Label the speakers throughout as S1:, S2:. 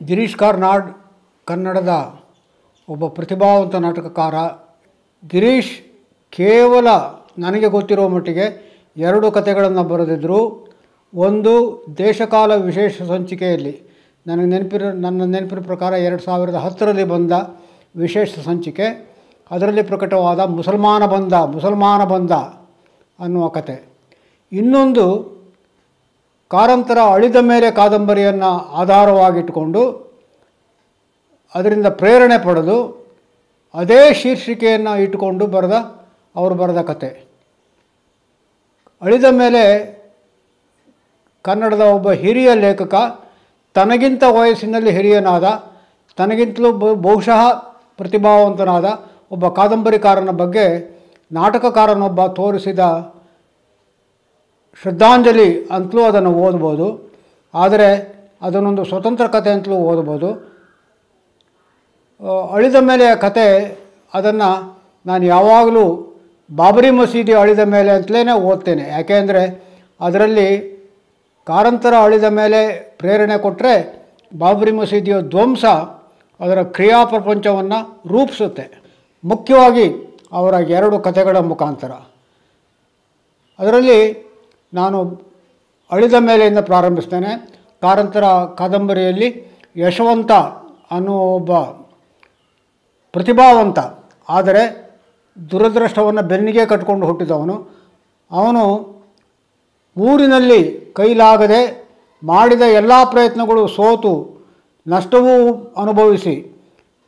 S1: ಗಿರೀಶ್ ಕಾರ್ನಾಡ್, ಕನ್ನಡದ ಒಬ್ಬ ಪ್ರತಿಭಾವಂತ ನಾಟಕಕಾರ. ಗಿರೀಶ್ ಕೇವಲ ನನಗೆ ಗೊತ್ತಿರೋ ಮಟ್ಟಿಗೆ ಎರಡು ಕಥೆಗಳನ್ನು ಬರೆದಿದ್ದರು ಒಂದು ದೇಶಕಾಲ ವಿಶೇಷ ಸಂಚಿಕೆಯಲ್ಲಿ, ನನಗೆ ನೆನಪಿನ ನನ್ನ ನೆನಪಿನ ಪ್ರಕಾರ ಎರಡು ಸಾವಿರದ ಹತ್ತರಲ್ಲಿ ಬಂದ ವಿಶೇಷ ಸಂಚಿಕೆ. ಅದರಲ್ಲಿ ಪ್ರಕಟವಾದ ಮುಸಲ್ಮಾನ ಬಂದ ಮುಸಲ್ಮಾನ ಬಂದ ಅನ್ನುವ ಕತೆ. ಇನ್ನೊಂದು ಕಾರಂತರ ಅಳಿದ ಮೇಲೆ ಕಾದಂಬರಿಯನ್ನು ಆಧಾರವಾಗಿಟ್ಟುಕೊಂಡು ಅದರಿಂದ ಪ್ರೇರಣೆ ಪಡೆದು ಅದೇ ಶೀರ್ಷಿಕೆಯನ್ನು ಇಟ್ಟುಕೊಂಡು ಬರೆದ ಅವರು ಬರೆದ ಕತೆ. ಅಳಿದ ಮೇಲೆ ಕನ್ನಡದ ಒಬ್ಬ ಹಿರಿಯ ಲೇಖಕ, ತನಗಿಂತ ವಯಸ್ಸಿನಲ್ಲಿ ಹಿರಿಯನಾದ, ತನಗಿಂತಲೂ ಬಹು- ಬಹುಶಃ ಪ್ರತಿಭಾವಂತನಾದ ಒಬ್ಬ ಕಾದಂಬರಿಕಾರನ ಬಗ್ಗೆ ನಾಟಕಕಾರನೊಬ್ಬ ತೋರಿಸಿದ ಶ್ರದ್ಧಾಂಜಲಿ ಅಂತಲೂ ಅದನ್ನು ಓದ್ಬೋದು. ಆದರೆ ಅದನ್ನೊಂದು ಸ್ವತಂತ್ರ ಕತೆ ಅಂತಲೂ ಓದ್ಬೋದು. ಅಳಿದ ಮೇಲೆ ಕತೆ ಅದನ್ನು ನಾನು ಯಾವಾಗಲೂ ಬಾಬರಿ ಮಸೀದಿ ಅಳಿದ ಮೇಲೆ ಅಂತಲೇ ಓದ್ತೇನೆ. ಯಾಕೆಂದರೆ ಅದರಲ್ಲಿ ಕಾರಂತರ ಅಳಿದ ಮೇಲೆ ಪ್ರೇರಣೆ ಕೊಟ್ಟರೆ ಬಾಬರಿ ಮಸೀದಿಯ ಧ್ವಂಸ ಅದರ ಕ್ರಿಯಾ ಪ್ರಪಂಚವನ್ನು ರೂಪಿಸುತ್ತೆ. ಮುಖ್ಯವಾಗಿ ಅವರ ಎರಡು ಕಥೆಗಳ ಮುಖಾಂತರ. ಅದರಲ್ಲಿ ನಾನು ಅಳಿದ ಮೇಲೆಯಿಂದ ಪ್ರಾರಂಭಿಸ್ತೇನೆ. ಕಾರಂತರ ಕಾದಂಬರಿಯಲ್ಲಿ ಯಶವಂತ ಅನ್ನುವ ಒಬ್ಬ ಪ್ರತಿಭಾವಂತ, ಆದರೆ ದುರದೃಷ್ಟವನ್ನು ಬೆನ್ನಿಗೆ ಕಟ್ಕೊಂಡು ಹುಟ್ಟಿದವನು. ಅವನು ಊರಿನಲ್ಲಿ ಕೈಲಾಗದೆ ಮಾಡಿದ ಎಲ್ಲ ಪ್ರಯತ್ನಗಳು ಸೋತು ನಷ್ಟವೂ ಅನುಭವಿಸಿ,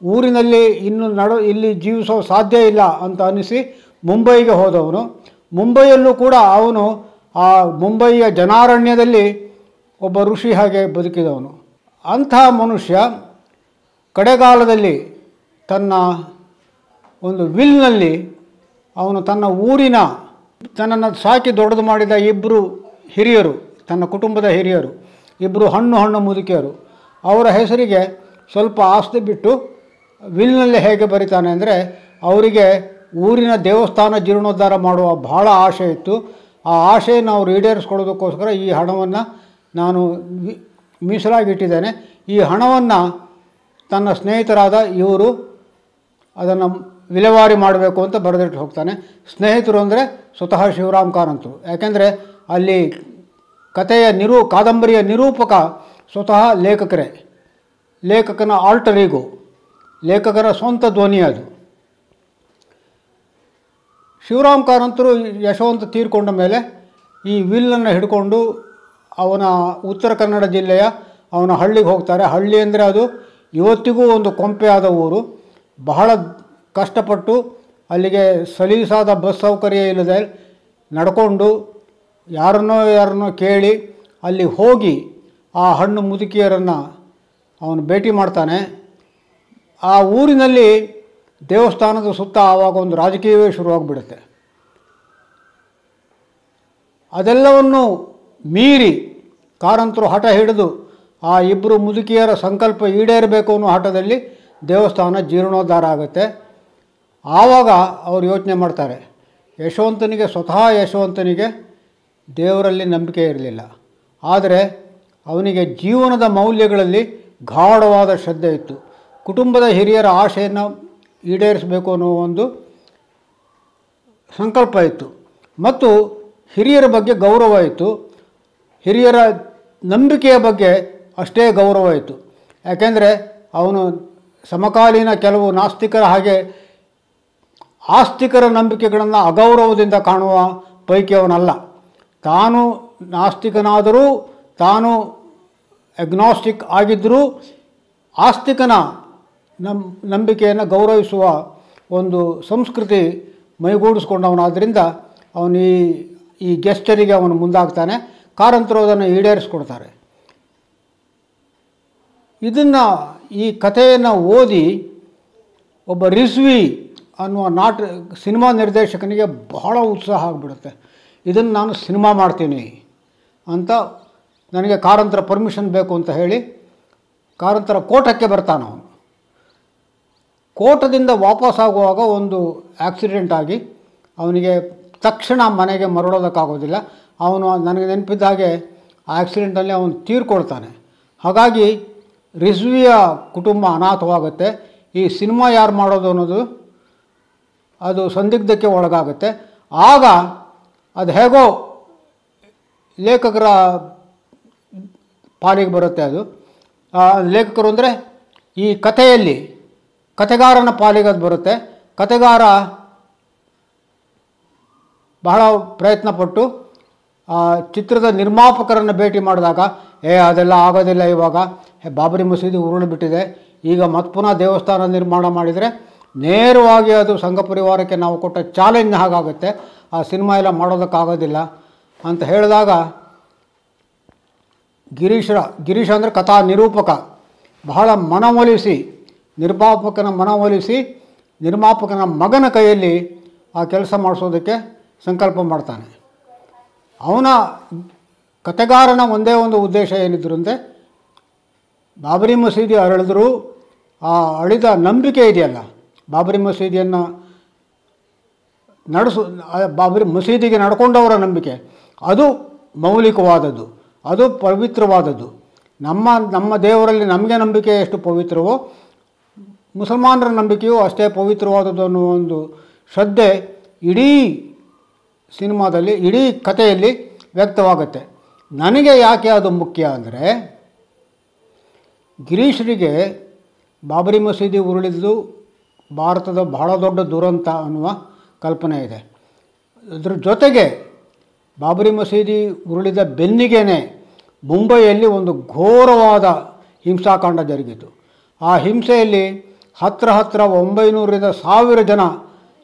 S1: ಊರಿನಲ್ಲಿ ಇನ್ನು ನಡು, ಇಲ್ಲಿ ಜೀವಿಸೋ ಸಾಧ್ಯ ಇಲ್ಲ ಅಂತ ಅನ್ನಿಸಿ ಮುಂಬೈಗೆ ಹೋದವನು. ಮುಂಬೈಯಲ್ಲೂ ಕೂಡ ಅವನು ಆ ಮುಂಬಯಿಯ ಜನಾರಣ್ಯದಲ್ಲಿ ಒಬ್ಬ ಋಷಿ ಹಾಗೆ ಬದುಕಿದವನು. ಅಂಥ ಮನುಷ್ಯ ಕಡೆಗಾಲದಲ್ಲಿ ತನ್ನ ಒಂದು ವಿಲ್ನಲ್ಲಿ ಅವನು ತನ್ನ ಊರಿನ ತನ್ನನ್ನು ಸಾಕಿ ದೊಡ್ಡದು ಮಾಡಿದ ಇಬ್ಬರು ಹಿರಿಯರು, ತನ್ನ ಕುಟುಂಬದ ಹಿರಿಯರು ಇಬ್ಬರು ಹಣ್ಣು ಹಣ್ಣು ಮುದುಕಿಯರು, ಅವರ ಹೆಸರಿಗೆ ಸ್ವಲ್ಪ ಆಸ್ತಿ ಬಿಟ್ಟು ವಿಲ್ನಲ್ಲಿ ಹೇಗೆ ಬರಿತಾನೆ ಅಂದರೆ ಅವರಿಗೆ ಊರಿನ ದೇವಸ್ಥಾನ ಜೀರ್ಣೋದ್ಧಾರ ಮಾಡುವ ಬಹಳ ಆಸೆ ಇತ್ತು. ಆ ಆಸೆ ನಾವು ಈಡೇರಿಸ್ಕೊಳ್ಳೋದಕ್ಕೋಸ್ಕರ ಈ ಹಣವನ್ನು ನಾನು ಮೀಸಲಾಗಿಟ್ಟಿದ್ದೇನೆ. ಈ ಹಣವನ್ನು ತನ್ನ ಸ್ನೇಹಿತರಾದ ಇವರು ಅದನ್ನು ವಿಲೇವಾರಿ ಮಾಡಬೇಕು ಅಂತ ಬರೆದಿಟ್ಟು ಹೋಗ್ತಾನೆ. ಸ್ನೇಹಿತರು ಅಂದರೆ ಸ್ವತಃ ಶಿವರಾಮ್ ಕಾರಂತರು ಯಾಕೆಂದರೆ ಅಲ್ಲಿ ಕಥೆಯ ನಿರೂ, ಕಾದಂಬರಿಯ ನಿರೂಪಕ ಸ್ವತಃ ಲೇಖಕರೇ. ಲೇಖಕನ ಆಲ್ಟರ್ ಲೇಖಕರ ಸ್ವಂತ ಧ್ವನಿ ಅದು. ಶಿವರಾಮ್ ಕಾರಂತರು ಯಶವಂತ ತೀರ್ಕೊಂಡ ಮೇಲೆ ಈ ವಿಲ್ಲನ್ನು ಹಿಡ್ಕೊಂಡು ಅವನ ಉತ್ತರ ಕನ್ನಡ ಜಿಲ್ಲೆಯ ಅವನ ಹಳ್ಳಿಗೆ ಹೋಗ್ತಾರೆ. ಹಳ್ಳಿ ಅಂದರೆ ಅದು ಇವತ್ತಿಗೂ ಒಂದು ಕೊಂಪೆಯಾದ ಊರು. ಬಹಳ ಕಷ್ಟಪಟ್ಟು ಅಲ್ಲಿಗೆ ಸಲೀಸಾದ ಬಸ್ ಸೌಕರ್ಯ ಇಲ್ಲದೆ ನಡ್ಕೊಂಡು ಯಾರನ್ನೋ ಯಾರನ್ನೋ ಕೇಳಿ ಅಲ್ಲಿ ಹೋಗಿ ಆ ಹಣ್ಣು ಮುದುಕಿಯರನ್ನು ಅವನು ಭೇಟಿ ಮಾಡ್ತಾನೆ. ಆ ಊರಿನಲ್ಲಿ ದೇವಸ್ಥಾನದ ಸುತ್ತ ಆವಾಗ ಒಂದು ರಾಜಕೀಯವೇ ಶುರುವಾಗ್ಬಿಡುತ್ತೆ. ಅದೆಲ್ಲವನ್ನು ಮೀರಿ ಕಾರಂತರು ಹಠ ಹಿಡಿದು ಆ ಇಬ್ಬರು ಮುದುಕಿಯರ ಸಂಕಲ್ಪ ಈಡೇರಬೇಕು ಅನ್ನೋ ಹಠದಲ್ಲಿ ದೇವಸ್ಥಾನ ಜೀರ್ಣೋದ್ಧಾರ ಆಗುತ್ತೆ. ಆವಾಗ ಅವರು ಯೋಚನೆ ಮಾಡ್ತಾರೆ, ಯಶವಂತನಿಗೆ ಸ್ವತಃ ಯಶವಂತನಿಗೆ ದೇವರಲ್ಲಿ ನಂಬಿಕೆ ಇರಲಿಲ್ಲ. ಆದರೆ ಅವನಿಗೆ ಜೀವನದ ಮೌಲ್ಯಗಳಲ್ಲಿ ಗಾಢವಾದ ಶ್ರದ್ಧೆ ಇತ್ತು. ಕುಟುಂಬದ ಹಿರಿಯರ ಆಶೆಯನ್ನು ಈಡೇರಿಸಬೇಕು ಅನ್ನೋ ಒಂದು ಸಂಕಲ್ಪ ಇತ್ತು. ಮತ್ತು ಹಿರಿಯರ ಬಗ್ಗೆ ಗೌರವ ಇತ್ತು. ಹಿರಿಯರ ನಂಬಿಕೆಯ ಬಗ್ಗೆ ಅಷ್ಟೇ ಗೌರವ ಇತ್ತು. ಯಾಕೆಂದರೆ ಅವನು ಸಮಕಾಲೀನ ಕೆಲವು ನಾಸ್ತಿಕರ ಹಾಗೆ ಆಸ್ತಿಕರ ನಂಬಿಕೆಗಳನ್ನು ಅಗೌರವದಿಂದ ಕಾಣುವ ಪೈಕಿ ಅವನಲ್ಲ. ತಾನು ನಾಸ್ತಿಕನಾದರೂ ತಾನು ಎಗ್ನಾಸ್ಟಿಕ್ ಆಗಿದ್ದರೂ ಆಸ್ತಿಕನ ನಂ ನಂಬಿಕೆಯನ್ನು ಗೌರವಿಸುವ ಒಂದು ಸಂಸ್ಕೃತಿ ಮೈಗೂಡಿಸ್ಕೊಂಡವನಾದ್ದರಿಂದ ಅವನು ಈ ಈ ಗೆಸ್ಟರಿಗೆ ಅವನು ಮುಂದಾಗ್ತಾನೆ. ಕಾರಂತರು ಅದನ್ನು ಈಡೇರಿಸ್ಕೊಡ್ತಾರೆ. ಇದನ್ನು ಈ ಕಥೆಯನ್ನು ಓದಿ ಒಬ್ಬ ರಿಸ್ವಿ ಅನ್ನುವ ನಾಟ ಸಿನಿಮಾ ನಿರ್ದೇಶಕನಿಗೆ ಬಹಳ ಉತ್ಸಾಹ ಆಗಿಬಿಡುತ್ತೆ. ಇದನ್ನು ನಾನು ಸಿನಿಮಾ ಮಾಡ್ತೀನಿ ಅಂತ ನನಗೆ ಕಾರಂತರ ಪರ್ಮಿಷನ್ ಬೇಕು ಅಂತ ಹೇಳಿ ಕಾರಂತರ ಕೋಟಕ್ಕೆ ಬರ್ತಾನೆ ಅವನು ಕೋಟದಿಂದ ವಾಪಸ್ಸಾಗುವಾಗ ಒಂದು ಆಕ್ಸಿಡೆಂಟ್ ಆಗಿ ಅವನಿಗೆ ತಕ್ಷಣ ಮನೆಗೆ ಮರಳೋದಕ್ಕಾಗೋದಿಲ್ಲ. ಅವನು ನನಗೆ ನೆನಪಿದ್ದ ಹಾಗೆ ಆಕ್ಸಿಡೆಂಟಲ್ಲಿ ಅವನು ತೀರ್ಕೊಳ್ತಾನೆ ಹಾಗಾಗಿ ರಿಸ್ವಿಯ ಕುಟುಂಬ ಅನಾಥವಾಗುತ್ತೆ. ಈ ಸಿನಿಮಾ ಯಾರು ಮಾಡೋದು ಅನ್ನೋದು ಅದು ಸಂದಿಗ್ಧಕ್ಕೆ ಒಳಗಾಗುತ್ತೆ. ಆಗ ಅದು ಹೇಗೋ ಲೇಖಕರ ಪಾಲಿಗೆ ಬರುತ್ತೆ ಅದು. ಲೇಖಕರು ಅಂದರೆ ಈ ಕಥೆಯಲ್ಲಿ ಕಥೆಗಾರನ ಪಾಲಿಗೆ ಅದು ಬರುತ್ತೆ. ಕತೆಗಾರ ಬಹಳ ಪ್ರಯತ್ನಪಟ್ಟು ಚಿತ್ರದ ನಿರ್ಮಾಪಕರನ್ನು ಭೇಟಿ ಮಾಡಿದಾಗ, ಏ, ಅದೆಲ್ಲ ಆಗೋದಿಲ್ಲ ಇವಾಗ. ಬಾಬರಿ ಮಸೀದಿ ಉರುಳು ಬಿಟ್ಟಿದೆ. ಈಗ ಮತ್ತೆ ಪುನಃ ದೇವಸ್ಥಾನ ನಿರ್ಮಾಣ ಮಾಡಿದರೆ ನೇರವಾಗಿ ಅದು ಸಂಘ ಪರಿವಾರಕ್ಕೆ ನಾವು ಕೊಟ್ಟ ಚಾಲೆಂಜ್ ಹಾಗಾಗುತ್ತೆ. ಆ ಸಿನಿಮಾ ಎಲ್ಲ ಮಾಡೋದಕ್ಕಾಗೋದಿಲ್ಲ ಅಂತ ಹೇಳಿದಾಗ, ಗಿರೀಶ್ರ, ಗಿರೀಶ್ ಅಂದರೆ ಕಥಾ ನಿರೂಪಕ, ಬಹಳ ಮನವೊಲಿಸಿ ನಿರ್ಮಾಪಕನ ಮನವೊಲಿಸಿ ನಿರ್ಮಾಪಕನ ಮಗನ ಕೈಯಲ್ಲಿ ಆ ಕೆಲಸ ಮಾಡಿಸೋದಕ್ಕೆ ಸಂಕಲ್ಪ ಮಾಡ್ತಾನೆ. ಅವನ ಕತೆಗಾರನ ಒಂದೇ ಒಂದು ಉದ್ದೇಶ ಏನಿದ್ರು ಅಂದರೆ, ಬಾಬರಿ ಮಸೀದಿ ಅರಳಿದ್ರು ಆ ಅಳಿದ ನಂಬಿಕೆ ಇದೆಯಲ್ಲ, ಬಾಬರಿ ಮಸೀದಿಯನ್ನು ನಡೆಸು ಬಾಬರಿ ಮಸೀದಿಗೆ ನಡ್ಕೊಂಡವರ ನಂಬಿಕೆ, ಅದು ಮೌಲಿಕವಾದದ್ದು, ಅದು ಪವಿತ್ರವಾದದ್ದು. ನಮ್ಮ ನಮ್ಮ ದೇವರಲ್ಲಿ ನಮಗೆ ನಂಬಿಕೆ ಎಷ್ಟು ಪವಿತ್ರವೋ ಮುಸಲ್ಮಾನರ ನಂಬಿಕೆಯೂ ಅಷ್ಟೇ ಪವಿತ್ರವಾದದ್ದು ಅನ್ನುವ ಒಂದು ಶ್ರದ್ಧೆ ಇಡೀ ಸಿನಿಮಾದಲ್ಲಿ, ಇಡೀ ಕಥೆಯಲ್ಲಿ ವ್ಯಕ್ತವಾಗುತ್ತೆ. ನನಗೆ ಯಾಕೆ ಅದು ಮುಖ್ಯ ಅಂದರೆ, ಗಿರೀಶ್ರಿಗೆ ಬಾಬರಿ ಮಸೀದಿ ಉರುಳಿದ್ದು ಭಾರತದ ಬಹಳ ದೊಡ್ಡ ದುರಂತ ಅನ್ನುವ ಕಲ್ಪನೆ ಇದೆ. ಅದರ ಜೊತೆಗೆ ಬಾಬರಿ ಮಸೀದಿ ಉರುಳಿದ ಬೆನ್ನಿಗೆನೆ ಮುಂಬೈಯಲ್ಲಿ ಒಂದು ಘೋರವಾದ ಹಿಂಸಾಕಾಂಡ ಜರುಗಿತು. ಆ ಹಿಂಸೆಯಲ್ಲಿ ಹತ್ರ ಹತ್ತಿರ ಒಂಬೈನೂರಿಂದ ಸಾವಿರ ಜನ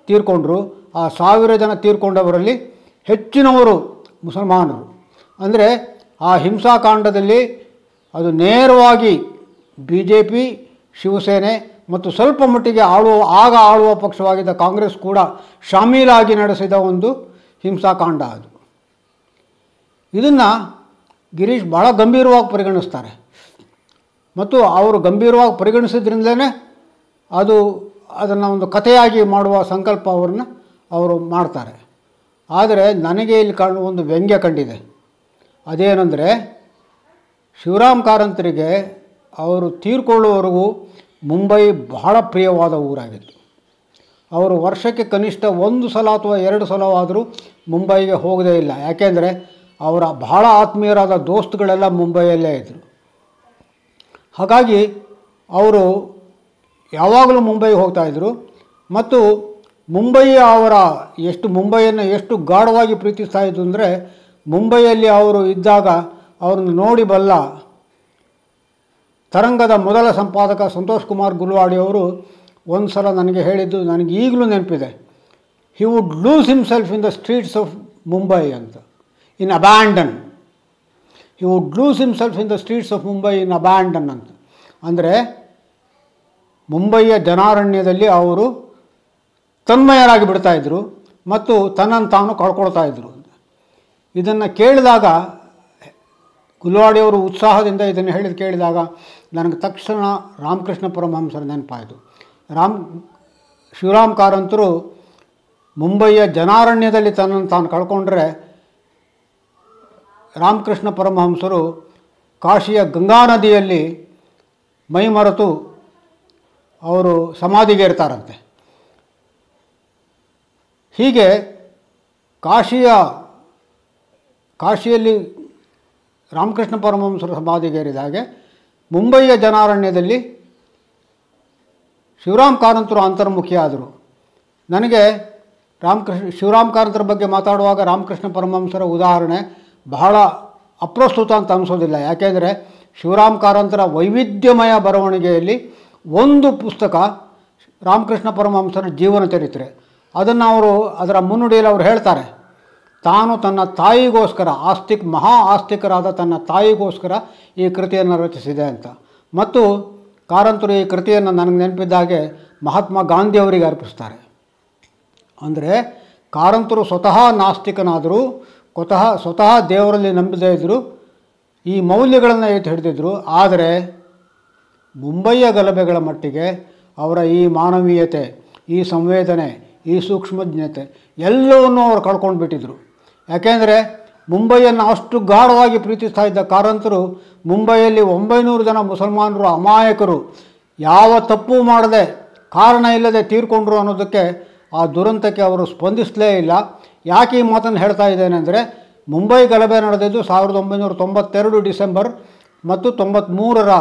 S1: ತೀರ್ಕೊಂಡ್ರು. ಆ ಸಾವಿರ ಜನ ತೀರ್ಕೊಂಡವರಲ್ಲಿ ಹೆಚ್ಚಿನವರು ಮುಸಲ್ಮಾನರು. ಅಂದರೆ ಆ ಹಿಂಸಾಕಾಂಡದಲ್ಲಿ ಅದು ನೇರವಾಗಿ ಬಿ ಜೆ ಪಿ ಶಿವಸೇನೆ ಮತ್ತು ಸ್ವಲ್ಪ ಮಟ್ಟಿಗೆ ಆಳುವ, ಆಗ ಆಳುವ ಪಕ್ಷವಾಗಿದ್ದ ಕಾಂಗ್ರೆಸ್ ಕೂಡ ಶಾಮೀಲಾಗಿ ನಡೆಸಿದ ಒಂದು ಹಿಂಸಾಕಾಂಡ ಅದು. ಇದನ್ನು ಗಿರೀಶ್ ಭಾಳ ಗಂಭೀರವಾಗಿ ಪರಿಗಣಿಸ್ತಾರೆ. ಮತ್ತು ಅವರು ಗಂಭೀರವಾಗಿ ಪರಿಗಣಿಸಿದ್ರಿಂದಲೇ ಅದು ಅದನ್ನು ಒಂದು ಕಥೆಯಾಗಿ ಮಾಡುವ ಸಂಕಲ್ಪ ಅವ್ರನ್ನ ಅವರು ಮಾಡ್ತಾರೆ. ಆದರೆ ನನಗೆ ಇಲ್ಲಿ ಕಾಣುವ ಒಂದು ವ್ಯಂಗ್ಯ ಕಂಡಿದೆ. ಅದೇನೆಂದರೆ ಶಿವರಾಮ್ ಕಾರಂತರಿಗೆ ಅವರು ತೀರ್ಕೊಳ್ಳುವವರೆಗೂ ಮುಂಬೈ ಬಹಳ ಪ್ರಿಯವಾದ ಊರಾಗಿತ್ತು. ಅವರು ವರ್ಷಕ್ಕೆ ಕನಿಷ್ಠ ಒಂದು ಸಲ ಅಥವಾ ಎರಡು ಸಲವಾದರೂ ಮುಂಬೈಗೆ ಹೋಗದೇ ಇಲ್ಲ. ಯಾಕೆಂದರೆ ಅವರ ಬಹಳ ಆತ್ಮೀಯರಾದ ದೋಸ್ತುಗಳೆಲ್ಲ ಮುಂಬೈಯಲ್ಲೇ ಇದ್ದರು ಹಾಗಾಗಿ ಅವರು ಯಾವಾಗಲೂ ಮುಂಬೈಗೆ ಹೋಗ್ತಾಯಿದ್ರು ಮತ್ತು ಮುಂಬೈ ಅವರ ಎಷ್ಟು ಮುಂಬೈಯನ್ನು ಎಷ್ಟು ಗಾಢವಾಗಿ ಪ್ರೀತಿಸ್ತಾ ಇದ್ದು ಅಂದರೆ ಮುಂಬೈಯಲ್ಲಿ ಅವರು ಇದ್ದಾಗ ಅವ್ರನ್ನ ನೋಡಿ ಬಲ್ಲ ತರಂಗದ ಮೊದಲ ಸಂಪಾದಕ ಸಂತೋಷ್ ಕುಮಾರ್ ಗುಲ್ವಾಡಿ ಅವರು ಒಂದು ಸಲ ನನಗೆ ಹೇಳಿದ್ದು, ನನಗೆ ಈಗಲೂ ನೆನಪಿದೆ. He would lose himself in the streets of Mumbai ಅಂತ. In abandon he would lose himself in the streets of Mumbai in abandon ಅಂತ. ಅಂದರೆ ಮುಂಬಯಿಯ ಜನಾರಣ್ಯದಲ್ಲಿ ಅವರು ತನ್ಮಯರಾಗಿ ಬಿಡ್ತಾಯಿದ್ರು ಮತ್ತು ತನ್ನನ್ನು ತಾನು ಕಳ್ಕೊಳ್ತಾ ಇದ್ದರು ಇದನ್ನು ಕೇಳಿದಾಗ ಗುಲ್ವಾಡಿಯವರು ಉತ್ಸಾಹದಿಂದ ಇದನ್ನು ಹೇಳಿದ ಕೇಳಿದಾಗ ನನಗೆ ತಕ್ಷಣ ರಾಮಕೃಷ್ಣ ಪರಮಹಂಸರ ನೆನಪಾಯಿತು. ರಾಮ್, ಶಿವರಾಮ್ ಕಾರಂತರು ಮುಂಬಯಿಯ ಜನಾರಣ್ಯದಲ್ಲಿ ತನ್ನನ್ನು ತಾನು ಕಳ್ಕೊಂಡ್ರೆ ರಾಮಕೃಷ್ಣ ಪರಮಹಂಸರು ಕಾಶಿಯ ಗಂಗಾ ನದಿಯಲ್ಲಿ ಮೈಮರೆತು ಅವರು ಸಮಾಧಿಗೆ ಇರ್ತಾರಂತೆ. ಹೀಗೆ ಕಾಶಿಯ, ಕಾಶಿಯಲ್ಲಿ ರಾಮಕೃಷ್ಣ ಪರಮಹಂಸರು ಸಮಾಧಿಗೇರಿದಾಗೆ ಮುಂಬಯಿಯ ಜನಾರಣ್ಯದಲ್ಲಿ ಶಿವರಾಮ್ ಕಾರಂತರು ಅಂತರ್ಮುಖಿ ಆದರು ನನಗೆ ರಾಮಕೃಷ್ಣ, ಶಿವರಾಮ್ ಕಾರಂತರ ಬಗ್ಗೆ ಮಾತಾಡುವಾಗ ರಾಮಕೃಷ್ಣ ಪರಮಹಂಸರ ಉದಾಹರಣೆ ಬಹಳ ಅಪ್ರಸ್ತುತ ಅಂತ ಅನಿಸೋದಿಲ್ಲ. ಯಾಕೆಂದರೆ ಶಿವರಾಮ್ ಕಾರಂತರ ವೈವಿಧ್ಯಮಯ ಬರವಣಿಗೆಯಲ್ಲಿ ಒಂದು ಪುಸ್ತಕ ರಾಮಕೃಷ್ಣ ಪರಮಹಂಸನ ಜೀವನ ಚರಿತ್ರೆ. ಅದನ್ನು ಅವರು ಅದರ ಮುನ್ನುಡಿಯಲ್ಲಿ ಅವರು ಹೇಳ್ತಾರೆ. ತಾನು ತನ್ನ ತಾಯಿಗೋಸ್ಕರ ಆಸ್ತಿಕ್ ಮಹಾ ಆಸ್ತಿಕರಾದ ತನ್ನ ತಾಯಿಗೋಸ್ಕರ ಈ ಕೃತಿಯನ್ನು ರಚಿಸಿದೆ ಅಂತ. ಮತ್ತು ಕಾರಂತರು ಈ ಕೃತಿಯನ್ನು ನನಗೆ ನೆನಪಿದ್ದಾಗೆ ಮಹಾತ್ಮ ಗಾಂಧಿಯವರಿಗೆ ಅರ್ಪಿಸ್ತಾರೆ. ಅಂದರೆ ಕಾರಂತರು ಸ್ವತಃ ನಾಸ್ತಿಕನಾದರೂ ಕೊತಃ ಸ್ವತಃ ದೇವರಲ್ಲಿ ನಂಬದೇ ಇದ್ದರು ಈ ಮೌಲ್ಯಗಳನ್ನು ಎತ್ತಿ ಹಿಡಿದಿದ್ರು, ಆದರೆ ಮುಂಬಯಿಯ ಗಲಭೆಗಳ ಮಟ್ಟಿಗೆ ಅವರ ಈ ಮಾನವೀಯತೆ, ಈ ಸಂವೇದನೆ, ಈ ಸೂಕ್ಷ್ಮಜ್ಞತೆ ಎಲ್ಲವನ್ನೂ ಅವರು ಕಳ್ಕೊಂಡು ಬಿಟ್ಟಿದ್ರು. ಯಾಕೆಂದರೆ ಮುಂಬೈಯನ್ನು ಅಷ್ಟು ಗಾಢವಾಗಿ ಪ್ರೀತಿಸ್ತಾ ಇದ್ದ ಕಾರಂತರು ಮುಂಬೈಯಲ್ಲಿ ಒಂಬೈನೂರು ಜನ ಮುಸಲ್ಮಾನರು ಅಮಾಯಕರು ಯಾವ ತಪ್ಪು ಮಾಡದೆ ಕಾರಣ ಇಲ್ಲದೆ ತೀರ್ಕೊಂಡ್ರು ಅನ್ನೋದಕ್ಕೆ ಆ ದುರಂತಕ್ಕೆ ಅವರು ಸ್ಪಂದಿಸಲೇ ಇಲ್ಲ. ಯಾಕೆ ಈ ಮಾತನ್ನು ಹೇಳ್ತಾ ಇದ್ದೇನೆ ಅಂದರೆ ಮುಂಬೈ ಗಲಭೆ ನಡೆದಿದ್ದು ಸಾವಿರದ ಒಂಬೈನೂರ ತೊಂಬತ್ತೆರಡು ಡಿಸೆಂಬರ್ ಮತ್ತು ತೊಂಬತ್ತ್ಮೂರರ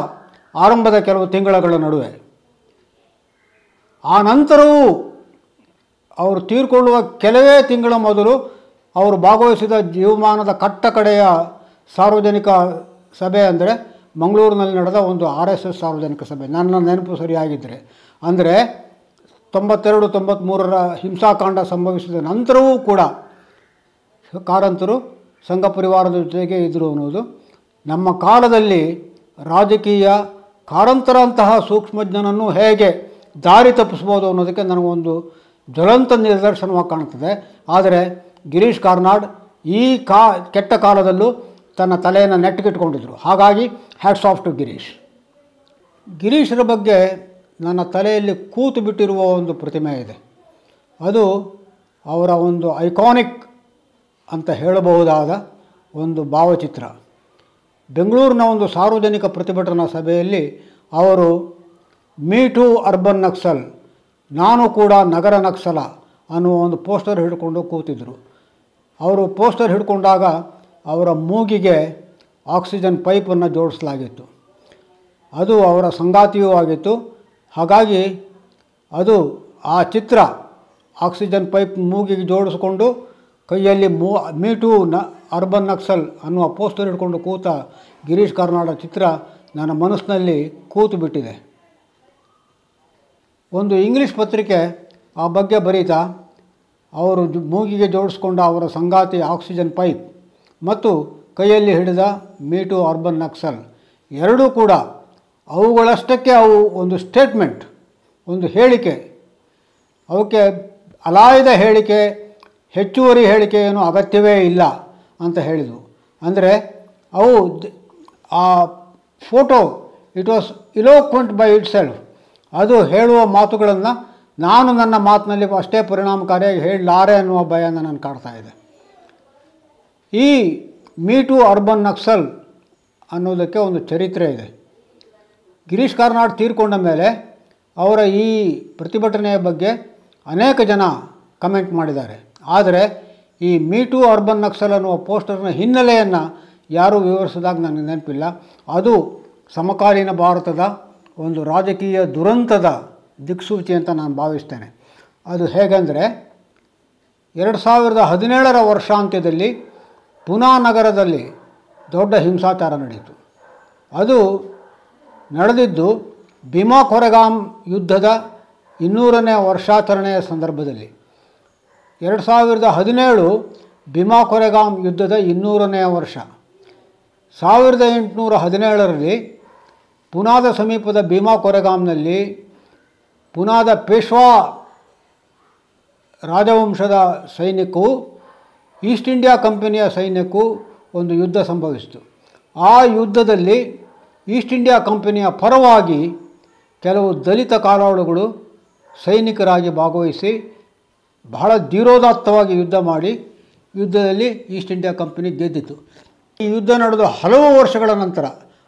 S1: ಆರಂಭದ ಕೆಲವು ತಿಂಗಳುಗಳ ನಡುವೆ. ಆ ನಂತರವೂ ಅವರು ತೀರ್ಕೊಳ್ಳುವ ಕೆಲವೇ ತಿಂಗಳ ಮೊದಲು ಅವರು ಭಾಗವಹಿಸಿದ ಜೀವಮಾನದ ಕಟ್ಟ ಕಡೆಯ ಸಾರ್ವಜನಿಕ ಸಭೆ ಅಂದರೆ ಮಂಗಳೂರಿನಲ್ಲಿ ನಡೆದ ಒಂದು ಆರ್ ಎಸ್ ಎಸ್ ಸಾರ್ವಜನಿಕ ಸಭೆ. ನನ್ನ ನೆನಪು ಸರಿಯಾಗಿದ್ದರೆ. ಅಂದರೆ ತೊಂಬತ್ತೆರಡು ತೊಂಬತ್ತ್ಮೂರರ ಹಿಂಸಾಕಾಂಡ ಸಂಭವಿಸಿದ ನಂತರವೂ ಕೂಡ ಕಾರಂತರು ಸಂಘ ಪರಿವಾರದ ಜೊತೆಗೆ ಇದ್ದರು ಅನ್ನೋದು ನಮ್ಮ ಕಾಲದಲ್ಲಿ ರಾಜಕೀಯ ಕಾರಂತರಂತಹ ಸೂಕ್ಷ್ಮಜ್ಞನನ್ನು ಹೇಗೆ ದಾರಿ ತಪ್ಪಿಸ್ಬೋದು ಅನ್ನೋದಕ್ಕೆ ನನಗೊಂದು ಜ್ವಲಂತ ನಿದರ್ಶನವಾಗಿ ಕಾಣ್ತದೆ ಆದರೆ ಗಿರೀಶ್ ಕಾರ್ನಾಡ್ ಈ ಕಾ, ಕೆಟ್ಟ ಕಾಲದಲ್ಲೂ ತನ್ನ ತಲೆಯನ್ನು ನೆಟ್ಟಗಿಟ್ಕೊಂಡಿದ್ರು. ಹಾಗಾಗಿ ಹ್ಯಾಟ್ಸ್ ಆಫ್ ಟು ಗಿರೀಶ್. ಗಿರೀಶರ ಬಗ್ಗೆ ನನ್ನ ತಲೆಯಲ್ಲಿ ಕೂತು ಬಿಟ್ಟಿರುವ ಒಂದು ಪ್ರತಿಮೆ ಇದೆ. ಅದು ಅವರ ಒಂದು ಐಕಾನಿಕ್ ಅಂತ ಹೇಳಬಹುದಾದ ಒಂದು ಭಾವಚಿತ್ರ. ಬೆಂಗಳೂರಿನ ಒಂದು ಸಾರ್ವಜನಿಕ ಪ್ರತಿಭಟನಾ ಸಭೆಯಲ್ಲಿ ಅವರು, ಮೀ ಟು ಅರ್ಬನ್ ನಕ್ಸಲ್, ನಾನು ಕೂಡ ನಗರ ನಕ್ಸಲ ಅನ್ನುವ ಒಂದು ಪೋಸ್ಟರ್ ಹಿಡ್ಕೊಂಡು ಕೂತಿದ್ದರು ಅವರು ಪೋಸ್ಟರ್ ಹಿಡ್ಕೊಂಡಾಗ ಅವರ ಮೂಗಿಗೆ ಆಕ್ಸಿಜನ್ ಪೈಪನ್ನು ಜೋಡಿಸಲಾಗಿತ್ತು. ಅದು ಅವರ ಸಂಗಾತಿಯೂ ಆಗಿತ್ತು. ಹಾಗಾಗಿ ಅದು ಆ ಚಿತ್ರ ಆಕ್ಸಿಜನ್ ಪೈಪ್ ಮೂಗಿಗೆ ಜೋಡಿಸ್ಕೊಂಡು ಕೈಯಲ್ಲಿ ಮೂ ಟೂ ನ, ಅರ್ಬನ್ ನಕ್ಸಲ್ ಅನ್ನುವ ಪೋಸ್ಟರ್ ಹಿಡ್ಕೊಂಡು ಕೂತ ಗಿರೀಶ್ ಕಾರ್ನಾಡ ಚಿತ್ರ ನನ್ನ ಮನಸ್ಸಿನಲ್ಲಿ ಕೂತು ಬಿಟ್ಟಿದೆ. ಒಂದು ಇಂಗ್ಲೀಷ್ ಪತ್ರಿಕೆ ಆ ಬಗ್ಗೆ ಬರೀತಾ, ಅವರು ಮೂಗಿಗೆ ಜೋಡಿಸ್ಕೊಂಡ ಅವರ ಸಂಗಾತಿ ಆಕ್ಸಿಜನ್ ಪೈಪ್ ಮತ್ತು ಕೈಯಲ್ಲಿ ಹಿಡಿದ ಮೀಟು ಅರ್ಬನ್ ನಕ್ಸಲ್. ಎರಡೂ ಕೂಡ ಅವುಗಳಷ್ಟಕ್ಕೆ ಅವು ಒಂದು ಸ್ಟೇಟ್ಮೆಂಟ್, ಒಂದು ಹೇಳಿಕೆ. ಅವಕ್ಕೆ, ಅಲಾಯದ ಹೇಳಿಕೆ ಹೆಚ್ಚುವರಿ ಹೇಳಿಕೆ ಏನು ಅಗತ್ಯವೇ ಇಲ್ಲ ಅಂತ ಹೇಳಿದರು. ಅಂದರೆ ಅವು ಆ photo it was eloquent by itself ಅದು ಹೇಳುವ ಮಾತುಗಳನ್ನು ನಾನು ನನ್ನ ಮಾತಿನಲ್ಲಿ ಅಷ್ಟೇ ಪರಿಣಾಮಕಾರಿಯಾಗಿ ಹೇಳಲಾರೆ ಅನ್ನುವ ಭಯ ನನ್ನ ಕಾಡ್ತಾ ಇದೆ. ಈ ಮೀಟು ಅರ್ಬನ್ ನಕ್ಸಲ್ ಅನ್ನೋದಕ್ಕೆ ಒಂದು ಚರಿತ್ರೆ ಇದೆ. ಗಿರೀಶ್ ಕಾರ್ನಾಡ್ ತೀರ್ಕೊಂಡ ಮೇಲೆ ಅವರ ಈ ಪ್ರತಿಭಟನೆಯ ಬಗ್ಗೆ ಅನೇಕ ಜನ ಕಮೆಂಟ್ ಮಾಡಿದ್ದಾರೆ. ಆದರೆ ಈ ಮೀಟು ಅರ್ಬನ್ ನಕ್ಸಲ್ ಅನ್ನುವ ಪೋಸ್ಟರ್ನ ಹಿನ್ನೆಲೆಯನ್ನು ಯಾರೂ ವಿವರಿಸಿದಾಗ ನನಗೆ ನೆನಪಿಲ್ಲ. ಅದು ಸಮಕಾಲೀನ ಭಾರತದ ಒಂದು ರಾಜಕೀಯ ದುರಂತದ ದಿಕ್ಸೂಚಿ ಅಂತ ನಾನು ಭಾವಿಸ್ತೇನೆ. ಅದು ಹೇಗೆಂದರೆ, ಎರಡು ಸಾವಿರದ ಹದಿನೇಳರ ವರ್ಷಾಂತ್ಯದಲ್ಲಿ ಪುನಾ ನಗರದಲ್ಲಿ ದೊಡ್ಡ ಹಿಂಸಾಚಾರ ನಡೆಯಿತು. ಅದು ನಡೆದಿದ್ದು ಭೀಮಾ ಕೊರೆಗಾಮ್ ಯುದ್ಧದ ಇನ್ನೂರನೇ ವರ್ಷಾಚರಣೆಯ ಸಂದರ್ಭದಲ್ಲಿ. ಎರಡು ಸಾವಿರದ ಹದಿನೇಳು ಭೀಮಾ ಕೊರೆಗಾಮ್ ಯುದ್ಧದ ಇನ್ನೂರನೆಯ ವರ್ಷ. ಸಾವಿರದ ಎಂಟುನೂರ ಹದಿನೇಳರಲ್ಲಿ ಪುನಾದ ಸಮೀಪದ ಭೀಮಾ ಕೊರೆಗಾಮ್ನಲ್ಲಿ ಪುನಾದ ಪೇಶ್ವಾ ರಾಜವಂಶದ ಸೈನ್ಯಕ್ಕೂ, ಈಸ್ಟ್ ಇಂಡಿಯಾ ಕಂಪನಿಯ ಸೈನ್ಯಕ್ಕೂ ಒಂದು ಯುದ್ಧ ಸಂಭವಿಸಿತು. ಆ ಯುದ್ಧದಲ್ಲಿ ಈಸ್ಟ್ ಇಂಡಿಯಾ ಕಂಪನಿಯ ಪರವಾಗಿ ಕೆಲವು ದಲಿತ ಕಾಲಾಳುಗಳು ಸೈನಿಕರಾಗಿ ಭಾಗವಹಿಸಿ ಬಹಳ ಧೀರೋದಾತ್ತವಾಗಿ ಯುದ್ಧ ಮಾಡಿ ಯುದ್ಧದಲ್ಲಿ ಈಸ್ಟ್ ಇಂಡಿಯಾ ಕಂಪನಿ ಗೆದ್ದಿತು. ಈ ಯುದ್ಧ ನಡೆದು ಹಲವು ವರ್ಷಗಳ ನಂತರ,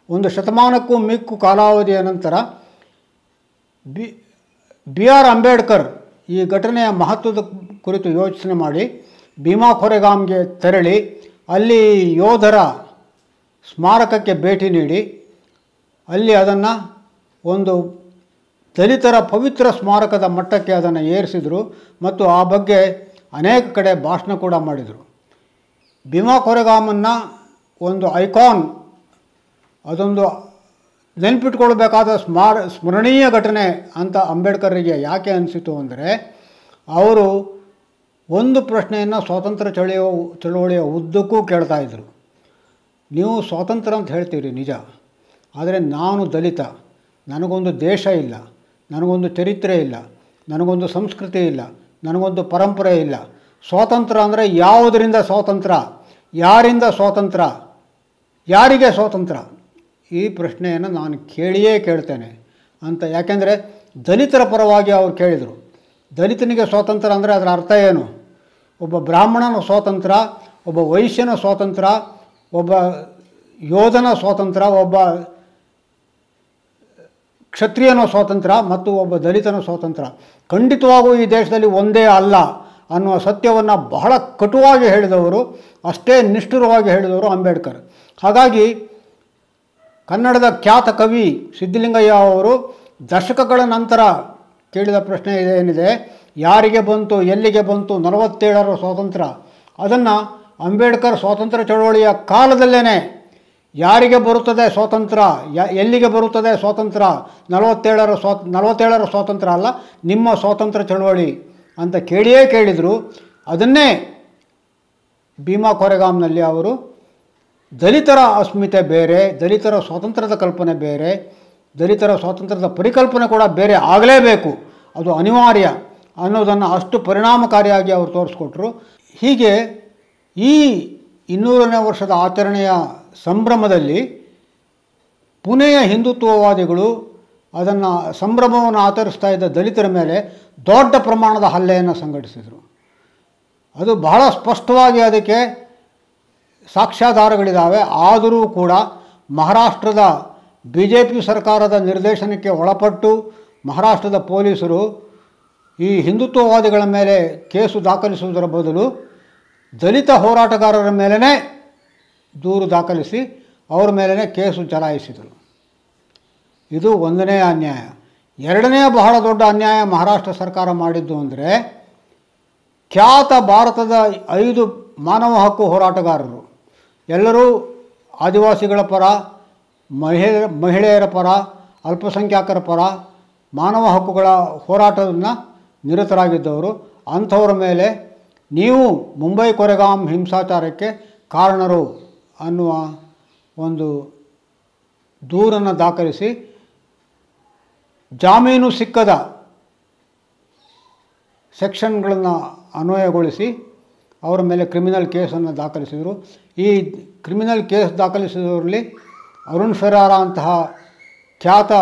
S1: ಒಂದು ಶತಮಾನಕ್ಕೂ ಮಿಕ್ಕು ಕಾಲಾವಧಿಯ ನಂತರ ಬಿ ಬಿ ಆರ್ ಅಂಬೇಡ್ಕರ್ ಈ ಘಟನೆಯ ಮಹತ್ವದ ಕುರಿತು ಯೋಚನೆ ಮಾಡಿ ಭೀಮಾ ಕೊರೆಗಾಮ್ಗೆ ತೆರಳಿ ಅಲ್ಲಿ ಯೋಧರ ಸ್ಮಾರಕಕ್ಕೆ ಭೇಟಿ ನೀಡಿ, ಅಲ್ಲಿ ಅದನ್ನು ಒಂದು ದಲಿತರ ಪವಿತ್ರ ಸ್ಮಾರಕದ ಮಟ್ಟಕ್ಕೆ ಅದನ್ನು ಏರಿಸಿದರು ಮತ್ತು ಆ ಬಗ್ಗೆ ಅನೇಕ ಕಡೆ ಭಾಷಣ ಕೂಡ ಮಾಡಿದರು. ಭೀಮಾ ಕೊರೆಗಾಮನ್ನ ಒಂದು ಐಕಾನ್, ಅದೊಂದು ನೆನಪಿಟ್ಕೊಳ್ಬೇಕಾದ ಸ್ಮಾರ, ಸ್ಮರಣೀಯ ಘಟನೆ ಅಂತ ಅಂಬೇಡ್ಕರ್ರಿಗೆ ಯಾಕೆ ಅನಿಸಿತು ಅಂದರೆ, ಅವರು ಒಂದು ಪ್ರಶ್ನೆಯನ್ನು ಸ್ವಾತಂತ್ರ್ಯ ಚಳಿಯ, ಚಳುವಳಿಯ ಉದ್ದಕ್ಕೂ ಕೇಳ್ತಾ ಇದ್ದರು ನೀವು ಸ್ವಾತಂತ್ರ್ಯ ಅಂತ ಹೇಳ್ತೀರಿ ನಿಜ, ಆದರೆ ನಾನು ದಲಿತ, ನನಗೊಂದು ದೇಶ ಇಲ್ಲ. ನನಗೊಂದು ಚರಿತ್ರೆ ಇಲ್ಲ, ನನಗೊಂದು ಸಂಸ್ಕೃತಿ ಇಲ್ಲ, ನನಗೊಂದು ಪರಂಪರೆ ಇಲ್ಲ. ಸ್ವಾತಂತ್ರ್ಯ ಅಂದರೆ ಯಾವುದರಿಂದ ಸ್ವಾತಂತ್ರ್ಯ? ಯಾರಿಂದ ಸ್ವಾತಂತ್ರ್ಯ? ಯಾರಿಗೆ ಸ್ವಾತಂತ್ರ್ಯ? ಈ ಪ್ರಶ್ನೆಯನ್ನು ನಾನು ಕೇಳಿಯೇ ಕೇಳ್ತೇನೆ ಅಂತ. ಯಾಕೆಂದರೆ ದಲಿತರ ಪರವಾಗಿ ಅವರು ಕೇಳಿದರು. ದಲಿತನಿಗೆ ಸ್ವಾತಂತ್ರ್ಯ ಅಂದರೆ ಅದರ ಅರ್ಥ ಏನು? ಒಬ್ಬ ಬ್ರಾಹ್ಮಣನ ಸ್ವಾತಂತ್ರ್ಯ, ಒಬ್ಬ ವೈಶ್ಯನ ಸ್ವಾತಂತ್ರ್ಯ, ಒಬ್ಬ ಯೋಧನ ಸ್ವಾತಂತ್ರ್ಯ, ಒಬ್ಬ ಕ್ಷತ್ರಿಯನ ಸ್ವಾತಂತ್ರ್ಯ ಮತ್ತು ಒಬ್ಬ ದಲಿತನ ಸ್ವಾತಂತ್ರ್ಯ. ಖಂಡಿತವಾಗೂ ಈ ದೇಶದಲ್ಲಿ ಒಂದೇ ಅಲ್ಲ ಅನ್ನುವ ಸತ್ಯವನ್ನು ಬಹಳ ಕಟುವಾಗಿ ಹೇಳಿದವರು, ಅಷ್ಟೇ ನಿಷ್ಠುರವಾಗಿ ಹೇಳಿದವರು ಅಂಬೇಡ್ಕರ್. ಹಾಗಾಗಿ ಕನ್ನಡದ ಖ್ಯಾತ ಕವಿ ಸಿದ್ಧಲಿಂಗಯ್ಯ ಅವರು ದಶಕಗಳ ನಂತರ ಕೇಳಿದ ಪ್ರಶ್ನೆ ಏನಿದೆ, ಯಾರಿಗೆ ಬಂತು, ಎಲ್ಲಿಗೆ ಬಂತು, ನಲವತ್ತೇಳರ ಸ್ವಾತಂತ್ರ್ಯ. ಅದನ್ನು ಅಂಬೇಡ್ಕರ್ ಸ್ವಾತಂತ್ರ್ಯ ಚಳವಳಿಯ ಕಾಲದಲ್ಲೇ ಯಾರಿಗೆ ಬರುತ್ತದೆ ಸ್ವಾತಂತ್ರ್ಯ? ಎಲ್ಲಿಗೆ ಬರುತ್ತದೆ ಸ್ವಾತಂತ್ರ್ಯ? ನಲವತ್ತೇಳರ ಸ್ವಾ ನಲವತ್ತೇಳರ ಸ್ವಾತಂತ್ರ್ಯ ಅಲ್ಲ, ನಿಮ್ಮ ಸ್ವಾತಂತ್ರ್ಯ ಚಳುವಳಿ ಅಂತ ಕೇಳಿಯೇ ಕೇಳಿದರು. ಅದನ್ನೇ ಭೀಮಾ ಕೊರೆಗಾಮ್ನಲ್ಲಿ ಅವರು, ದಲಿತರ ಅಸ್ಮಿತೆ ಬೇರೆ, ದಲಿತರ ಸ್ವಾತಂತ್ರ್ಯದ ಕಲ್ಪನೆ ಬೇರೆ, ದಲಿತರ ಸ್ವಾತಂತ್ರ್ಯದ ಪರಿಕಲ್ಪನೆ ಕೂಡ ಬೇರೆ ಆಗಲೇಬೇಕು. ಅದು ಅನಿವಾರ್ಯ ಅನ್ನೋದನ್ನು ಅಷ್ಟು ಪರಿಣಾಮಕಾರಿಯಾಗಿ ಅವರು ತೋರಿಸ್ಕೊಟ್ರು. ಹೀಗೆ ಈ ಇನ್ನೂರನೇ ವರ್ಷದ ಆಚರಣೆಯ ಸಂಭ್ರಮದಲ್ಲಿ ಪುಣೆಯ ಹಿಂದುತ್ವವಾದಿಗಳು ಅದನ್ನು ಸಂಭ್ರಮವನ್ನು ಆಚರಿಸ್ತಾ ಇದ್ದ ದಲಿತರ ಮೇಲೆ ದೊಡ್ಡ ಪ್ರಮಾಣದ ಹಲ್ಲೆಯನ್ನು ಸಂಘಟಿಸಿದರು. ಅದು ಬಹಳ ಸ್ಪಷ್ಟವಾಗಿ ಅದಕ್ಕೆ ಸಾಕ್ಷ್ಯಾಧಾರಗಳಿದ್ದಾವೆ ಆದರೂ ಕೂಡ ಮಹಾರಾಷ್ಟ್ರದ ಬಿ ಜೆ ಪಿ ಸರ್ಕಾರದ ನಿರ್ದೇಶನಕ್ಕೆ ಒಳಪಟ್ಟು ಮಹಾರಾಷ್ಟ್ರದ ಪೊಲೀಸರು ಈ ಹಿಂದುತ್ವವಾದಿಗಳ ಮೇಲೆ ಕೇಸು ದಾಖಲಿಸುವುದರ ಬದಲು ದಲಿತ ಹೋರಾಟಗಾರರ ಮೇಲೇ ದೂರು ದಾಖಲಿಸಿ ಅವರ ಮೇಲೇ ಕೇಸು ಚಲಾಯಿಸಿದರು. ಇದು ಒಂದನೇ ಅನ್ಯಾಯ. ಎರಡನೇ ಬಹಳ ದೊಡ್ಡ ಅನ್ಯಾಯ ಮಹಾರಾಷ್ಟ್ರ ಸರ್ಕಾರ ಮಾಡಿದ್ದು ಅಂದರೆ ಖ್ಯಾತ ಭಾರತದ ಐದು ಮಾನವ ಹಕ್ಕು ಹೋರಾಟಗಾರರು. ಎಲ್ಲರೂ ಆದಿವಾಸಿಗಳ ಪರ, ಮಹಿಳೆ, ಮಹಿಳೆಯರ ಪರ ಅಲ್ಪಸಂಖ್ಯಾತರ ಪರ ಮಾನವ ಹಕ್ಕುಗಳ ಹೋರಾಟವನ್ನು ನಿರತರಾಗಿದ್ದವರು. ಅಂಥವರ ಮೇಲೆ ನೀವು ಮುಂಬೈ ಕೊರೆಗಾಂ ಹಿಂಸಾಚಾರಕ್ಕೆ ಕಾರಣರು ಅನ್ನುವ ಒಂದು ದೂರನ್ನು ದಾಖಲಿಸಿ ಜಾಮೀನು ಸಿಕ್ಕದ ಸೆಕ್ಷನ್ಗಳನ್ನು ಅನ್ವಯಗೊಳಿಸಿ ಅವರ ಮೇಲೆ ಕ್ರಿಮಿನಲ್ ಕೇಸನ್ನು ದಾಖಲಿಸಿದರು. ಈ ಕ್ರಿಮಿನಲ್ ಕೇಸ್ ದಾಖಲಿಸಿದವರಲ್ಲಿ ಅರುಣ್ ಫೆರಾರ ಅಂತಹ ಖ್ಯಾತ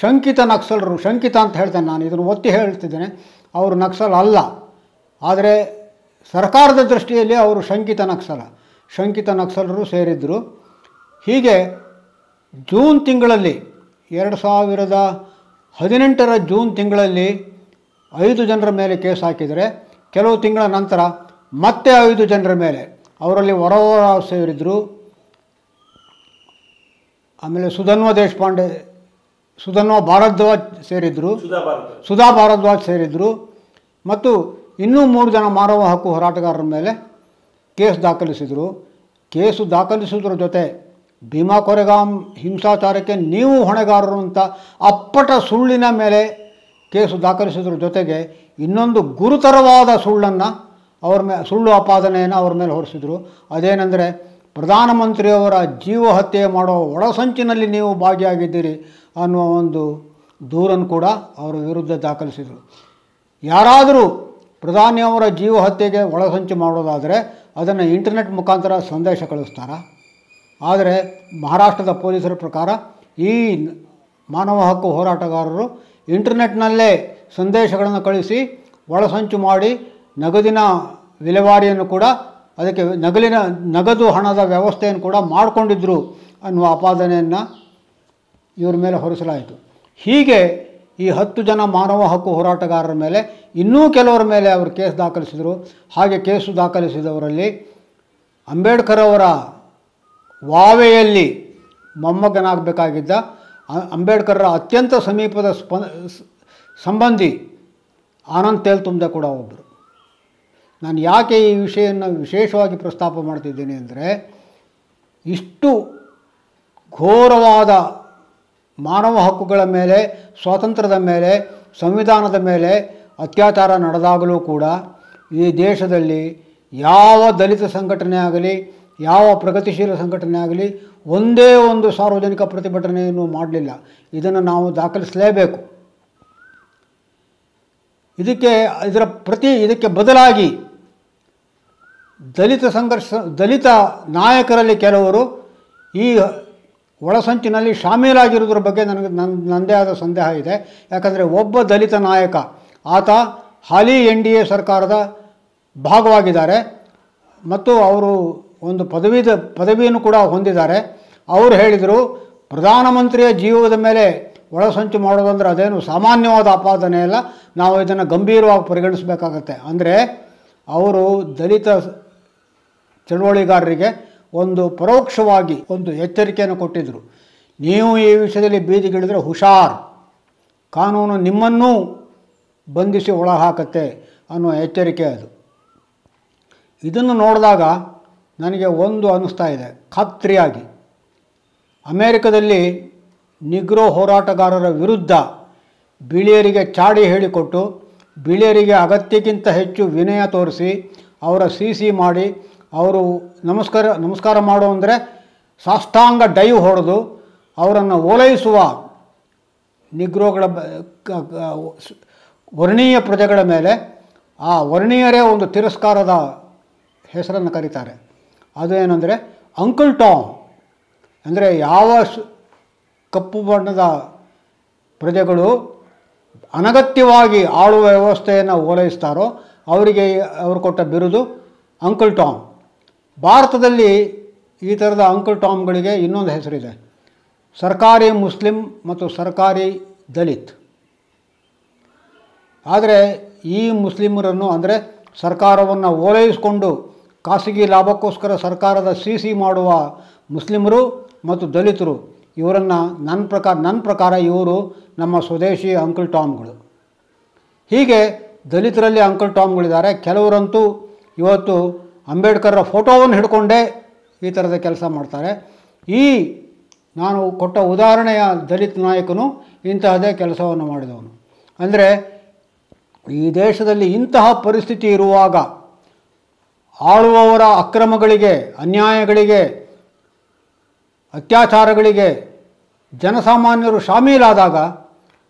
S1: ಶಂಕಿತ ನಕ್ಸಲರು, ಶಂಕಿತ ಅಂತ ಹೇಳ್ತೇನೆ ನಾನು, ಇದನ್ನು ಒತ್ತಿ ಹೇಳ್ತಿದ್ದೇನೆ. ಅವರು ನಕ್ಸಲ್ ಅಲ್ಲ ಆದರೆ ಸರ್ಕಾರದ ದೃಷ್ಟಿಯಲ್ಲಿ ಅವರು ಶಂಕಿತ ನಕ್ಸಲ. ಶಂಕಿತ ನಕ್ಸಲರು ಸೇರಿದ್ದರು ಹೀಗೆ ಜೂನ್ ತಿಂಗಳಲ್ಲಿ ಎರಡು ಸಾವಿರದ ಹದಿನೆಂಟರ ಜೂನ್ ತಿಂಗಳಲ್ಲಿ ಐದು ಜನರ ಮೇಲೆ ಕೇಸ್ ಹಾಕಿದರೆ ಕೆಲವು ತಿಂಗಳ ನಂತರ ಮತ್ತೆ ಐದು ಜನರ ಮೇಲೆ ಅವರಲ್ಲಿ ವರವರ ಸೇರಿದ್ರು. ಆಮೇಲೆ ಸುಧನ್ವ ದೇಶಪಾಂಡೆ ಸುಧನ್ವ ಭಾರದ್ವಾಜ್ ಸೇರಿದ್ರು.
S2: ಸುಧಾ
S1: ಭಾರದ್ವಾಜ್ ಸೇರಿದ್ರು. ಮತ್ತು ಇನ್ನೂ ಮೂರು ಜನ ಮಾನವ ಹಕ್ಕು ಹೋರಾಟಗಾರರ ಮೇಲೆ ಕೇಸ್ ದಾಖಲಿಸಿದರು. ಕೇಸು ದಾಖಲಿಸುವುದರ ಜೊತೆ ಭೀಮಾ ಕೊರೆಗಾಂ ಹಿಂಸಾಚಾರಕ್ಕೆ ನೀವು ಹೊಣೆಗಾರರು ಅಂತ ಅಪ್ಪಟ ಸುಳ್ಳಿನ ಮೇಲೆ ಕೇಸು ದಾಖಲಿಸಿದ್ರ ಜೊತೆಗೆ ಇನ್ನೊಂದು ಗುರುತರವಾದ ಸುಳ್ಳನ್ನು ಅವ್ರ ಮೇ, ಸುಳ್ಳು ಆಪಾದನೆಯನ್ನು ಅವ್ರ ಮೇಲೆ ಹೊರಿಸಿದರು. ಅದೇನೆಂದರೆ ಪ್ರಧಾನಮಂತ್ರಿಯವರ ಜೀವ ಹತ್ಯೆ ಮಾಡೋ ಒಳಸಂಚಿನಲ್ಲಿ ನೀವು ಭಾಗಿಯಾಗಿದ್ದೀರಿ ಅನ್ನುವ ಒಂದು ದೂರನ್ನು ಕೂಡ ಅವರ ವಿರುದ್ಧ ದಾಖಲಿಸಿದರು. ಯಾರಾದರೂ ಪ್ರಧಾನಿಯವರ ಜೀವ ಹತ್ಯೆಗೆ ಒಳಸಂಚು ಮಾಡೋದಾದರೆ ಅದನ್ನು ಇಂಟರ್ನೆಟ್ ಮುಖಾಂತರ ಸಂದೇಶ ಕಳಿಸ್ತಾರಾ. ಆದರೆ ಮಹಾರಾಷ್ಟ್ರದ ಪೊಲೀಸರ ಪ್ರಕಾರ ಈ ಮಾನವ ಹಕ್ಕು ಹೋರಾಟಗಾರರು ಇಂಟರ್ನೆಟ್ನಲ್ಲೇ ಸಂದೇಶಗಳನ್ನು ಕಳಿಸಿ ಒಳಸಂಚು ಮಾಡಿ ನಗದಿನ ವಿಲೇವಾರಿಯನ್ನು ಕೂಡ ಅದಕ್ಕೆ ನಗಲಿನ ನಗದು ಹಣದ ವ್ಯವಸ್ಥೆಯನ್ನು ಕೂಡ ಮಾಡಿಕೊಂಡಿದ್ದರು ಅನ್ನುವ ಆಪಾದನೆಯನ್ನು ಇವ್ರ ಮೇಲೆ ಹೊರಿಸಲಾಯಿತು. ಹೀಗೆ ಈ ಹತ್ತು ಜನ ಮಾನವ ಹಕ್ಕು ಹೋರಾಟಗಾರರ ಮೇಲೆ ಇನ್ನೂ ಕೆಲವರ ಮೇಲೆ ಅವರು ಕೇಸ್ ದಾಖಲಿಸಿದರು. ಹಾಗೆ ಕೇಸು ದಾಖಲಿಸಿದವರಲ್ಲಿ ಅಂಬೇಡ್ಕರ್ ಅವರ ವಾವೆಯಲ್ಲಿ ಮೊಮ್ಮಗನಾಗಬೇಕಾಗಿದ್ದ ಅಂಬೇಡ್ಕರ್ರ ಅತ್ಯಂತ ಸಮೀಪದ ಸ್ಪ ಸಂಬಂಧಿ ಆನಂದ್ ತೇಲ್ತುಂಬೆ ಕೂಡ ಒಬ್ಬರು ನಾನು ಯಾಕೆ ಈ ವಿಷಯವನ್ನು ವಿಶೇಷವಾಗಿ ಪ್ರಸ್ತಾಪ ಮಾಡ್ತಿದ್ದೀನಿ ಅಂದರೆ ಇಷ್ಟು ಘೋರವಾದ ಮಾನವ ಹಕ್ಕುಗಳ ಮೇಲೆ, ಸ್ವಾತಂತ್ರ್ಯದ ಮೇಲೆ, ಸಂವಿಧಾನದ ಮೇಲೆ ಅತ್ಯಾಚಾರ ನಡೆದಾಗಲೂ ಕೂಡ ಈ ದೇಶದಲ್ಲಿ ಯಾವ ದಲಿತ ಸಂಘಟನೆ ಆಗಲಿ, ಯಾವ ಪ್ರಗತಿಶೀಲ ಸಂಘಟನೆ ಆಗಲಿ ಒಂದೇ ಒಂದು ಸಾರ್ವಜನಿಕ ಪ್ರತಿಭಟನೆಯನ್ನು ಮಾಡಲಿಲ್ಲ. ಇದನ್ನು ನಾವು ದಾಖಲಿಸಲೇಬೇಕು. ಇದಕ್ಕೆ, ಇದರ ಪ್ರತಿ, ಇದಕ್ಕೆ ಬದಲಾಗಿ ದಲಿತ ಸಂಘರ್ಷ, ದಲಿತ ನಾಯಕರಲ್ಲಿ ಕೆಲವರು ಈ ಒಳಸಂಚಿನಲ್ಲಿ ಶಾಮೀಲಾಗಿರುವುದರ ಬಗ್ಗೆ ನನಗೆ ನನ್ನ ನನ್ನದೇ ಆದ ಸಂದೇಹ ಇದೆ. ಯಾಕಂದರೆ ಒಬ್ಬ ದಲಿತ ನಾಯಕ, ಆತ ಹಾಲಿ ಎನ್ ಡಿ ಎ ಸರ್ಕಾರದ ಭಾಗವಾಗಿದ್ದಾರೆ. ಮತ್ತು ಅವರು ಒಂದು ಪದವಿದ, ಪದವಿಯನ್ನು ಕೂಡ ಹೊಂದಿದ್ದಾರೆ. ಅವರು ಹೇಳಿದರು, ಪ್ರಧಾನಮಂತ್ರಿಯ ಜೀವದ ಮೇಲೆ ಒಳಸಂಚು ಮಾಡೋದಂದ್ರೆ ಅದೇನು ಸಾಮಾನ್ಯವಾದ ಆಪಾದನೆ ಅಲ್ಲ, ನಾವು ಇದನ್ನು ಗಂಭೀರವಾಗಿ ಪರಿಗಣಿಸಬೇಕಾಗತ್ತೆ. ಅಂದರೆ, ಅವರು ದಲಿತ ಚಳುವಳಿಗಾರರಿಗೆ ಒಂದು ಪರೋಕ್ಷವಾಗಿ ಒಂದು ಎಚ್ಚರಿಕೆಯನ್ನು ಕೊಟ್ಟಿದ್ದರು ನೀವು ಈ ವಿಷಯದಲ್ಲಿ ಬೀದಿಗಿಳಿದ್ರೆ ಹುಷಾರ್. ಕಾನೂನು ನಿಮ್ಮನ್ನೂ ಬಂಧಿಸಿ ಒಳಹಾಕತ್ತೆ ಅನ್ನುವ ಎಚ್ಚರಿಕೆ ಅದು. ಇದನ್ನು ನೋಡಿದಾಗ ನನಗೆ ಒಂದು ಅನ್ನಿಸ್ತಾ ಇದೆ. ಖಾತ್ರಿಯಾಗಿ. ಅಮೇರಿಕದಲ್ಲಿ ನಿಗ್ರೋ ಹೋರಾಟಗಾರರ ವಿರುದ್ಧ ಬಿಳಿಯರಿಗೆ ಚಾಡಿ ಹೇಳಿಕೊಟ್ಟು, ಬಿಳಿಯರಿಗೆ ಅಗತ್ಯಕ್ಕಿಂತ ಹೆಚ್ಚು ವಿನಯ ತೋರಿಸಿ, ಅವರ ಸಿ ಸಿ ಮಾಡಿ ಅವರು ನಮಸ್ಕಾರ ನಮಸ್ಕಾರ ಮಾಡು ಅಂದರೆ ಸಾಷ್ಟಾಂಗ ಡೈವ್ ಹೊಡೆದು ಅವರನ್ನು ಓಲೈಸುವ ನಿಗ್ರೋಗಳ ವರ್ಣೀಯ ಪ್ರಜೆಗಳ ಮೇಲೆ ಆ ವರ್ಣೀಯರೇ ಒಂದು ತಿರಸ್ಕಾರದ ಹೆಸರನ್ನು ಕರೀತಾರೆ. ಅದು ಏನಂದರೆ ಅಂಕಲ್ ಟಾಮ್. ಅಂದರೆ ಯಾವ ಕಪ್ಪು ಬಣ್ಣದ ಪ್ರಜೆಗಳು ಅನಗತ್ಯವಾಗಿ ಆಳುವ ವ್ಯವಸ್ಥೆಯನ್ನು ಓಲೈಸ್ತಾರೋ ಅವರಿಗೆ ಅವರು ಕೊಟ್ಟ ಬಿರುದು ಅಂಕಲ್ ಟಾಮ್. ಭಾರತದಲ್ಲಿ ಈ ಥರದ ಅಂಕಲ್ ಟಾಮ್ಗಳಿಗೆ ಇನ್ನೊಂದು ಹೆಸರಿದೆ. ಸರ್ಕಾರಿ ಮುಸ್ಲಿಂ ಮತ್ತು ಸರ್ಕಾರಿ ದಲಿತ್. ಆದರೆ ಈ ಮುಸ್ಲಿಮರನ್ನು ಅಂದರೆ ಸರ್ಕಾರವನ್ನು ಓಲೈಸಿಕೊಂಡು ಖಾಸಗಿ ಲಾಭಕ್ಕೋಸ್ಕರ ಸರ್ಕಾರದ ಸಿ ಸಿ ಮಾಡುವ ಮುಸ್ಲಿಮರು ಮತ್ತು ದಲಿತರು, ಇವರನ್ನು ನನ್ನ ಪ್ರಕಾರ ನನ್ನ ಪ್ರಕಾರ ಇವರು ನಮ್ಮ ಸ್ವದೇಶಿ ಅಂಕಲ್ ಟಾಮ್ಗಳು. ಹೀಗೆ ದಲಿತರಲ್ಲಿ ಅಂಕಲ್ ಟಾಮ್ಗಳಿದ್ದಾರೆ. ಕೆಲವರಂತೂ ಇವತ್ತು ಅಂಬೇಡ್ಕರ್ರ ಫೋಟೋವನ್ನು ಹಿಡ್ಕೊಂಡೇ ಈ ಥರದ ಕೆಲಸ ಮಾಡ್ತಾರೆ. ಈ ನಾನು ಕೊಟ್ಟ ಉದಾಹರಣೆಯ ದಲಿತ ನಾಯಕನು ಇಂತಹದೇ ಕೆಲಸವನ್ನು ಮಾಡಿದವನು. ಅಂದರೆ ಈ ದೇಶದಲ್ಲಿ ಇಂತಹ ಪರಿಸ್ಥಿತಿ ಇರುವಾಗ ಆಳುವವರ ಅಕ್ರಮಗಳಿಗೆ, ಅನ್ಯಾಯಗಳಿಗೆ, ಅತ್ಯಾಚಾರಗಳಿಗೆ ಜನಸಾಮಾನ್ಯರು ಶಾಮೀಲಾದಾಗ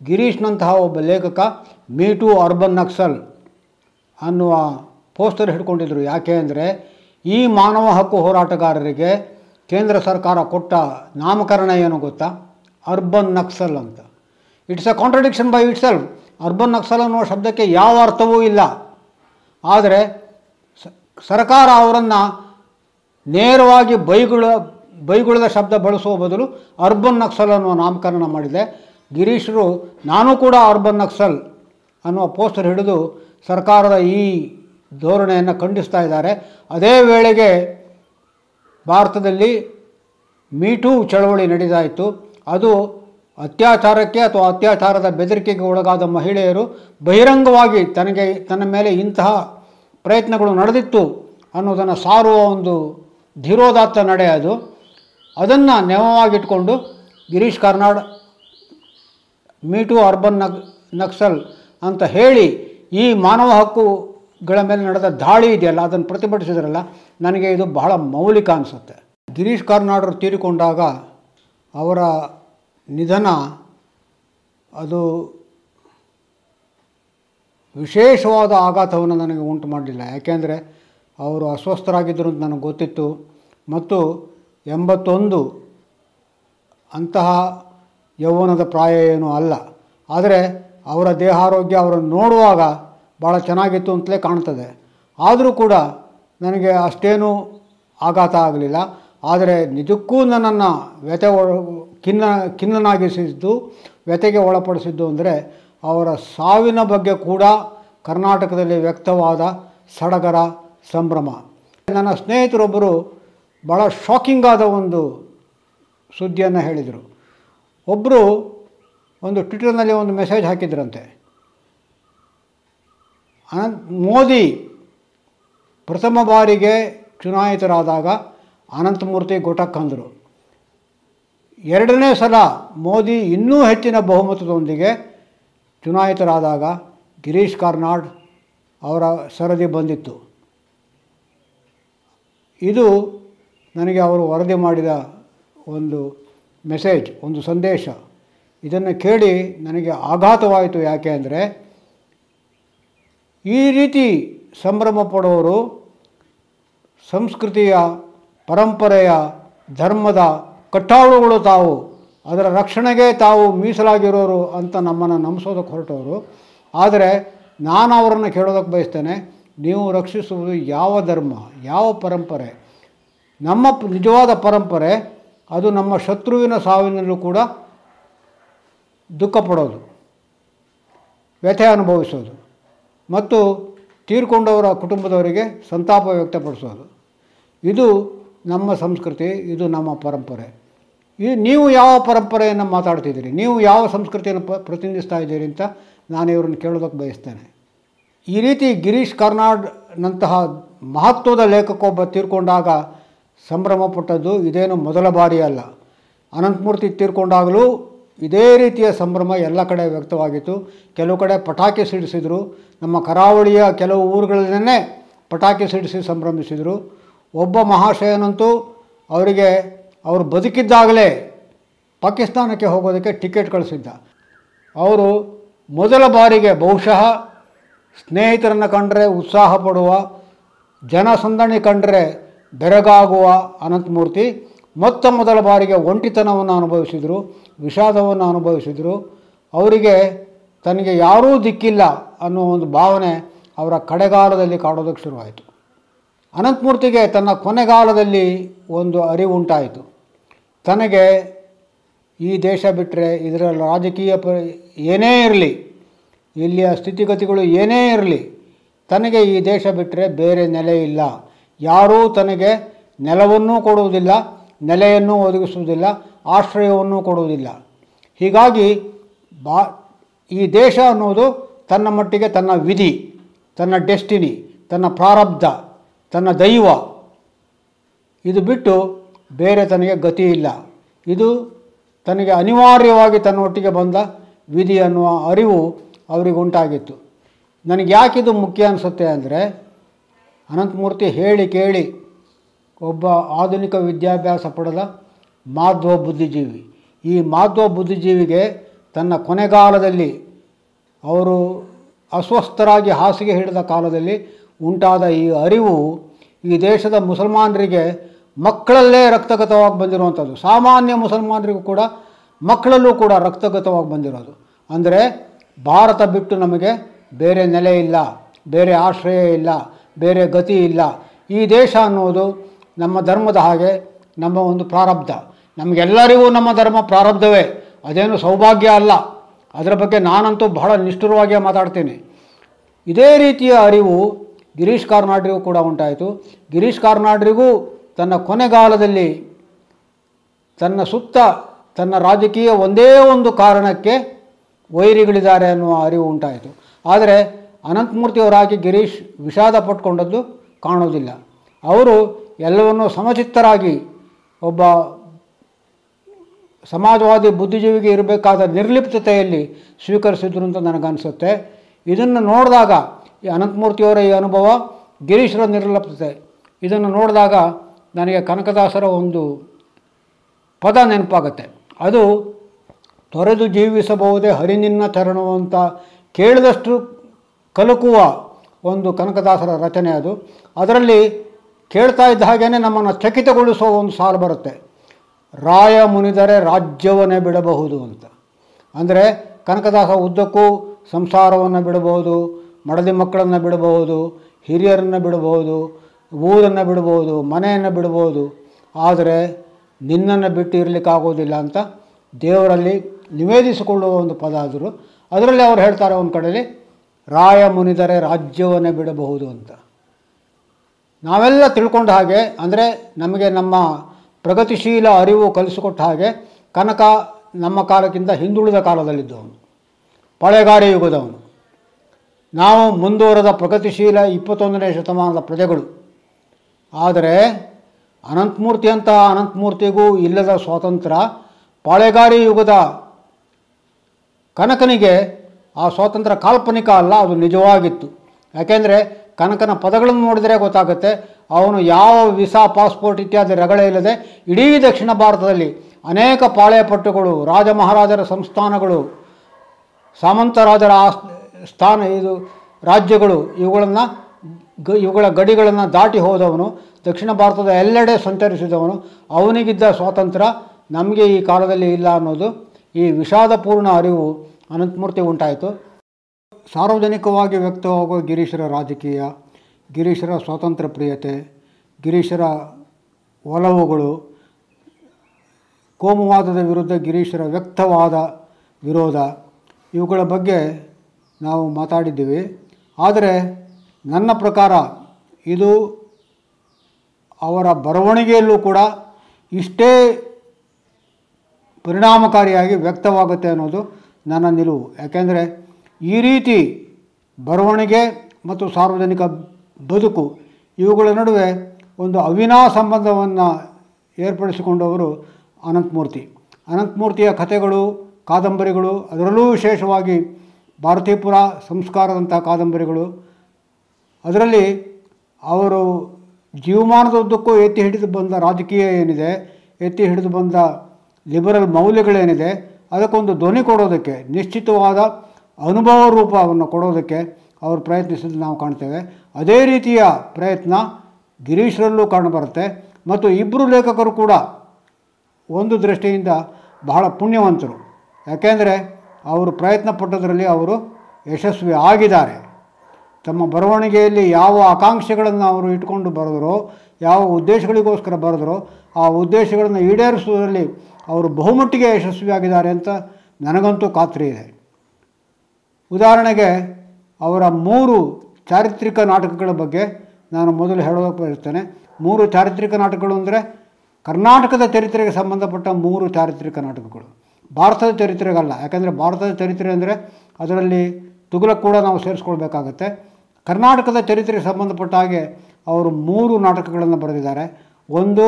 S1: ಗಿರೀಶ್ನಂತಹ ಒಬ್ಬ ಲೇಖಕ ಮೀ ಟು ಅರ್ಬನ್ ನಕ್ಸಲ್ ಅನ್ನುವ ಪೋಸ್ಟರ್ ಹಿಡ್ಕೊಂಡಿದ್ರು. ಯಾಕೆ ಅಂದರೆ ಈ ಮಾನವ ಹಕ್ಕು ಹೋರಾಟಗಾರರಿಗೆ ಕೇಂದ್ರ ಸರ್ಕಾರ ಕೊಟ್ಟ ನಾಮಕರಣ ಏನು ಗೊತ್ತಾ? ಅರ್ಬನ್ ನಕ್ಸಲ್ ಅಂತ. It's a contradiction by itself urban naxal ಅನ್ನುವ ಶಬ್ದಕ್ಕೆ ಯಾವ ಅರ್ಥವೂ ಇಲ್ಲ. ಆದರೆ ಸರ್ಕಾರ ಅವರನ್ನು ನೇರವಾಗಿ ಬೈಗುಳ, ಬೈಗುಳದ ಶಬ್ದ ಬಳಸುವ ಬದಲು ಅರ್ಬನ್ ನಕ್ಸಲ್ ಅನ್ನುವ ನಾಮಕರಣ ಮಾಡಿದೆ. ಗಿರೀಶರು, ನಾನು ಕೂಡ ಅರ್ಬನ್ ನಕ್ಸಲ್ ಅನ್ನುವ ಪೋಸ್ಟರ್ ಹಿಡಿದು ಸರ್ಕಾರದ ಈ ಧೋರಣೆಯನ್ನು ಖಂಡಿಸ್ತಾ ಇದ್ದಾರೆ. ಅದೇ ವೇಳೆಗೆ ಭಾರತದಲ್ಲಿ ಮೀಟೂ ಚಳವಳಿ ನಡೀತಾ ಇತ್ತು. ಅದು ಅತ್ಯಾಚಾರಕ್ಕೆ ಅಥವಾ ಅತ್ಯಾಚಾರದ ಬೆದರಿಕೆಗೆ ಒಳಗಾದ ಮಹಿಳೆಯರು ಬಹಿರಂಗವಾಗಿ ತನಗೆ ತನ್ನ ಮೇಲೆ ಇಂತಹ ಪ್ರಯತ್ನಗಳು ನಡೆದಿತ್ತು ಅನ್ನೋದನ್ನು ಸಾರುವ ಒಂದು ಧೀರೋದಾತ್ತ ನಡೆ ಅದು. ಅದನ್ನು ನೆವವಾಗಿಟ್ಕೊಂಡು Girish Karnad me too urban ನಕ್ ನಕ್ಸಲ್ ಅಂತ ಹೇಳಿ ಈ ಮಾನವ ಹಕ್ಕುಗಳ ಮೇಲೆ ನಡೆದ ದಾಳಿ ಇದೆಯಲ್ಲ, ಅದನ್ನು ಪ್ರತಿಭಟಿಸಿದ್ರಲ್ಲ, ನನಗೆ ಇದು ಬಹಳ ಮೌಲಿಕ ಅನಿಸುತ್ತೆ. ಗಿರೀಶ್ ಕಾರ್ನಾಡ್ರು ತೀರಿಕೊಂಡಾಗ ಅವರ ನಿಧನ ಅದು ವಿಶೇಷವಾದ ಆಘಾತವನ್ನು ನನಗೆ ಉಂಟು ಮಾಡಲಿಲ್ಲ. ಯಾಕೆಂದರೆ ಅವರು ಅಸ್ವಸ್ಥರಾಗಿದ್ದರು ಅಂತ ನನಗೆ ಗೊತ್ತಿತ್ತು. ಮತ್ತು ಎಂಬತ್ತೊಂದು ಅಂತಹ ಯೌವನದ ಪ್ರಾಯ ಏನೂ ಅಲ್ಲ. ಆದರೆ ಅವರ ದೇಹಾರೋಗ್ಯ ಅವರನ್ನು ನೋಡುವಾಗ ಭಾಳ ಚೆನ್ನಾಗಿತ್ತು ಅಂತಲೇ ಕಾಣ್ತದೆ ಆದರೂ ಕೂಡ ನನಗೆ ಅಷ್ಟೇನೂ ಆಘಾತ ಆಗಲಿಲ್ಲ. ಆದರೆ ನಿಜಕ್ಕೂ ನನ್ನನ್ನು ವ್ಯಥೆ ಒಳ, ಖಿನ್ನ, ಖಿನ್ನನಾಗಿಸಿದ್ದು, ವ್ಯಥೆಗೆ ಒಳಪಡಿಸಿದ್ದು ಅಂದರೆ ಅವರ ಸಾವಿನ ಬಗ್ಗೆ ಕೂಡ ಕರ್ನಾಟಕದಲ್ಲಿ ವ್ಯಕ್ತವಾದ ಸಡಗರ ಸಂಭ್ರಮ. ನನ್ನ ಸ್ನೇಹಿತರೊಬ್ಬರು ಭಾಳ ಶಾಕಿಂಗ್ ಆದ ಒಂದು ಸುದ್ದಿಯನ್ನು ಹೇಳಿದರು. ಒಬ್ಬರು ಒಂದು ಟ್ವಿಟರ್ನಲ್ಲಿ ಒಂದು ಮೆಸೇಜ್ ಹಾಕಿದ್ರಂತೆ. ಅನಂತ್ ಮೋದಿ ಪ್ರಥಮ ಬಾರಿಗೆ ಚುನಾಯಿತರಾದಾಗ ಅನಂತಮೂರ್ತಿ ಘೋಟಕ್ ಅಂದರು ಎರಡನೇ ಸಲ ಮೋದಿ ಇನ್ನೂ ಹೆಚ್ಚಿನ ಬಹುಮತದೊಂದಿಗೆ ಚುನಾಯಿತರಾದಾಗ ಗಿರೀಶ್ ಕಾರ್ನಾಡ್ ಅವರ ಸರದಿ ಬಂದಿತ್ತು. ಇದು ನನಗೆ ಅವರು ವರದಿ ಮಾಡಿದ ಒಂದು ಮೆಸೇಜ್, ಒಂದು ಸಂದೇಶ. ಇದನ್ನು ಕೇಳಿ ನನಗೆ ಆಘಾತವಾಯಿತು ಯಾಕೆ ಅಂದರೆ ಈ ರೀತಿ ಸಂಭ್ರಮ ಪಡೋರು ಸಂಸ್ಕೃತಿಯ ಪರಂಪರೆಯ ಧರ್ಮದ ಕಟ್ಟಾಳುಗಳು ತಾವು, ಅದರ ರಕ್ಷಣೆಗೆ ತಾವು ಮೀಸಲಾಗಿರೋರು ಅಂತ ನಮ್ಮನ್ನು ನಂಬಿಸೋದಕ್ಕೆ ಹೊರಟವರು. ಆದರೆ ನಾನು ಅವರನ್ನು ಕೇಳೋದಕ್ಕೆ ಬಯಸ್ತೇನೆ, ನೀವು ರಕ್ಷಿಸುವುದು ಯಾವ ಧರ್ಮ, ಯಾವ ಪರಂಪರೆ? ನಮ್ಮ ನಿಜವಾದ ಪರಂಪರೆ, ಅದು ನಮ್ಮ ಶತ್ರುವಿನ ಸಾವಿನಲ್ಲೂ ಕೂಡ ದುಃಖ ಪಡೋದು, ವ್ಯಥೆ ಅನುಭವಿಸೋದು. ಮತ್ತು ತೀರ್ಕೊಂಡವರ ಕುಟುಂಬದವರಿಗೆ ಸಂತಾಪ ವ್ಯಕ್ತಪಡಿಸೋದು. ಇದು ನಮ್ಮ ಸಂಸ್ಕೃತಿ, ಇದು ನಮ್ಮ ಪರಂಪರೆ. ಈ ನೀವು ಯಾವ ಪರಂಪರೆಯನ್ನು ಮಾತಾಡ್ತಿದ್ದೀರಿ, ನೀವು ಯಾವ ಸಂಸ್ಕೃತಿಯನ್ನು ಪ, ಪ್ರತಿನಿಧಿಸ್ತಾ ಇದ್ದೀರಿ ಅಂತ ನಾನು ಇವ್ರನ್ನ ಕೇಳೋದಕ್ಕೆ ಬಯಸ್ತೇನೆ. ಈ ರೀತಿ ಗಿರೀಶ್ ಕರ್ನಾಡ್ನಂತಹ ಮಹತ್ವದ ಲೇಖಕೊಬ್ಬ ತೀರ್ಕೊಂಡಾಗ ಸಂಭ್ರಮ ಪಟ್ಟದ್ದು ಇದೇನು ಮೊದಲ ಬಾರಿ ಅಲ್ಲ ಅನಂತಮೂರ್ತಿ ತೀರ್ಕೊಂಡಾಗಲೂ ಇದೇ ರೀತಿಯ ಸಂಭ್ರಮ ಎಲ್ಲ ಕಡೆ ವ್ಯಕ್ತವಾಗಿತ್ತು. ಕೆಲವು ಕಡೆ ಪಟಾಕಿ ಸಿಡಿಸಿದರು. ನಮ್ಮ ಕರಾವಳಿಯ ಕೆಲವು ಊರುಗಳನ್ನೇ ಪಟಾಕಿ ಸಿಡಿಸಿ ಸಂಭ್ರಮಿಸಿದರು. ಒಬ್ಬ ಮಹಾಶಯನಂತೂ ಅವರಿಗೆ, ಅವರು ಬದುಕಿದ್ದಾಗಲೇ ಪಾಕಿಸ್ತಾನಕ್ಕೆ ಹೋಗೋದಕ್ಕೆ ಟಿಕೆಟ್ ಕಳಿಸಿದ್ದ. ಅವರು ಮೊದಲ ಬಾರಿಗೆ ಬಹುಶಃ ಸ್ನೇಹಿತರನ್ನು ಕಂಡರೆ ಉತ್ಸಾಹ ಪಡುವ ಜನಸಂದಣಿ ಕಂಡರೆ ಬೆರಗಾಗುವ ಅನಂತಮೂರ್ತಿ. ಮೊತ್ತ ಮೊದಲ ಬಾರಿಗೆ ಒಂಟಿತನವನ್ನು ಅನುಭವಿಸಿದರು, ವಿಷಾದವನ್ನು ಅನುಭವಿಸಿದರು. ಅವರಿಗೆ ತನಗೆ ಯಾರೂ ದಿಕ್ಕಿಲ್ಲ ಅನ್ನೋ ಒಂದು ಭಾವನೆ ಅವರ ಕಡೆಗಾಲದಲ್ಲಿ ಕಾಡೋದಕ್ಕೆ ಶುರುವಾಯಿತು. ಅನಂತಮೂರ್ತಿಗೆ ತನ್ನ ಕೊನೆಗಾಲದಲ್ಲಿ ಒಂದು ಅರಿವು ಉಂಟಾಯಿತು. ತನಗೆ ಈ ದೇಶ ಬಿಟ್ಟರೆ ಇದರ ರಾಜಕೀಯ ಪ, ಏನೇ ಇರಲಿ, ಇಲ್ಲಿಯ ಸ್ಥಿತಿಗತಿಗಳು ಏನೇ ಇರಲಿ, ತನಗೆ ಈ ದೇಶ ಬಿಟ್ಟರೆ ಬೇರೆ ನೆಲೆ ಇಲ್ಲ. ಯಾರೂ ತನಗೆ ನೆಲವನ್ನೂ ಕೊಡುವುದಿಲ್ಲ ನೆಲೆಯನ್ನು ಒದಗಿಸುವುದಿಲ್ಲ, ಆಶ್ರಯವನ್ನು ಕೊಡುವುದಿಲ್ಲ. ಹೀಗಾಗಿ ಬಾ, ಈ ದೇಶ ಅನ್ನೋದು ತನ್ನ ಮಟ್ಟಿಗೆ ತನ್ನ ವಿಧಿ, ತನ್ನ ಡೆಸ್ಟಿನಿ, ತನ್ನ ಪ್ರಾರಬ್ಧ, ತನ್ನ ದೈವ. ಇದು ಬಿಟ್ಟು ಬೇರೆ ತನಗೆ ಗತಿ ಇಲ್ಲ. ಇದು ತನಗೆ ಅನಿವಾರ್ಯವಾಗಿ ತನ್ನ ಒಟ್ಟಿಗೆ ಬಂದ ವಿಧಿ ಅನ್ನುವ ಅರಿವು ಅವರಿಗೆ ಉಂಟಾಗಿತ್ತು. ನನಗೆ ಯಾಕಿದು ಮುಖ್ಯ ಅನಿಸುತ್ತೆ ಅಂದರೆ ಅನಂತಮೂರ್ತಿ ಹೇಳಿ ಕೇಳಿ ಒಬ್ಬ ಆಧುನಿಕ ವಿದ್ಯಾಭ್ಯಾಸ ಪಡೆದ ಮಾಧ್ವ ಬುದ್ಧಿಜೀವಿ. ಈ ಮಾಧ್ವ ಬುದ್ಧಿಜೀವಿಗೆ ತನ್ನ ಕೊನೆಗಾಲದಲ್ಲಿ ಅವರು ಅಸ್ವಸ್ಥರಾಗಿ ಹಾಸಿಗೆ ಹಿಡಿದ ಕಾಲದಲ್ಲಿ ಉಂಟಾದ ಈ ಅರಿವು ಈ ದೇಶದ ಮುಸಲ್ಮಾನರಿಗೆ ಮಕ್ಕಳಲ್ಲೇ ರಕ್ತಗತವಾಗಿ ಬಂದಿರುವಂಥದ್ದು. ಸಾಮಾನ್ಯ ಮುಸಲ್ಮಾನರಿಗೂ ಕೂಡ ಮಕ್ಕಳಲ್ಲೂ ಕೂಡ ರಕ್ತಗತವಾಗಿ ಬಂದಿರೋದು. ಅಂದರೆ ಭಾರತ ಬಿಟ್ಟು ನಮಗೆ ಬೇರೆ ನೆಲೆ ಇಲ್ಲ, ಬೇರೆ ಆಶ್ರಯ ಇಲ್ಲ, ಬೇರೆ ಗತಿ ಇಲ್ಲ. ಈ ದೇಶ ಅನ್ನೋದು ನಮ್ಮ ಧರ್ಮದ ಹಾಗೆ ನಮ್ಮ ಒಂದು ಪ್ರಾರಬ್ಧ. ನಮಗೆಲ್ಲರಿಗೂ ನಮ್ಮ ಧರ್ಮ ಪ್ರಾರಬ್ಧವೇ. ಅದೇನು ಸೌಭಾಗ್ಯ ಅಲ್ಲ. ಅದರ ಬಗ್ಗೆ ನಾನಂತೂ ಬಹಳ ನಿಷ್ಠುರವಾಗಿ ಮಾತಾಡ್ತೀನಿ. ಇದೇ ರೀತಿಯ ಅರಿವು ಗಿರೀಶ್ ಕಾರ್ನಾಡ್ರಿಗೂ ಕೂಡ ಉಂಟಾಯಿತು. ಗಿರೀಶ್ ಕಾರ್ನಾಡ್ರಿಗೂ ತನ್ನ ಕೊನೆಗಾಲದಲ್ಲಿ ತನ್ನ ಸುತ್ತ ತನ್ನ ರಾಜಕೀಯ ಒಂದೇ ಒಂದು ಕಾರಣಕ್ಕೆ ವೈರಿಗಳಿದ್ದಾರೆ ಅನ್ನುವ ಅರಿವು ಉಂಟಾಯಿತು. ಆದರೆ ಅನಂತಮೂರ್ತಿಯವರಾಗಿ ಗಿರೀಶ್ ವಿಷಾದ ಪಟ್ಕೊಂಡದ್ದು ಕಾಣೋದಿಲ್ಲ. ಅವರು ಎಲ್ಲವನ್ನೂ ಸಮಚಿತ್ತರಾಗಿ ಒಬ್ಬ ಸಮಾಜವಾದಿ ಬುದ್ಧಿಜೀವಿಗೆ ಇರಬೇಕಾದ ನಿರ್ಲಿಪ್ತತೆಯಲ್ಲಿ ಸ್ವೀಕರಿಸಿದ್ರು ಅಂತ ನನಗನ್ಸುತ್ತೆ. ಇದನ್ನು ನೋಡಿದಾಗ ಈ ಅನಂತಮೂರ್ತಿಯವರ ಈ ಅನುಭವ ಗಿರೀಶ್ರ ನಿರ್ಲಿಪ್ತತೆ. ಇದನ್ನು ನೋಡಿದಾಗ ನನಗೆ ಕನಕದಾಸರ ಒಂದು ಪದ ನೆನಪಾಗುತ್ತೆ. ಅದು ತೊರೆದು ಜೀವಿಸಬಹುದೇ ಹರಿನಿನ್ನ ಚರಣವು ಅಂತ ಕೇಳಿದಷ್ಟು ಕಲುಕುವ ಒಂದು ಕನಕದಾಸರ ರಚನೆ ಅದು. ಅದರಲ್ಲಿ ಕೇಳ್ತಾ ಇದ್ದ ಹಾಗೇ ನಮ್ಮನ್ನು ಚಕಿತಗೊಳಿಸುವ ಒಂದು ಸಾಲು ಬರುತ್ತೆ. ರಾಯ ಮುನಿದರೆ ರಾಜ್ಯವನ್ನೇ ಬಿಡಬಹುದು ಅಂತ. ಅಂದರೆ ಕನಕದಾಸ ಉದ್ದಕ್ಕೂ ಸಂಸಾರವನ್ನು ಬಿಡಬಹುದು, ಮಡದಿ ಮಕ್ಕಳನ್ನು ಬಿಡಬಹುದು, ಹಿರಿಯರನ್ನು ಬಿಡಬಹುದು, ಊರನ್ನು ಬಿಡಬಹುದು, ಮನೆಯನ್ನು ಬಿಡಬಹುದು. ಆದರೆ ನಿನ್ನನ್ನು ಬಿಟ್ಟು ಇರಲಿಕ್ಕಾಗೋದಿಲ್ಲ ಅಂತ ದೇವರಲ್ಲಿ ನಿವೇದಿಸಿಕೊಳ್ಳುವ ಒಂದು ಪದ ಆದರೂ ಅದರಲ್ಲಿ ಅವ್ರು ಹೇಳ್ತಾರೆ ಒಂದು ಕಡೆಯಲ್ಲಿ ರಾಯ ಮುನಿದರೆ ರಾಜ್ಯವನ್ನೇ ಬಿಡಬಹುದು ಅಂತ. ನಾವೆಲ್ಲ ತಿಳ್ಕೊಂಡ ಹಾಗೆ, ಅಂದರೆ ನಮಗೆ ನಮ್ಮ ಪ್ರಗತಿಶೀಲ ಅರಿವು ಕಲಿಸಿಕೊಟ್ಟ ಹಾಗೆ, ಕನಕ ನಮ್ಮ ಕಾಲಕ್ಕಿಂತ ಹಿಂದುಳಿದ ಕಾಲದಲ್ಲಿದ್ದವನು, ಪಳೆಗಾರಿ ಯುಗದವನು. ನಾವು ಮುಂದುವರೆದ ಪ್ರಗತಿಶೀಲ ಇಪ್ಪತ್ತೊಂದನೇ ಶತಮಾನದ ಪ್ರಜೆಗಳು. ಆದರೆ ಅನಂತಮೂರ್ತಿ ಅಂತ ಅನಂತಮೂರ್ತಿಗೂ ಇಲ್ಲದ ಸ್ವಾತಂತ್ರ್ಯ ಪಾಳೆಗಾರಿ ಯುಗದ ಕನಕನಿಗೆ ಆ ಸ್ವಾತಂತ್ರ್ಯ ಕಾಲ್ಪನಿಕ ಅಲ್ಲ, ಅದು ನಿಜವಾಗಿತ್ತು. ಯಾಕೆಂದರೆ ಕನಕನ ಪದಗಳನ್ನು ನೋಡಿದರೆ ಗೊತ್ತಾಗುತ್ತೆ. ಅವನು ಯಾವ ವಿಸಾ, ಪಾಸ್ಪೋರ್ಟ್ ಇತ್ಯಾದಿ ರಗಳೆ ಇಲ್ಲದೆ ಇಡೀ ದಕ್ಷಿಣ ಭಾರತದಲ್ಲಿ ಅನೇಕ ಪಾಳೆಯಪಟ್ಟುಗಳು ರಾಜ ಮಹಾರಾಜರ ಸಂಸ್ಥಾನಗಳು, ಸಾಮಂತರಾಜರ ಆ ಸ್ಥಾನ ಇದು, ರಾಜ್ಯಗಳು, ಇವುಗಳನ್ನು ಗ, ಇವುಗಳ ಗಡಿಗಳನ್ನು ದಾಟಿ ಹೋದವನು, ದಕ್ಷಿಣ ಭಾರತದ ಎಲ್ಲೆಡೆ ಸಂಚರಿಸಿದವನು, ಅವನಿಗಿದ್ದ ಸ್ವಾತಂತ್ರ್ಯ ನಮಗೆ ಈ ಕಾಲದಲ್ಲಿ ಇಲ್ಲ ಅನ್ನೋದು ಈ ವಿಷಾದಪೂರ್ಣ ಅರಿವು ಅನಂತಮೂರ್ತಿ ಉಂಟಾಯಿತು. ಸಾರ್ವಜನಿಕವಾಗಿ ವ್ಯಕ್ತವಾಗುವ ಗಿರೀಶರ ರಾಜಕೀಯ, ಗಿರೀಶರ ಸ್ವಾತಂತ್ರ್ಯ ಪ್ರಿಯತೆ, ಗಿರೀಶರ ಒಲವುಗಳು, ಕೋಮುವಾದದ ವಿರುದ್ಧ ಗಿರೀಶರ ವ್ಯಕ್ತವಾದ ವಿರೋಧ, ಇವುಗಳ ಬಗ್ಗೆ ನಾವು ಮಾತಾಡಿದ್ದೀವಿ. ಆದರೆ ನನ್ನ ಪ್ರಕಾರ ಇದು ಅವರ ಬರವಣಿಗೆಯಲ್ಲೂ ಕೂಡ ಇಷ್ಟೇ ಪರಿಣಾಮಕಾರಿಯಾಗಿ ವ್ಯಕ್ತವಾಗುತ್ತೆ ಅನ್ನೋದು ನನ್ನ ನಿಲುವು. ಯಾಕೆಂದರೆ ಈ ರೀತಿ ಬರವಣಿಗೆ ಮತ್ತು ಸಾರ್ವಜನಿಕ ಬದುಕು ಇವುಗಳ ನಡುವೆ ಒಂದು ಅವಿನಾ ಸಂಬಂಧವನ್ನು ಏರ್ಪಡಿಸಿಕೊಂಡವರು ಅನಂತಮೂರ್ತಿ. ಅನಂತಮೂರ್ತಿಯ ಕಥೆಗಳು, ಕಾದಂಬರಿಗಳು, ಅದರಲ್ಲೂ ವಿಶೇಷವಾಗಿ ಭಾರತೀಪುರ ಸಂಸ್ಕಾರದಂಥ ಕಾದಂಬರಿಗಳು. ಅದರಲ್ಲಿ ಅವರು ಜೀವಮಾನದುದ್ದಕ್ಕೂ ಎತ್ತಿ ಹಿಡಿದು ಬಂದ ರಾಜಕೀಯ ಏನಿದೆ, ಎತ್ತಿ ಹಿಡಿದು ಬಂದ ಲಿಬರಲ್ ಮೌಲ್ಯಗಳೇನಿದೆ, ಅದಕ್ಕೊಂದು ಧ್ವನಿ ಕೊಡೋದಕ್ಕೆ ನಿಶ್ಚಿತವಾದ ಅನುಭವ ರೂಪವನ್ನು ಕೊಡೋದಕ್ಕೆ ಅವರು ಪ್ರಯತ್ನಿಸಿದ್ದು ನಾವು ಕಾಣ್ತೇವೆ. ಅದೇ ರೀತಿಯ ಪ್ರಯತ್ನ ಗಿರೀಶ್ರಲ್ಲೂ ಕಾಣಬರುತ್ತೆ. ಮತ್ತು ಇಬ್ಬರು ಲೇಖಕರು ಕೂಡ ಒಂದು ದೃಷ್ಟಿಯಿಂದ ಬಹಳ ಪುಣ್ಯವಂತರು. ಯಾಕೆಂದರೆ ಅವರು ಪ್ರಯತ್ನ ಪಟ್ಟದರಲ್ಲಿ ಅವರು ಯಶಸ್ವಿ ಆಗಿದ್ದಾರೆ. ತಮ್ಮ ಬರವಣಿಗೆಯಲ್ಲಿ ಯಾವ ಆಕಾಂಕ್ಷೆಗಳನ್ನು ಅವರು ಇಟ್ಕೊಂಡು ಬರೆದರೋ, ಯಾವ ಉದ್ದೇಶಗಳಿಗೋಸ್ಕರ ಬರೆದರೋ, ಆ ಉದ್ದೇಶಗಳನ್ನು ಈಡೇರಿಸುವುದರಲ್ಲಿ ಅವರು ಬಹುಮಟ್ಟಿಗೆ ಯಶಸ್ವಿಯಾಗಿದ್ದಾರೆ ಅಂತ ನನಗಂತೂ ಖಾತ್ರಿ ಇದೆ. ಉದಾಹರಣೆಗೆ ಅವರ ಮೂರು ಚಾರಿತ್ರಿಕ ನಾಟಕಗಳ ಬಗ್ಗೆ ನಾನು ಮೊದಲು ಹೇಳೋದಕ್ಕೆ ಬಯಸ್ತೇನೆ ಮೂರು ಚಾರಿತ್ರಿಕ ನಾಟಕಗಳು ಅಂದರೆ ಕರ್ನಾಟಕದ ಚರಿತ್ರೆಗೆ ಸಂಬಂಧಪಟ್ಟ ಮೂರು ಚಾರಿತ್ರಿಕ ನಾಟಕಗಳು. ಭಾರತದ ಚರಿತ್ರೆಗಲ್ಲ, ಯಾಕೆಂದರೆ ಭಾರತದ ಚರಿತ್ರೆ ಅಂದರೆ ಅದರಲ್ಲಿ ತುಗುಲಕ್ ಕೂಡ ನಾವು ಸೇರಿಸ್ಕೊಳ್ಬೇಕಾಗತ್ತೆ. ಕರ್ನಾಟಕದ ಚರಿತ್ರೆಗೆ ಸಂಬಂಧಪಟ್ಟ ಹಾಗೆ ಅವರು ಮೂರು ನಾಟಕಗಳನ್ನು ಬರೆದಿದ್ದಾರೆ. ಒಂದು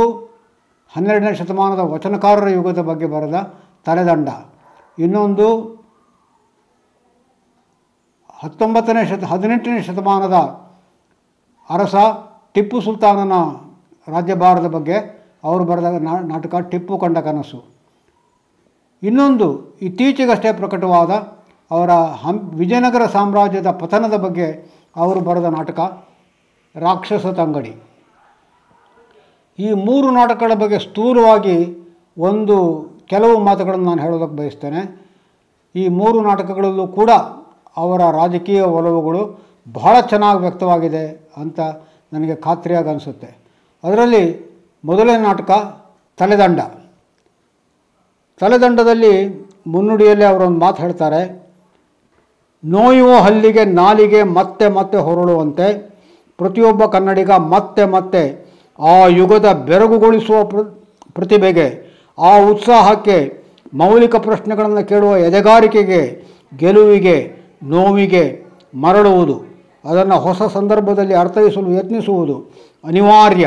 S1: ಹನ್ನೆರಡನೇ ಶತಮಾನದ ವಚನಕಾರರ ಯುಗದ ಬಗ್ಗೆ ಬರೆದ ತಲೆದಂಡ, ಇನ್ನೊಂದು ಹತ್ತೊಂಬತ್ತನೇ ಶತ, ಹದಿನೆಂಟನೇ ಶತಮಾನದ ಅರಸ ಟಿಪ್ಪು ಸುಲ್ತಾನನ ರಾಜ್ಯಭಾರದ ಬಗ್ಗೆ ಅವರು ಬರೆದ ನಾಟಕ ಟಿಪ್ಪು ಕಂಡ ಕನಸು. ಇನ್ನೊಂದು ಇತ್ತೀಚೆಗಷ್ಟೇ ಪ್ರಕಟವಾದ ಅವರ ಹಂ, ವಿಜಯನಗರ ಸಾಮ್ರಾಜ್ಯದ ಪತನದ ಬಗ್ಗೆ ಅವರು ಬರೆದ ನಾಟಕ ರಾಕ್ಷಸ ತಂಗಡಿ. ಈ ಮೂರು ನಾಟಕಗಳ ಬಗ್ಗೆ ಸ್ಥೂಲವಾಗಿ ಒಂದು ಕೆಲವು ಮಾತುಗಳನ್ನು ನಾನು ಹೇಳೋದಕ್ಕೆ ಬಯಸ್ತೇನೆ. ಈ ಮೂರು ನಾಟಕಗಳಲ್ಲೂ ಕೂಡ ಅವರ ರಾಜಕೀಯ ಒಲವುಗಳು ಬಹಳ ಚೆನ್ನಾಗಿ ವ್ಯಕ್ತವಾಗಿದೆ ಅಂತ ನನಗೆ ಖಾತ್ರಿಯಾಗಿ ಅನಿಸುತ್ತೆ. ಅದರಲ್ಲಿ ಮೊದಲನೇ ನಾಟಕ ತಲೆದಂಡ. ತಲೆದಂಡದಲ್ಲಿ ಮುನ್ನುಡಿಯಲ್ಲಿ ಅವರೊಂದು ಮಾತು ಹೇಳ್ತಾರೆ, ನೋಯುವ ಹಲ್ಲಿಗೆ ನಾಲಿಗೆ ಮತ್ತೆ ಮತ್ತೆ ಹೊರಳುವಂತೆ, ಪ್ರತಿಯೊಬ್ಬ ಕನ್ನಡಿಗ ಮತ್ತೆ ಮತ್ತೆ ಆ ಯುಗದ ಬೆರಗುಗೊಳಿಸುವ ಪ್ರ- ಪ್ರತಿಭೆಗೆ, ಆ ಉತ್ಸಾಹಕ್ಕೆ, ಮೌಲಿಕ ಪ್ರಶ್ನೆಗಳನ್ನು ಕೇಳುವ ಎದೆಗಾರಿಕೆಗೆ, ಗೆಲುವಿಗೆ ನೋವಿಗೆ ಮರಳುವುದು, ಅದನ್ನು ಹೊಸ ಸಂದರ್ಭದಲ್ಲಿ ಅರ್ಥೈಸಲು ಯತ್ನಿಸುವುದು ಅನಿವಾರ್ಯ.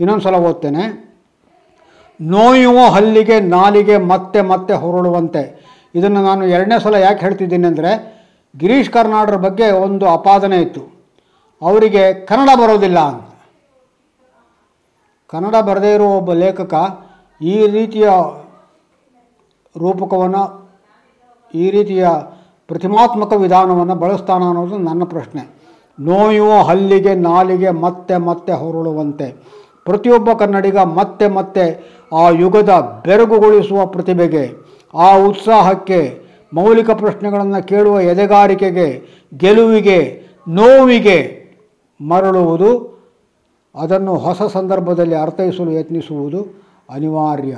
S1: ಇನ್ನೊಂದು ಸಲ ಓದ್ತೇನೆ. ನೋಯುವ ಹಲ್ಲಿಗೆ ನಾಲಿಗೆ ಮತ್ತೆ ಮತ್ತೆ ಹೊರಳುವಂತೆ. ಇದನ್ನು ನಾನು ಎರಡನೇ ಸಲ ಯಾಕೆ ಹೇಳ್ತಿದ್ದೀನಿ ಅಂದರೆ, ಗಿರೀಶ್ ಕರ್ನಾಡರ ಬಗ್ಗೆ ಒಂದು ಅಪಾದನೆ ಇತ್ತು. ಅವರಿಗೆ ಕನ್ನಡ ಬರೋದಿಲ್ಲ ಅಂತ. ಕನ್ನಡ ಬರದೇ ಇರುವ ಒಬ್ಬ ಲೇಖಕ ಈ ರೀತಿಯ ರೂಪಕವನ್ನು, ಈ ರೀತಿಯ ಪ್ರತಿಮಾತ್ಮಕ ವಿಧಾನವನ್ನು ಬಳಸ್ತಾನ ಅನ್ನೋದು ನನ್ನ ಪ್ರಶ್ನೆ. ನೋಯುವ ಹಲ್ಲಿಗೆ, ನಾಲಿಗೆ ಮತ್ತೆ ಮತ್ತೆ ಹೊರಳುವಂತೆ. ಪ್ರತಿಯೊಬ್ಬ ಕನ್ನಡಿಗ ಮತ್ತೆ ಮತ್ತೆ ಆ ಯುಗದ ಬೆರಗುಗೊಳಿಸುವ ಪ್ರತಿಭೆಗೆ, ಆ ಉತ್ಸಾಹಕ್ಕೆ, ಮೌಲಿಕ ಪ್ರಶ್ನೆಗಳನ್ನು ಕೇಳುವ ಎದೆಗಾರಿಕೆಗೆ, ಗೆಲುವಿಗೆ, ನೋವಿಗೆ ಮರಳುವುದು, ಅದನ್ನು ಹೊಸ ಸಂದರ್ಭದಲ್ಲಿ ಅರ್ಥೈಸಲು ಯತ್ನಿಸುವುದು ಅನಿವಾರ್ಯ.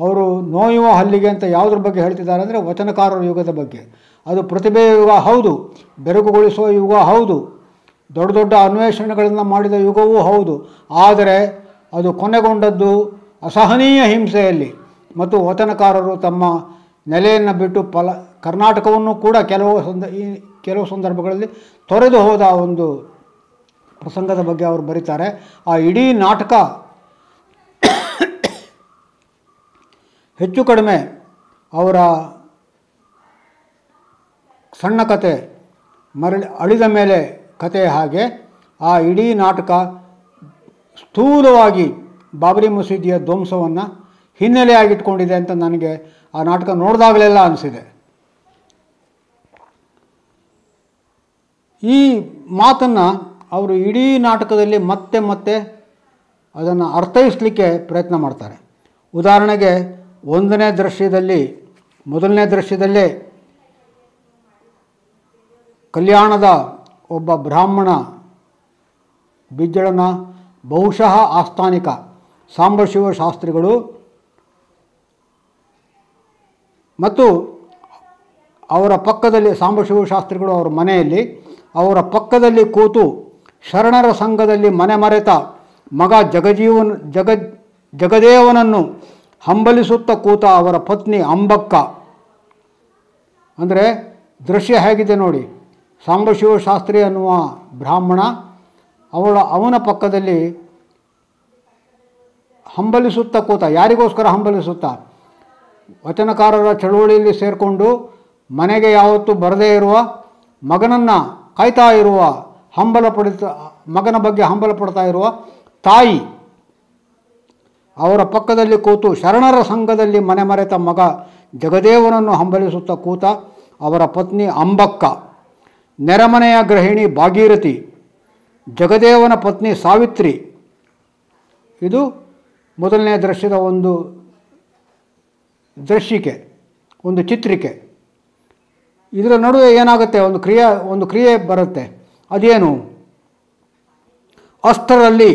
S1: ಅವರು ನೋಯುವ ಹಲ್ಲಿಗೆ ಅಂತ ಯಾವುದ್ರ ಬಗ್ಗೆ ಹೇಳ್ತಿದ್ದಾರೆ ಅಂದರೆ ವಚನಕಾರರ ಯುಗದ ಬಗ್ಗೆ. ಅದು ಪ್ರತಿಭೆಯ ಯುಗ ಹೌದು ಬೆರಗುಗೊಳಿಸುವ ಯುಗ ಹೌದು, ದೊಡ್ಡ ದೊಡ್ಡ ಅನ್ವೇಷಣೆಗಳನ್ನು ಮಾಡಿದ ಯುಗವೂ ಹೌದು. ಆದರೆ ಅದು ಕೊನೆಗೊಂಡದ್ದು ಅಸಹನೀಯ ಹಿಂಸೆಯಲ್ಲಿ. ಮತ್ತು ವಚನಕಾರರು ತಮ್ಮ ನೆಲೆಯನ್ನು ಬಿಟ್ಟು ಫಲ ಕರ್ನಾಟಕವನ್ನು ಕೂಡ ಕೆಲವು ಸಂದ ಕೆಲವು ಸಂದರ್ಭಗಳಲ್ಲಿ ತೊರೆದು ಹೋದ ಒಂದು ಪ್ರಸಂಗದ ಬಗ್ಗೆ ಅವರು ಬರೀತಾರೆ. ಆ ಇಡೀ ನಾಟಕ ಹೆಚ್ಚು ಕಡಿಮೆ ಅವರ ಸಣ್ಣ ಕತೆ ಮರಳಿ ಅಳಿದ ಮೇಲೆ ಕತೆ ಹಾಗೆ ಆ ಇಡೀ ನಾಟಕ ಸ್ಥೂಲವಾಗಿ ಬಾಬರಿ ಮಸೀದಿಯ ಧ್ವಂಸವನ್ನು ಹಿನ್ನೆಲೆಯಾಗಿಟ್ಕೊಂಡಿದೆ ಅಂತ ನನಗೆ ಆ ನಾಟಕ ನೋಡಿದಾಗಲೆಲ್ಲ ಅನಿಸಿದೆ. ಈ ಮಾತನ್ನು ಅವರು ಇಡೀ ನಾಟಕದಲ್ಲಿ ಮತ್ತೆ ಮತ್ತೆ ಅದನ್ನು ಅರ್ಥೈಸಲಿಕ್ಕೆ ಪ್ರಯತ್ನ ಮಾಡ್ತಾರೆ. ಉದಾಹರಣೆಗೆ ಒಂದನೇ ದೃಶ್ಯದಲ್ಲಿ, ಮೊದಲನೇ ದೃಶ್ಯದಲ್ಲೇ ಕಲ್ಯಾಣದ ಒಬ್ಬ ಬ್ರಾಹ್ಮಣ, ಬಿಜ್ಜಳನ ಬಹುಶಃ ಆಸ್ಥಾನಿಕ ಸಾಂಬಶಿವ ಶಾಸ್ತ್ರಿಗಳು ಮತ್ತು ಅವರ ಪಕ್ಕದಲ್ಲಿ ಸಾಂಬಶಿವ ಶಾಸ್ತ್ರಿಗಳು ಅವರ ಮನೆಯಲ್ಲಿ, ಅವರ ಪಕ್ಕದಲ್ಲಿ ಕೂತು ಶರಣರ ಸಂಘದಲ್ಲಿ ಮನೆ ಮರೆತ ಮಗ ಜಗಜೀವನ್, ಜಗ, ಜಗದೇವನನ್ನು ಹಂಬಲಿಸುತ್ತ ಕೂತ ಅವರ ಪತ್ನಿ ಅಂಬಕ್ಕ. ಅಂದರೆ ದೃಶ್ಯ ಹೇಗಿದೆ ನೋಡಿ. ಸಾಂಬಶಿವ ಶಾಸ್ತ್ರಿ ಅನ್ನುವ ಬ್ರಾಹ್ಮಣ, ಅವಳ ಅವನ ಪಕ್ಕದಲ್ಲಿ ಹಂಬಲಿಸುತ್ತ ಕೂತ. ಯಾರಿಗೋಸ್ಕರ ಹಂಬಲಿಸುತ್ತ? ವಚನಕಾರರ ಚಳುವಳಿಯಲ್ಲಿ ಸೇರಿಕೊಂಡು ಮನೆಗೆ ಯಾವತ್ತೂ ಬರದೇ ಇರುವ ಮಗನನ್ನು ಕಾಯ್ತಾ ಇರುವ, ಹಂಬಲ ಪಡಿತ ಮಗನ ಬಗ್ಗೆ ಹಂಬಲ ಪಡ್ತಾ ಇರುವ ತಾಯಿ. ಅವರ ಪಕ್ಕದಲ್ಲಿ ಕೂತು ಶರಣರ ಸಂಘದಲ್ಲಿ ಮನೆ ಮರೆತ ಮಗ ಜಗದೇವನನ್ನು ಹಂಬಲಿಸುತ್ತಾ ಕೂತ ಅವರ ಪತ್ನಿ ಅಂಬಕ್ಕ, ನೆರೆಮನೆಯ ಗೃಹಿಣಿ ಭಾಗೀರಥಿ, ಜಗದೇವನ ಪತ್ನಿ ಸಾವಿತ್ರಿ. ಇದು ಮೊದಲನೇ ದೃಶ್ಯದ ಒಂದು ದೃಶ್ಯಿಕೆ, ಒಂದು ಚಿತ್ರಿಕೆ. ಇದರ ನಡುವೆ ಏನಾಗುತ್ತೆ? ಒಂದು ಕ್ರಿಯೆ ಒಂದು ಕ್ರಿಯೆ ಬರುತ್ತೆ. ಅದೇನು? ಅಷ್ಟರಲ್ಲಿ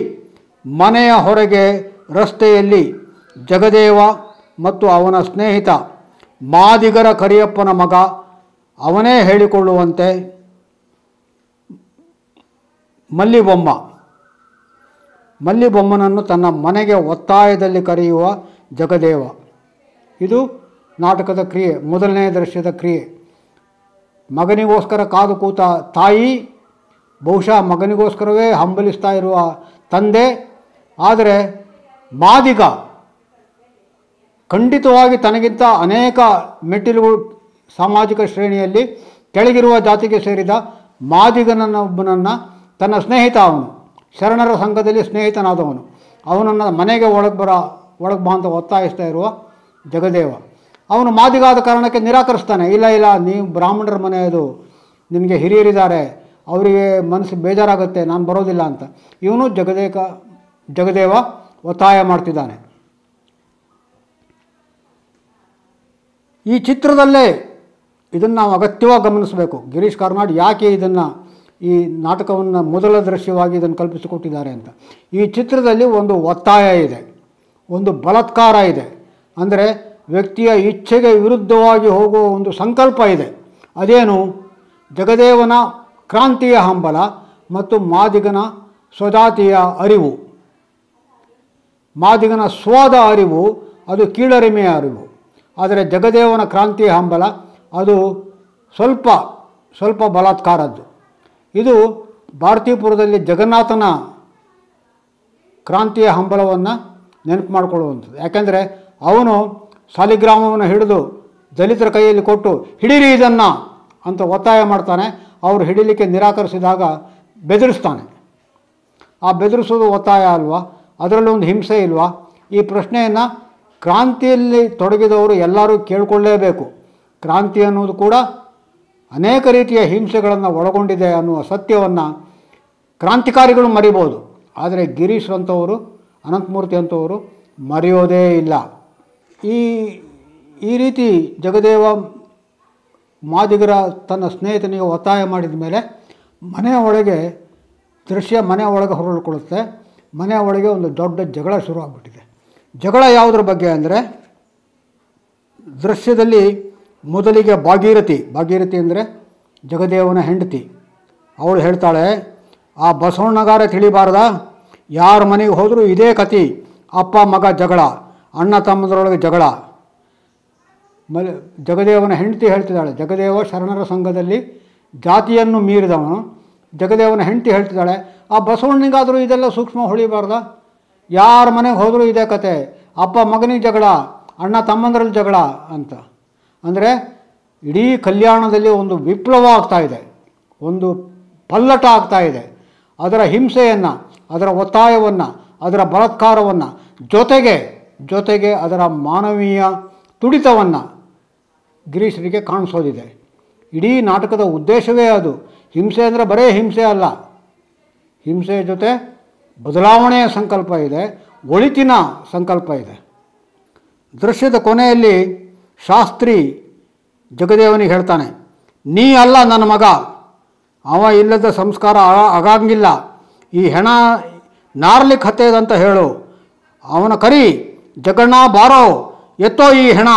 S1: ಮನೆಯ ಹೊರಗೆ ರಸ್ತೆಯಲ್ಲಿ ಜಗದೇವ ಮತ್ತು ಅವನ ಸ್ನೇಹಿತ ಮಾದಿಗರ ಕರಿಯಪ್ಪನ ಮಗ ಅವನೇ ಹೇಳಿಕೊಳ್ಳುವಂತೆ ಮಲ್ಲಿಬೊಮ್ಮ. ಮಲ್ಲಿಬೊಮ್ಮನನ್ನು ತನ್ನ ಮನೆಗೆ ಒತ್ತಾಯದಲ್ಲಿ ಕರೆಯುವ ಜಗದೇವ. ಇದು ನಾಟಕದ ಕ್ರಿಯೆ, ಮೊದಲನೇ ದೃಶ್ಯದ ಕ್ರಿಯೆ. ಮಗನಿಗೋಸ್ಕರ ಕಾದು ಕೂತ ತಾಯಿ, ಬಹುಶಃ ಮಗನಿಗೋಸ್ಕರವೇ ಹಂಬಲಿಸ್ತಾ ಇರುವ ತಂದೆ, ಆದರೆ ಮಾದಿಗ ಖಂಡಿತವಾಗಿ ತನಗಿಂತ ಅನೇಕ ಮೆಟ್ಟಿಲುಗಳು ಸಾಮಾಜಿಕ ಶ್ರೇಣಿಯಲ್ಲಿ ಕೆಳಗಿರುವ ಜಾತಿಗೆ ಸೇರಿದ ಮಾದಿಗನನ್ನೊಬ್ಬನನ್ನು ತನ್ನ ಸ್ನೇಹಿತ ಅವನು, ಶರಣರ ಸಂಘದಲ್ಲಿ ಸ್ನೇಹಿತನಾದವನು. ಅವನನ್ನು ಮನೆಗೆ ಒಳಗೆ ಬರ, ಒಳಗೆ ಬಾ ಅಂತ ಒತ್ತಾಯಿಸ್ತಾ ಇರುವ ಜಗದೇವ. ಅವನು ಮಾದಿಗಾದ ಕಾರಣಕ್ಕೆ ನಿರಾಕರಿಸ್ತಾನೆ. ಇಲ್ಲ ಇಲ್ಲ, ನೀವು ಬ್ರಾಹ್ಮಣರ ಮನೆಯದು ನಿಮಗೆ ಹಿರಿಯರಿದ್ದಾರೆ. ಅವರಿಗೆ ಮನಸ್ಸು ಬೇಜಾರಾಗುತ್ತೆ. ನಾನು ಬರೋದಿಲ್ಲ ಅಂತ. ಇವನು ಜಗದೇಕ, ಜಗದೇವ ಒತ್ತಾಯ ಮಾಡ್ತಿದ್ದಾನೆ. ಈ ಚಿತ್ರದಲ್ಲೇ ಇದನ್ನು ನಾವು ಅಗತ್ಯವಾಗಿ ಗಮನಿಸಬೇಕು. ಗಿರೀಶ್ ಕಾರ್ನಾಡ್ ಯಾಕೆ ಇದನ್ನು ಈ ನಾಟಕವನ್ನು ಮೊದಲ ದೃಶ್ಯವಾಗಿ ಇದನ್ನು ಕಲ್ಪಿಸಿಕೊಟ್ಟಿದ್ದಾರೆ ಅಂತ. ಈ ಚಿತ್ರದಲ್ಲಿ ಒಂದು ಒತ್ತಾಯ ಇದೆ. ಒಂದು ಬಲಾತ್ಕಾರ ಇದೆ. ಅಂದರೆ ವ್ಯಕ್ತಿಯ ಇಚ್ಛೆಗೆ ವಿರುದ್ಧವಾಗಿ ಹೋಗುವ ಒಂದು ಸಂಕಲ್ಪ ಇದೆ. ಅದೇನು? ಜಗದೇವನ ಕ್ರಾಂತಿಯ ಹಂಬಲ ಮತ್ತು ಮಾದಿಗನ ಸ್ವಜಾತಿಯ ಅರಿವು. ಮಾದಿಗನ ಸ್ವಾದ ಅರಿವು, ಅದು ಕೀಳರಿಮೆಯ ಅರಿವು. ಆದರೆ ಜಗದೇವನ ಕ್ರಾಂತಿಯ ಹಂಬಲ, ಅದು ಸ್ವಲ್ಪ ಸ್ವಲ್ಪ ಬಲಾತ್ಕಾರದ್ದು. ಇದು ಭಾರತೀಪುರದಲ್ಲಿ ಜಗನ್ನಾಥನ ಕ್ರಾಂತಿಯ ಹಂಬಲವನ್ನು ನೆನಪು ಮಾಡಿಕೊಳ್ಳುವಂಥದ್ದು. ಯಾಕೆಂದರೆ ಅವನು ಸಾಲಿಗ್ರಾಮವನ್ನು ಹಿಡಿದು ದಲಿತರ ಕೈಯಲ್ಲಿ ಕೊಟ್ಟು, ಹಿಡೀರಿ ಇದನ್ನು ಅಂತ ಒತ್ತಾಯ ಮಾಡ್ತಾನೆ. ಅವರು ಹಿಡೀಲಿಕ್ಕೆ ನಿರಾಕರಿಸಿದಾಗ ಬೆದರಿಸ್ತಾನೆ. ಆ ಬೆದರಿಸೋದು ಒತ್ತಾಯ ಅಲ್ವಾ? ಅದರಲ್ಲಿ ಒಂದು ಹಿಂಸೆ ಇಲ್ವಾ? ಈ ಪ್ರಶ್ನೆಯನ್ನು ಕ್ರಾಂತಿಯಲ್ಲಿ ತೊಡಗಿದವರು ಎಲ್ಲರೂ ಕೇಳಿಕೊಳ್ಳೇಬೇಕು. ಕ್ರಾಂತಿ ಅನ್ನೋದು ಕೂಡ ಅನೇಕ ರೀತಿಯ ಹಿಂಸೆಗಳನ್ನು ಒಳಗೊಂಡಿದೆ ಅನ್ನುವ ಸತ್ಯವನ್ನು ಕ್ರಾಂತಿಕಾರಿಗಳು ಮರಿಬೋದು. ಆದರೆ ಗಿರೀಶ್ ಅಂಥವರು, ಅನಂತಮೂರ್ತಿ ಅಂಥವರು ಮರೆಯೋದೇ ಇಲ್ಲ. ಈ ಈ ರೀತಿ ಜಗದೇವ ಮಾದಿಗರ ತನ್ನ ಸ್ನೇಹಿತನಿಗೆ ಒತ್ತಾಯ ಮಾಡಿದ ಮೇಲೆ ಮನೆಯ ಒಳಗೆ ದೃಶ್ಯ ಮನೆ ಒಳಗೆ ಹೊರಳ್ಕೊಳ್ಳುತ್ತೆ ಮನೆಯ ಒಳಗೆ ಒಂದು ದೊಡ್ಡ ಜಗಳ ಶುರುವಾಗ್ಬಿಟ್ಟಿದೆ. ಜಗಳ ಯಾವುದ್ರ ಬಗ್ಗೆ ಅಂದರೆ, ದೃಶ್ಯದಲ್ಲಿ ಮೊದಲಿಗೆ ಭಾಗೀರಥಿ ಭಾಗೀರಥಿ ಅಂದರೆ ಜಗದೇವನ ಹೆಂಡತಿ. ಅವಳು ಹೇಳ್ತಾಳೆ, ಆ ಬಸವಣ್ಣಗಾರ ತಿಳಿಬಾರ್ದ, ಯಾರ ಮನೆಗೆ ಹೋದರೂ ಇದೇ ಕತಿ ಅಪ್ಪ ಮಗ ಜಗಳ, ಅಣ್ಣ ತಮ್ಮದರೊಳಗೆ ಜಗಳ. ಮಲೆ, ಜಗದೇವನ ಹೆಂಡತಿ ಹೇಳ್ತಿದ್ದಾಳೆ, ಜಗದೇವ ಶರಣರ ಸಂಘದಲ್ಲಿ ಜಾತಿಯನ್ನು ಮೀರಿದವನು. ಜಗದೇವನ ಹೆಂಡತಿ ಹೇಳ್ತಿದ್ದಾಳೆ ಆ ಬಸವಣ್ಣನಿಗಾದರೂ ಇದೆಲ್ಲ ಸೂಕ್ಷ್ಮ ಹೊಳಿಬಾರ್ದ? ಯಾರ ಮನೆಗೆ ಹೋದರೂ ಇದೇ ಕತೆ. ಅಪ್ಪ ಮಗನಿಗೆ ಜಗಳ, ಅಣ್ಣ ತಮ್ಮಂದ್ರಲ್ಲಿ ಜಗಳ ಅಂತ. ಅಂದರೆ ಇಡೀ ಕಲ್ಯಾಣದಲ್ಲಿ ಒಂದು ವಿಪ್ಲವ ಆಗ್ತಾ ಇದೆ. ಒಂದು ಪಲ್ಲಟ ಆಗ್ತಾ ಇದೆ. ಅದರ ಹಿಂಸೆಯನ್ನು, ಅದರ ಒತ್ತಾಯವನ್ನು, ಅದರ ಬಲತ್ಕಾರವನ್ನು ಜೊತೆಗೆ ಜೊತೆಗೆ ಅದರ ಮಾನವೀಯ ತುಡಿತವನ್ನು ಗಿರೀಶರಿಗೆ ಕಾಣಿಸೋದಿದೆ. ಇಡೀ ನಾಟಕದ ಉದ್ದೇಶವೇ ಅದು. ಹಿಂಸೆ ಅಂದರೆ ಬರೇ ಹಿಂಸೆ ಅಲ್ಲ. ಹಿಂಸೆಯ ಜೊತೆ ಬದಲಾವಣೆಯ ಸಂಕಲ್ಪ ಇದೆ, ಒಳಿತಿನ ಸಂಕಲ್ಪ ಇದೆ. ದೃಶ್ಯದ ಕೊನೆಯಲ್ಲಿ ಶಾಸ್ತ್ರಿ ಜಗದೇವನಿಗೆ ಹೇಳ್ತಾನೆ, ನೀ ಅಲ್ಲ ನನ್ನ ಮಗ, ಅವ ಇಲ್ಲದ ಸಂಸ್ಕಾರ ಆಗಂಗಿಲ್ಲ ಈ ಹೆಣ ನಾರ್ಲಿಕ್ಕೆ ಹತ್ತೇದಂತ ಹೇಳು. ಅವನ ಕರಿ ಜಗಣ್ಣ ಬಾರೋ, ಎತ್ತೋ ಈ ಹೆಣ.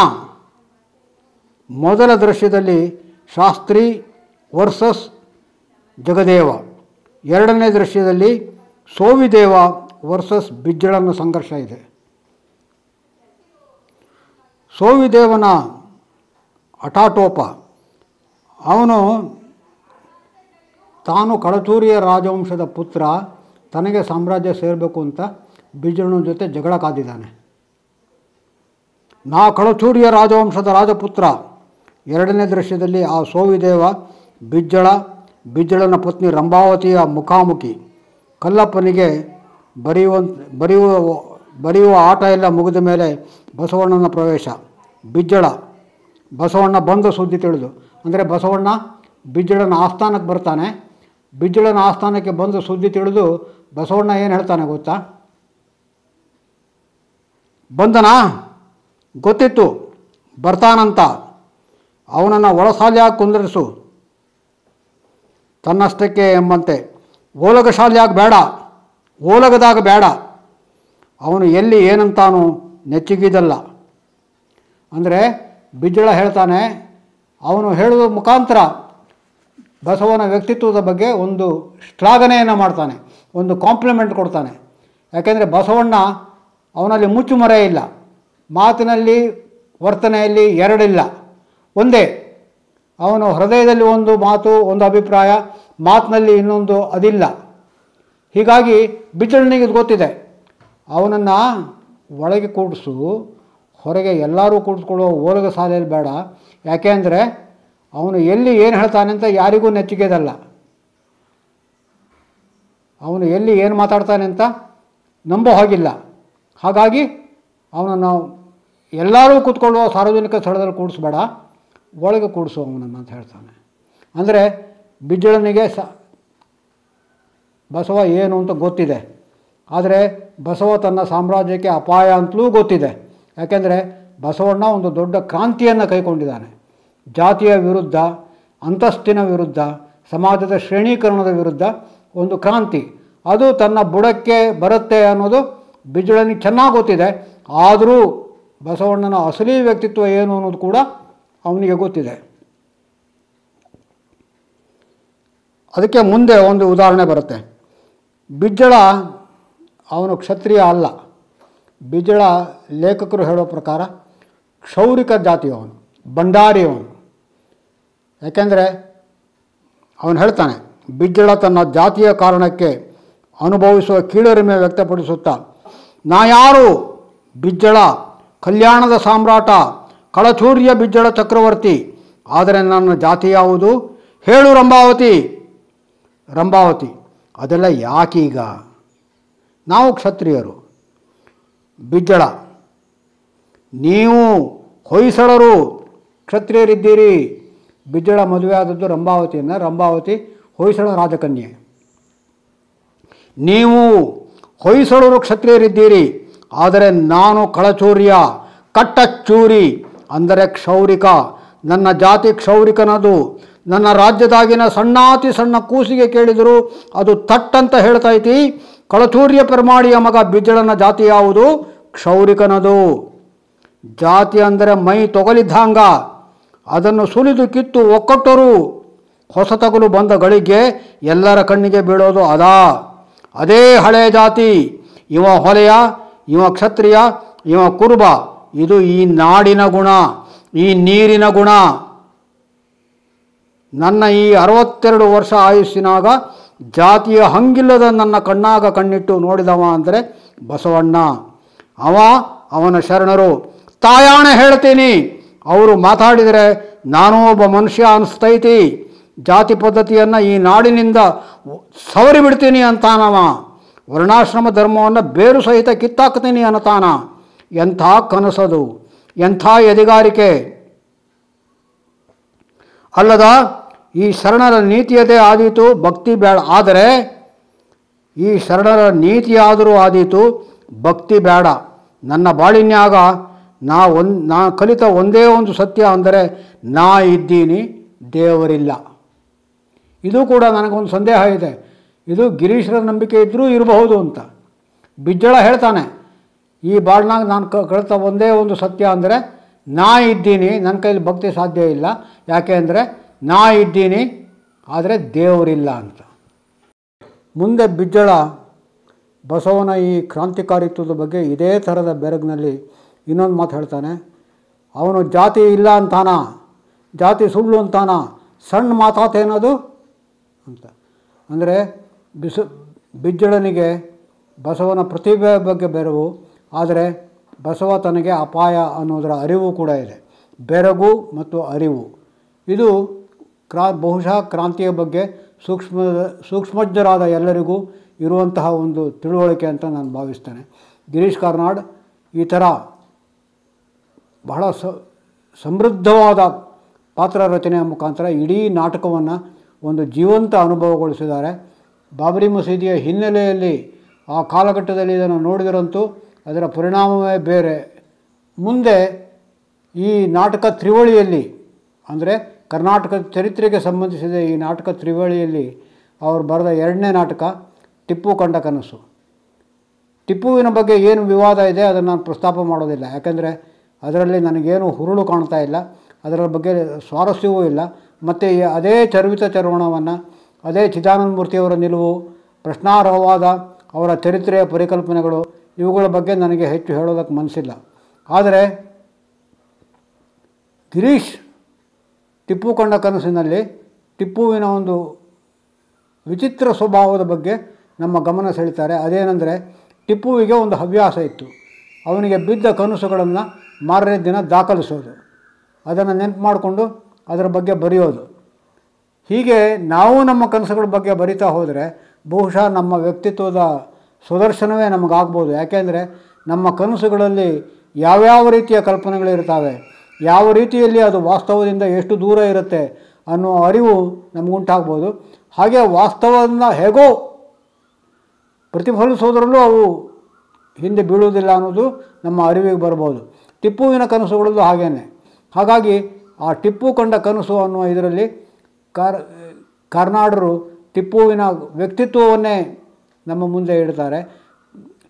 S1: ಮೊದಲ ದೃಶ್ಯದಲ್ಲಿ ಶಾಸ್ತ್ರಿ ವರ್ಸಸ್ ಜಗದೇವ. ಎರಡನೇ ದೃಶ್ಯದಲ್ಲಿ ಸೋವಿದೇವ ವರ್ಸಸ್ ಬಿಜ್ಜಳನ ಸಂಘರ್ಷ ಇದೆ. ಸೋವಿದೇವನ ಹಠಾಟೋಪ, ಅವನು ತಾನು ಕಳಚೂರಿಯ ರಾಜವಂಶದ ಪುತ್ರ, ತನಗೆ ಸಾಮ್ರಾಜ್ಯ ಸೇರಬೇಕು ಅಂತ ಬಿಜ್ಜಳನ ಜೊತೆ ಜಗಳ ಕಾದಿದ್ದಾನೆ. ನಾ ಕಳಚೂರಿಯ ರಾಜವಂಶದ ರಾಜಪುತ್ರ. ಎರಡನೇ ದೃಶ್ಯದಲ್ಲಿ ಆ ಸೋವಿದೇವ, ಬಿಜ್ಜಳ ಬಿಜ್ಜಳನ ಪತ್ನಿ ರಂಭಾವತಿಯ ಮುಖಾಮುಖಿ. ಕಲ್ಲಪ್ಪನಿಗೆ ಬರೆಯುವ ಬರೆಯುವ ಬರೆಯುವ ಆಟ ಎಲ್ಲ ಮುಗಿದ ಮೇಲೆ ಬಸವಣ್ಣನ ಪ್ರವೇಶ. ಬಿಜ್ಜಳ ಬಸವಣ್ಣ ಬಂದ ಸುದ್ದಿ ತಿಳಿದು. ಅಂದರೆ ಬಸವಣ್ಣ ಬಿಜ್ಜಳನ ಆಸ್ಥಾನಕ್ಕೆ ಬರ್ತಾನೆ. ಬಿಜ್ಜಳನ ಆಸ್ಥಾನಕ್ಕೆ ಬಂದು ಸುದ್ದಿ ತಿಳಿದು ಬಸವಣ್ಣ ಏನು ಹೇಳ್ತಾನೆ ಗೊತ್ತಾ? ಬಂದನಾ? ಗೊತ್ತಿತ್ತು. ಬರ್ತಾನಂತ. ಅವನನ್ನು ಒಳಸಾಲಿಯಾಗಿ ಕುಂದರಿಸು. ತನ್ನಷ್ಟಕ್ಕೆ ಎಂಬಂತೆ. ಓಲಗ ಶಾಲೆಯಾಗಿ ಬೇಡ, ಓಲಗದಾಗ ಬೇಡ. ಅವನು ಎಲ್ಲಿ ಏನಂತಾನು ನೆಚ್ಚಿಗಿದಲ್ಲ. ಅಂದರೆ ಬಿಜ್ಜಳ ಹೇಳ್ತಾನೆ, ಅವನು ಹೇಳುವ ಮುಖಾಂತರ ಬಸವನ ವ್ಯಕ್ತಿತ್ವದ ಬಗ್ಗೆ ಒಂದು ಶ್ಲಾಘನೆಯನ್ನು ಮಾಡ್ತಾನೆ, ಒಂದು ಕಾಂಪ್ಲಿಮೆಂಟ್ ಕೊಡ್ತಾನೆ. ಯಾಕೆಂದರೆ ಬಸವಣ್ಣ ಅವನಲ್ಲಿ ಮುಚ್ಚುಮರೆ ಇಲ್ಲ, ಮಾತಿನಲ್ಲಿ ವರ್ತನೆಯಲ್ಲಿ ಎರಡಿಲ್ಲ. ಒಂದೇ ಅವನು ಹೃದಯದಲ್ಲಿ ಒಂದು ಮಾತು, ಒಂದು ಅಭಿಪ್ರಾಯ, ಮಾತಿನಲ್ಲಿ ಇನ್ನೊಂದು ಅದಿಲ್ಲ. ಹೀಗಾಗಿ ಬಿಜ್ಜಳನಿಗೆ ಇದು ಗೊತ್ತಿದೆ. ಅವನನ್ನು ಒಳಗೆ ಕೂಡಿಸು, ಹೊರಗೆ ಎಲ್ಲರೂ ಕೂಡಿಸ್ಕೊಳ್ಳೋ ಓಲಗ ಸಾಲೆಯಲ್ಲಿ ಬೇಡ. ಯಾಕೆ ಅಂದರೆ ಅವನು ಎಲ್ಲಿ ಏನು ಹೇಳ್ತಾನೆ ಅಂತ ಯಾರಿಗೂ ನೆಚ್ಚಿಗೆದಲ್ಲ. ಅವನು ಎಲ್ಲಿ ಏನು ಮಾತಾಡ್ತಾನೆ ಅಂತ ನಂಬೋ ಹಾಗಿಲ್ಲ. ಹಾಗಾಗಿ ಅವನನ್ನು ಎಲ್ಲರೂ ಕೂತ್ಕೊಳ್ಳುವ ಸಾರ್ವಜನಿಕ ಸ್ಥಳದಲ್ಲಿ ಕೂಡಿಸ್ಬೇಡ. ಒಳಗೆ ಕೂಡಿಸು ಅವನನ್ನು ಅಂತ ಹೇಳ್ತಾನೆ. ಅಂದರೆ ಬಿಜ್ಜಳನಿಗೆ ಸ ಬಸವ ಏನು ಅಂತ ಗೊತ್ತಿದೆ. ಆದರೆ ಬಸವ ತನ್ನ ಸಾಮ್ರಾಜ್ಯಕ್ಕೆ ಅಪಾಯ ಅಂತಲೂ ಗೊತ್ತಿದೆ. ಯಾಕೆಂದರೆ ಬಸವಣ್ಣ ಒಂದು ದೊಡ್ಡ ಕ್ರಾಂತಿಯನ್ನು ಕೈಗೊಂಡಿದ್ದಾನೆ ಜಾತಿಯ ವಿರುದ್ಧ, ಅಂತಸ್ತಿನ ವಿರುದ್ಧ, ಸಮಾಜದ ಶ್ರೇಣೀಕರಣದ ವಿರುದ್ಧ ಒಂದು ಕ್ರಾಂತಿ. ಅದು ತನ್ನ ಬುಡಕ್ಕೆ ಬರುತ್ತೆ ಅನ್ನೋದು ಬಿಜ್ಜಳನಿಗೆ ಚೆನ್ನಾಗಿ ಗೊತ್ತಿದೆ. ಆದರೂ ಬಸವಣ್ಣನ ಅಸಲಿ ವ್ಯಕ್ತಿತ್ವ ಏನು ಅನ್ನೋದು ಕೂಡ ಅವನಿಗೆ ಗೊತ್ತಿದೆ. ಅದಕ್ಕೆ ಮುಂದೆ ಒಂದು ಉದಾಹರಣೆ ಬರುತ್ತೆ. ಬಿಜ್ಜಳ ಅವನು ಕ್ಷತ್ರಿಯ ಅಲ್ಲ. ಬಿಜ್ಜಳ ಲೇಖಕರು ಹೇಳೋ ಪ್ರಕಾರ ಕ್ಷೌರಿಕ ಜಾತಿಯವನು ಭಂಡಾರಿಯವನು ಯಾಕೆಂದರೆ ಅವನು ಹೇಳ್ತಾನೆ, ಬಿಜ್ಜಳ ತನ್ನ ಜಾತಿಯ ಕಾರಣಕ್ಕೆ ಅನುಭವಿಸುವ ಕೀಳರಿಮೆ ವ್ಯಕ್ತಪಡಿಸುತ್ತಾ, ನಾ ಯಾರು? ಬಿಜ್ಜಳ, ಕಲ್ಯಾಣದ ಸಾಮ್ರಾಟ ಕಳಚೂರ್ಯ ಬಿಜ್ಜಳ ಚಕ್ರವರ್ತಿ. ಆದರೆ ನನ್ನ ಜಾತಿ ಯಾವುದು? ಹೇಳು ರಂಭಾವತಿ. ರಂಭಾವತಿ. ಅದೆಲ್ಲ ಯಾಕೀಗ? ನಾವು ಕ್ಷತ್ರಿಯರು. ಬಿಜ್ಜಳ. ನೀವು ಹೊಯ್ಸಳರು. ಕ್ಷತ್ರಿಯರಿದ್ದೀರಿ. ಬಿಜ್ಜಳ ಮದುವೆ ಆದದ್ದು ರಂಭಾವತಿಯನ್ನು ರಂಭಾವತಿ ಹೊಯ್ಸಳ ರಾಜಕನ್ಯೆ. ನೀವು ಹೊಯ್ಸಳರು ಕ್ಷತ್ರಿಯರಿದ್ದೀರಿ. ಆದರೆ ನಾನು ಕಳಚೂರ್ಯ ಕಟ್ಟಚೂರಿ ಅಂದರೆ ಕ್ಷೌರಿಕ. ನನ್ನ ಜಾತಿ ಕ್ಷೌರಿಕನದು. ನನ್ನ ರಾಜ್ಯದಾಗಿನ ಸಣ್ಣಾತಿ ಸಣ್ಣ ಕೂಸಿಗೆ ಕೇಳಿದರು ಅದು ತಟ್ಟಂತ ಹೇಳ್ತೈತಿ ಕಳಚೂರ್ಯ ಪೆರ್ಮಾಡಿಯ ಮಗ ಬಿಜ್ಜಳನ ಜಾತಿ ಯಾವುದು? ಕ್ಷೌರಿಕನದು. ಜಾತಿ ಅಂದರೆ ಮೈ ತೊಗಲಿದ್ದಾಂಗ. ಅದನ್ನು ಸುಲಿದು ಕಿತ್ತು ಒಕ್ಕಟ್ಟರು. ಹೊಸ ತಗಲು ಬಂದ ಗಳಿಗೆ ಎಲ್ಲರ ಕಣ್ಣಿಗೆ ಬೀಳೋದು ಅದಾ. ಅದೇ ಹಳೆಯ ಜಾತಿ. ಇವ ಹೊಲೆಯ, ಇವ ಕ್ಷತ್ರಿಯ, ಇವ ಕುರುಬ. ಇದು ಈ ನಾಡಿನ ಗುಣ, ಈ ನೀರಿನ ಗುಣ. ನನ್ನ ಈ ಅರವತ್ತೆರಡು ವರ್ಷ ಆಯುಸ್ಸಿನಾಗ ಜಾತಿಯ ಹಂಗಿಲ್ಲದ ನನ್ನ ಕಣ್ಣಾಗ ಕಣ್ಣಿಟ್ಟು ನೋಡಿದವ ಅಂದರೆ ಬಸವಣ್ಣ. ಅವ, ಅವನ ಶರಣರು, ತಾಯಾಣೆ ಹೇಳ್ತೀನಿ. ಅವರು ಮಾತಾಡಿದರೆ ನಾನೂ ಒಬ್ಬ ಮನುಷ್ಯ ಅನಿಸ್ತೈತಿ. ಜಾತಿ ಪದ್ಧತಿಯನ್ನು ಈ ನಾಡಿನಿಂದ ಸವರಿ ಬಿಡ್ತೀನಿ ಅಂತಾನವ. ವರ್ಣಾಶ್ರಮ ಧರ್ಮವನ್ನು ಬೇರು ಸಹಿತ ಕಿತ್ತಾಕ್ತೀನಿ ಅನ್ನತಾನ. ಎಂಥ ಕನಸದು, ಎಂಥ ಎದೆಗಾರಿಕೆ. ಅಲ್ಲದ ಈ ಶರಣರ ನೀತಿಯದೇ ಆದೀತು, ಭಕ್ತಿ ಬೇಡ ಆದರೆ ಈ ಶರಣರ ನೀತಿಯಾದರೂ ಆದೀತು, ಭಕ್ತಿ ಬೇಡ ನನ್ನ ಬಾಳಿನ್ಯಾಗ ನಾ ಒಂದು, ನಾ ಕಲಿತ ಒಂದೇ ಒಂದು ಸತ್ಯ ಅಂದರೆ, ನಾ ಇದ್ದೀನಿ, ದೇವರಿಲ್ಲ. ಇದು ಕೂಡ ನನಗೊಂದು ಸಂದೇಹ ಇದೆ. ಇದು ಗಿರೀಶರ ನಂಬಿಕೆ ಇದ್ದರೂ ಇರಬಹುದು ಅಂತ. ಬಿಜ್ಜಳ ಹೇಳ್ತಾನೆ ಈ ಬಾಳ್ನಾಗ ನಾನು ಕ, ಕಳ್ತ ಒಂದೇ ಒಂದು ಸತ್ಯ ಅಂದರೆ, ನಾ ಇದ್ದೀನಿ ನನ್ನ ಕೈಯಲ್ಲಿ ಭಕ್ತಿ ಸಾಧ್ಯ ಇಲ್ಲ. ಯಾಕೆ ಅಂದರೆ, ನಾ ಇದ್ದೀನಿ, ಆದರೆ ದೇವರಿಲ್ಲ ಅಂತ. ಮುಂದೆ ಬಿಜ್ಜಳ, ಬಸವನ ಈ ಕ್ರಾಂತಿಕಾರಿತ್ವದ ಬಗ್ಗೆ ಇದೇ ಥರದ ಬೆರಗಿನಲ್ಲಿ ಇನ್ನೊಂದು ಮಾತು ಹೇಳ್ತಾನೆ. ಅವನು ಜಾತಿ ಇಲ್ಲ ಅಂತಾನ? ಜಾತಿ ಸುಳ್ಳು ಅಂತಾನ? ಸಣ್ಣ ಮಾತಾತೇನದು? ಅಂತ. ಅಂದರೆ ಬಿಸು, ಬಿಜ್ಜಳನಿಗೆ ಬಸವನ ಪ್ರತಿಭೆ ಬಗ್ಗೆ ಬೆರವು ಆದರೆ ಬಸವ ತನಗೆ ಅಪಾಯ ಅನ್ನೋದರ ಅರಿವು ಕೂಡ ಇದೆ. ಬೆರಗು ಮತ್ತು ಅರಿವು. ಇದು ಕ್ರಾ, ಬಹುಶಃ ಕ್ರಾಂತಿಯ ಬಗ್ಗೆ ಸೂಕ್ಷ್ಮ, ಸೂಕ್ಷ್ಮಜ್ಞರಾದ ಎಲ್ಲರಿಗೂ ಇರುವಂತಹ ಒಂದು ತಿಳುವಳಿಕೆ ಅಂತ ನಾನು ಭಾವಿಸ್ತೇನೆ. ಗಿರೀಶ್ ಕಾರ್ನಾಡ್, ಈ ಥರ ಬಹಳ ಸ, ಸಮೃದ್ಧವಾದ ಪಾತ್ರ ರಚನೆಯ ಮುಖಾಂತರ ಇಡೀ ನಾಟಕವನ್ನು ಒಂದು ಜೀವಂತ ಅನುಭವಗೊಳಿಸಿದ್ದಾರೆ. ಬಾಬರಿ ಮಸೀದಿಯ ಹಿನ್ನೆಲೆಯಲ್ಲಿ ಆ ಕಾಲಘಟ್ಟದಲ್ಲಿ ಇದನ್ನು ನೋಡಿದರಂತೂ ಅದರ ಪರಿಣಾಮವೇ ಬೇರೆ. ಮುಂದೆ ಈ ನಾಟಕ ತ್ರಿವಳಿಯಲ್ಲಿ, ಅಂದರೆ ಕರ್ನಾಟಕದ ಚರಿತ್ರೆಗೆ ಸಂಬಂಧಿಸಿದ ಈ ನಾಟಕ ತ್ರಿವಳಿಯಲ್ಲಿ ಅವರು ಬರೆದ ಎರಡನೇ ನಾಟಕ ಟಿಪ್ಪು ಕಂಡ ಕನಸು. ಟಿಪ್ಪುವಿನ ಬಗ್ಗೆ ಏನು ವಿವಾದ ಇದೆ ಅದನ್ನು ನಾನು ಪ್ರಸ್ತಾಪ ಮಾಡೋದಿಲ್ಲ. ಯಾಕೆಂದರೆ ಅದರಲ್ಲಿ ನನಗೇನು ಹುರುಳು ಕಾಣ್ತಾ ಇಲ್ಲ. ಅದರ ಬಗ್ಗೆ ಸ್ವಾರಸ್ಯವೂ ಇಲ್ಲ. ಮತ್ತು ಅದೇ ಚರ್ವಿತ ಚರ್ವಣವನ್ನು, ಅದೇ ಚಿದಾನಂದ ಮೂರ್ತಿಯವರ ನಿಲುವು, ಪ್ರಶ್ನಾರ್ಹವಾದ ಅವರ ಚರಿತ್ರೆಯ ಪರಿಕಲ್ಪನೆಗಳು ಇವುಗಳ ಬಗ್ಗೆ ನನಗೆ ಹೆಚ್ಚು ಹೇಳೋದಕ್ಕೆ ಮನಸ್ಸಿಲ್ಲ. ಆದರೆ ಗಿರೀಶ್ ಟಿಪ್ಪು ಕಂಡ ಕನಸಿನಲ್ಲಿ ಟಿಪ್ಪುವಿನ ಒಂದು ವಿಚಿತ್ರ ಸ್ವಭಾವದ ಬಗ್ಗೆ ನಮ್ಮ ಗಮನ ಸೆಳೀತಾರೆ. ಅದೇನೆಂದರೆ ಟಿಪ್ಪುವಿಗೆ ಒಂದು ಹವ್ಯಾಸ ಇತ್ತು. ಅವನಿಗೆ ಬಿದ್ದ ಕನಸುಗಳನ್ನು ಮಾರನೇ ದಿನ ದಾಖಲಿಸೋದು. ಅದನ್ನು ನೆನಪು ಮಾಡಿಕೊಂಡು ಅದರ ಬಗ್ಗೆ ಬರೆಯೋದು. ಹೀಗೆ ನಾವು ನಮ್ಮ ಕನಸುಗಳ ಬಗ್ಗೆ ಬರಿತಾ ಹೋದರೆ ಬಹುಶಃ ನಮ್ಮ ವ್ಯಕ್ತಿತ್ವದ ಸುದರ್ಶನವೇ ನಮಗಾಗ್ಬೋದು. ಯಾಕೆಂದರೆ ನಮ್ಮ ಕನಸುಗಳಲ್ಲಿ ಯಾವ್ಯಾವ ರೀತಿಯ ಕಲ್ಪನೆಗಳಿರ್ತಾವೆ ಯಾವ ರೀತಿಯಲ್ಲಿ ಅದು ವಾಸ್ತವದಿಂದ ಎಷ್ಟು ದೂರ ಇರುತ್ತೆ ಅನ್ನೋ ಅರಿವು ನಮಗುಂಟಾಗ್ಬೋದು. ಹಾಗೆ ವಾಸ್ತವವನ್ನು ಹೇಗೋ ಪ್ರತಿಫಲಿಸೋದ್ರಲ್ಲೂ ಅವು ಹಿಂದೆ ಬೀಳುವುದಿಲ್ಲ ಅನ್ನೋದು ನಮ್ಮ ಅರಿವಿಗೆ ಬರ್ಬೋದು. ಟಿಪ್ಪುವಿನ ಕನಸುಗಳಲ್ಲೂ ಹಾಗೇ ಹಾಗಾಗಿ ಆ ಟಿಪ್ಪು ಕಂಡ ಕನಸು ಅನ್ನುವ ಇದರಲ್ಲಿ ಕಾರ್, ಕಾರ್ನಾಡರು ಟಿಪ್ಪುವಿನ ವ್ಯಕ್ತಿತ್ವವನ್ನೇ ನಮ್ಮ ಮುಂದೆ ಇಡ್ತಾರೆ.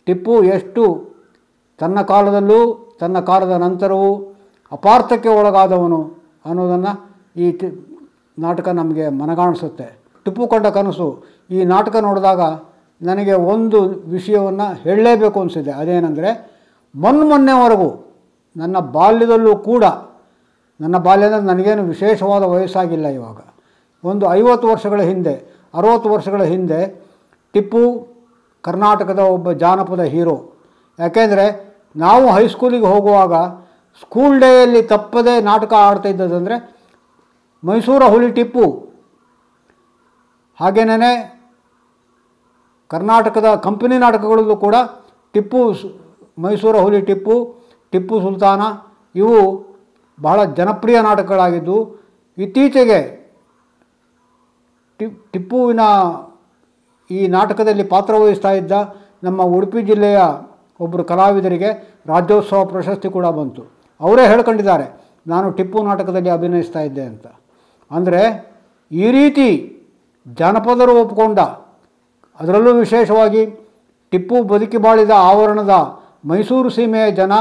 S1: ಟಿಪ್ಪು ಎಷ್ಟು ತನ್ನ ಕಾಲದಲ್ಲೂ ತನ್ನ ಕಾಲದ ನಂತರವೂ ಅಪಾರ್ಥಕ್ಕೆ ಒಳಗಾದವನು ಅನ್ನೋದನ್ನು ಈ ನಾಟಕ ನಮಗೆ ಮನಗಾಣಿಸುತ್ತೆ. ಟಿಪ್ಪು ಕಂಡ ಕನಸು, ಈ ನಾಟಕ ನೋಡಿದಾಗ ನನಗೆ ಒಂದು ವಿಷಯವನ್ನು ಹೇಳಲೇಬೇಕು ಅನಿಸಿದೆ. ಅದೇನೆಂದರೆ, ಮೊನ್ನೆ ಮೊನ್ನೆವರೆಗೂ ನನ್ನ ಬಾಲ್ಯದಲ್ಲೂ ಕೂಡ, ನನ್ನ ಬಾಲ್ಯದ ನನಗೇನು ವಿಶೇಷವಾದ ವಯಸ್ಸಾಗಿಲ್ಲ ಇವಾಗ. ಒಂದು ಐವತ್ತು ವರ್ಷಗಳ ಹಿಂದೆ, ಅರುವತ್ತು ವರ್ಷಗಳ ಹಿಂದೆ ಟಿಪ್ಪು ಕರ್ನಾಟಕದ ಒಬ್ಬ ಜಾನಪದ ಹೀರೋ. ಯಾಕೆಂದರೆ ನಾವು ಹೈಸ್ಕೂಲಿಗೆ ಹೋಗುವಾಗ ಸ್ಕೂಲ್ ಡೇಯಲ್ಲಿ ತಪ್ಪದೇ ನಾಟಕ ಆಡ್ತಾ ಇದ್ದದಂದರೆ ಮೈಸೂರ ಹುಲಿ ಟಿಪ್ಪು. ಹಾಗೇನೇ ಕರ್ನಾಟಕದ ಕಂಪನಿ ನಾಟಕಗಳಲ್ಲೂ ಕೂಡ ಟಿಪ್ಪು ಮೈಸೂರ ಹುಲಿ ಟಿಪ್ಪು ಟಿಪ್ಪು ಸುಲ್ತಾನ ಇವು ಬಹಳ ಜನಪ್ರಿಯ ನಾಟಕಗಳಾಗಿದ್ದು, ಇತ್ತೀಚೆಗೆ ಟಿಪ್ ಟಿಪ್ಪುವಿನ ಈ ನಾಟಕದಲ್ಲಿ ಪಾತ್ರವಹಿಸ್ತಾ ಇದ್ದ ನಮ್ಮ ಉಡುಪಿ ಜಿಲ್ಲೆಯ ಒಬ್ಬರು ಕಲಾವಿದರಿಗೆ ರಾಜ್ಯೋತ್ಸವ ಪ್ರಶಸ್ತಿ ಕೂಡ ಬಂತು. ಅವರೇ ಹೇಳ್ಕೊಂಡಿದ್ದಾರೆ, ನಾನು ಟಿಪ್ಪು ನಾಟಕದಲ್ಲಿ ಅಭಿನಯಿಸ್ತಾ ಇದ್ದೆ ಅಂತ. ಅಂದರೆ ಈ ರೀತಿ ಜಾನಪದರು ಒಪ್ಪಿಕೊಂಡ ಅದರಲ್ಲೂ ವಿಶೇಷವಾಗಿ ಟಿಪ್ಪು ಬದುಕಿ ಬಾಳಿದ ಆವರಣದ ಮೈಸೂರು ಸೀಮೆಯ ಜನ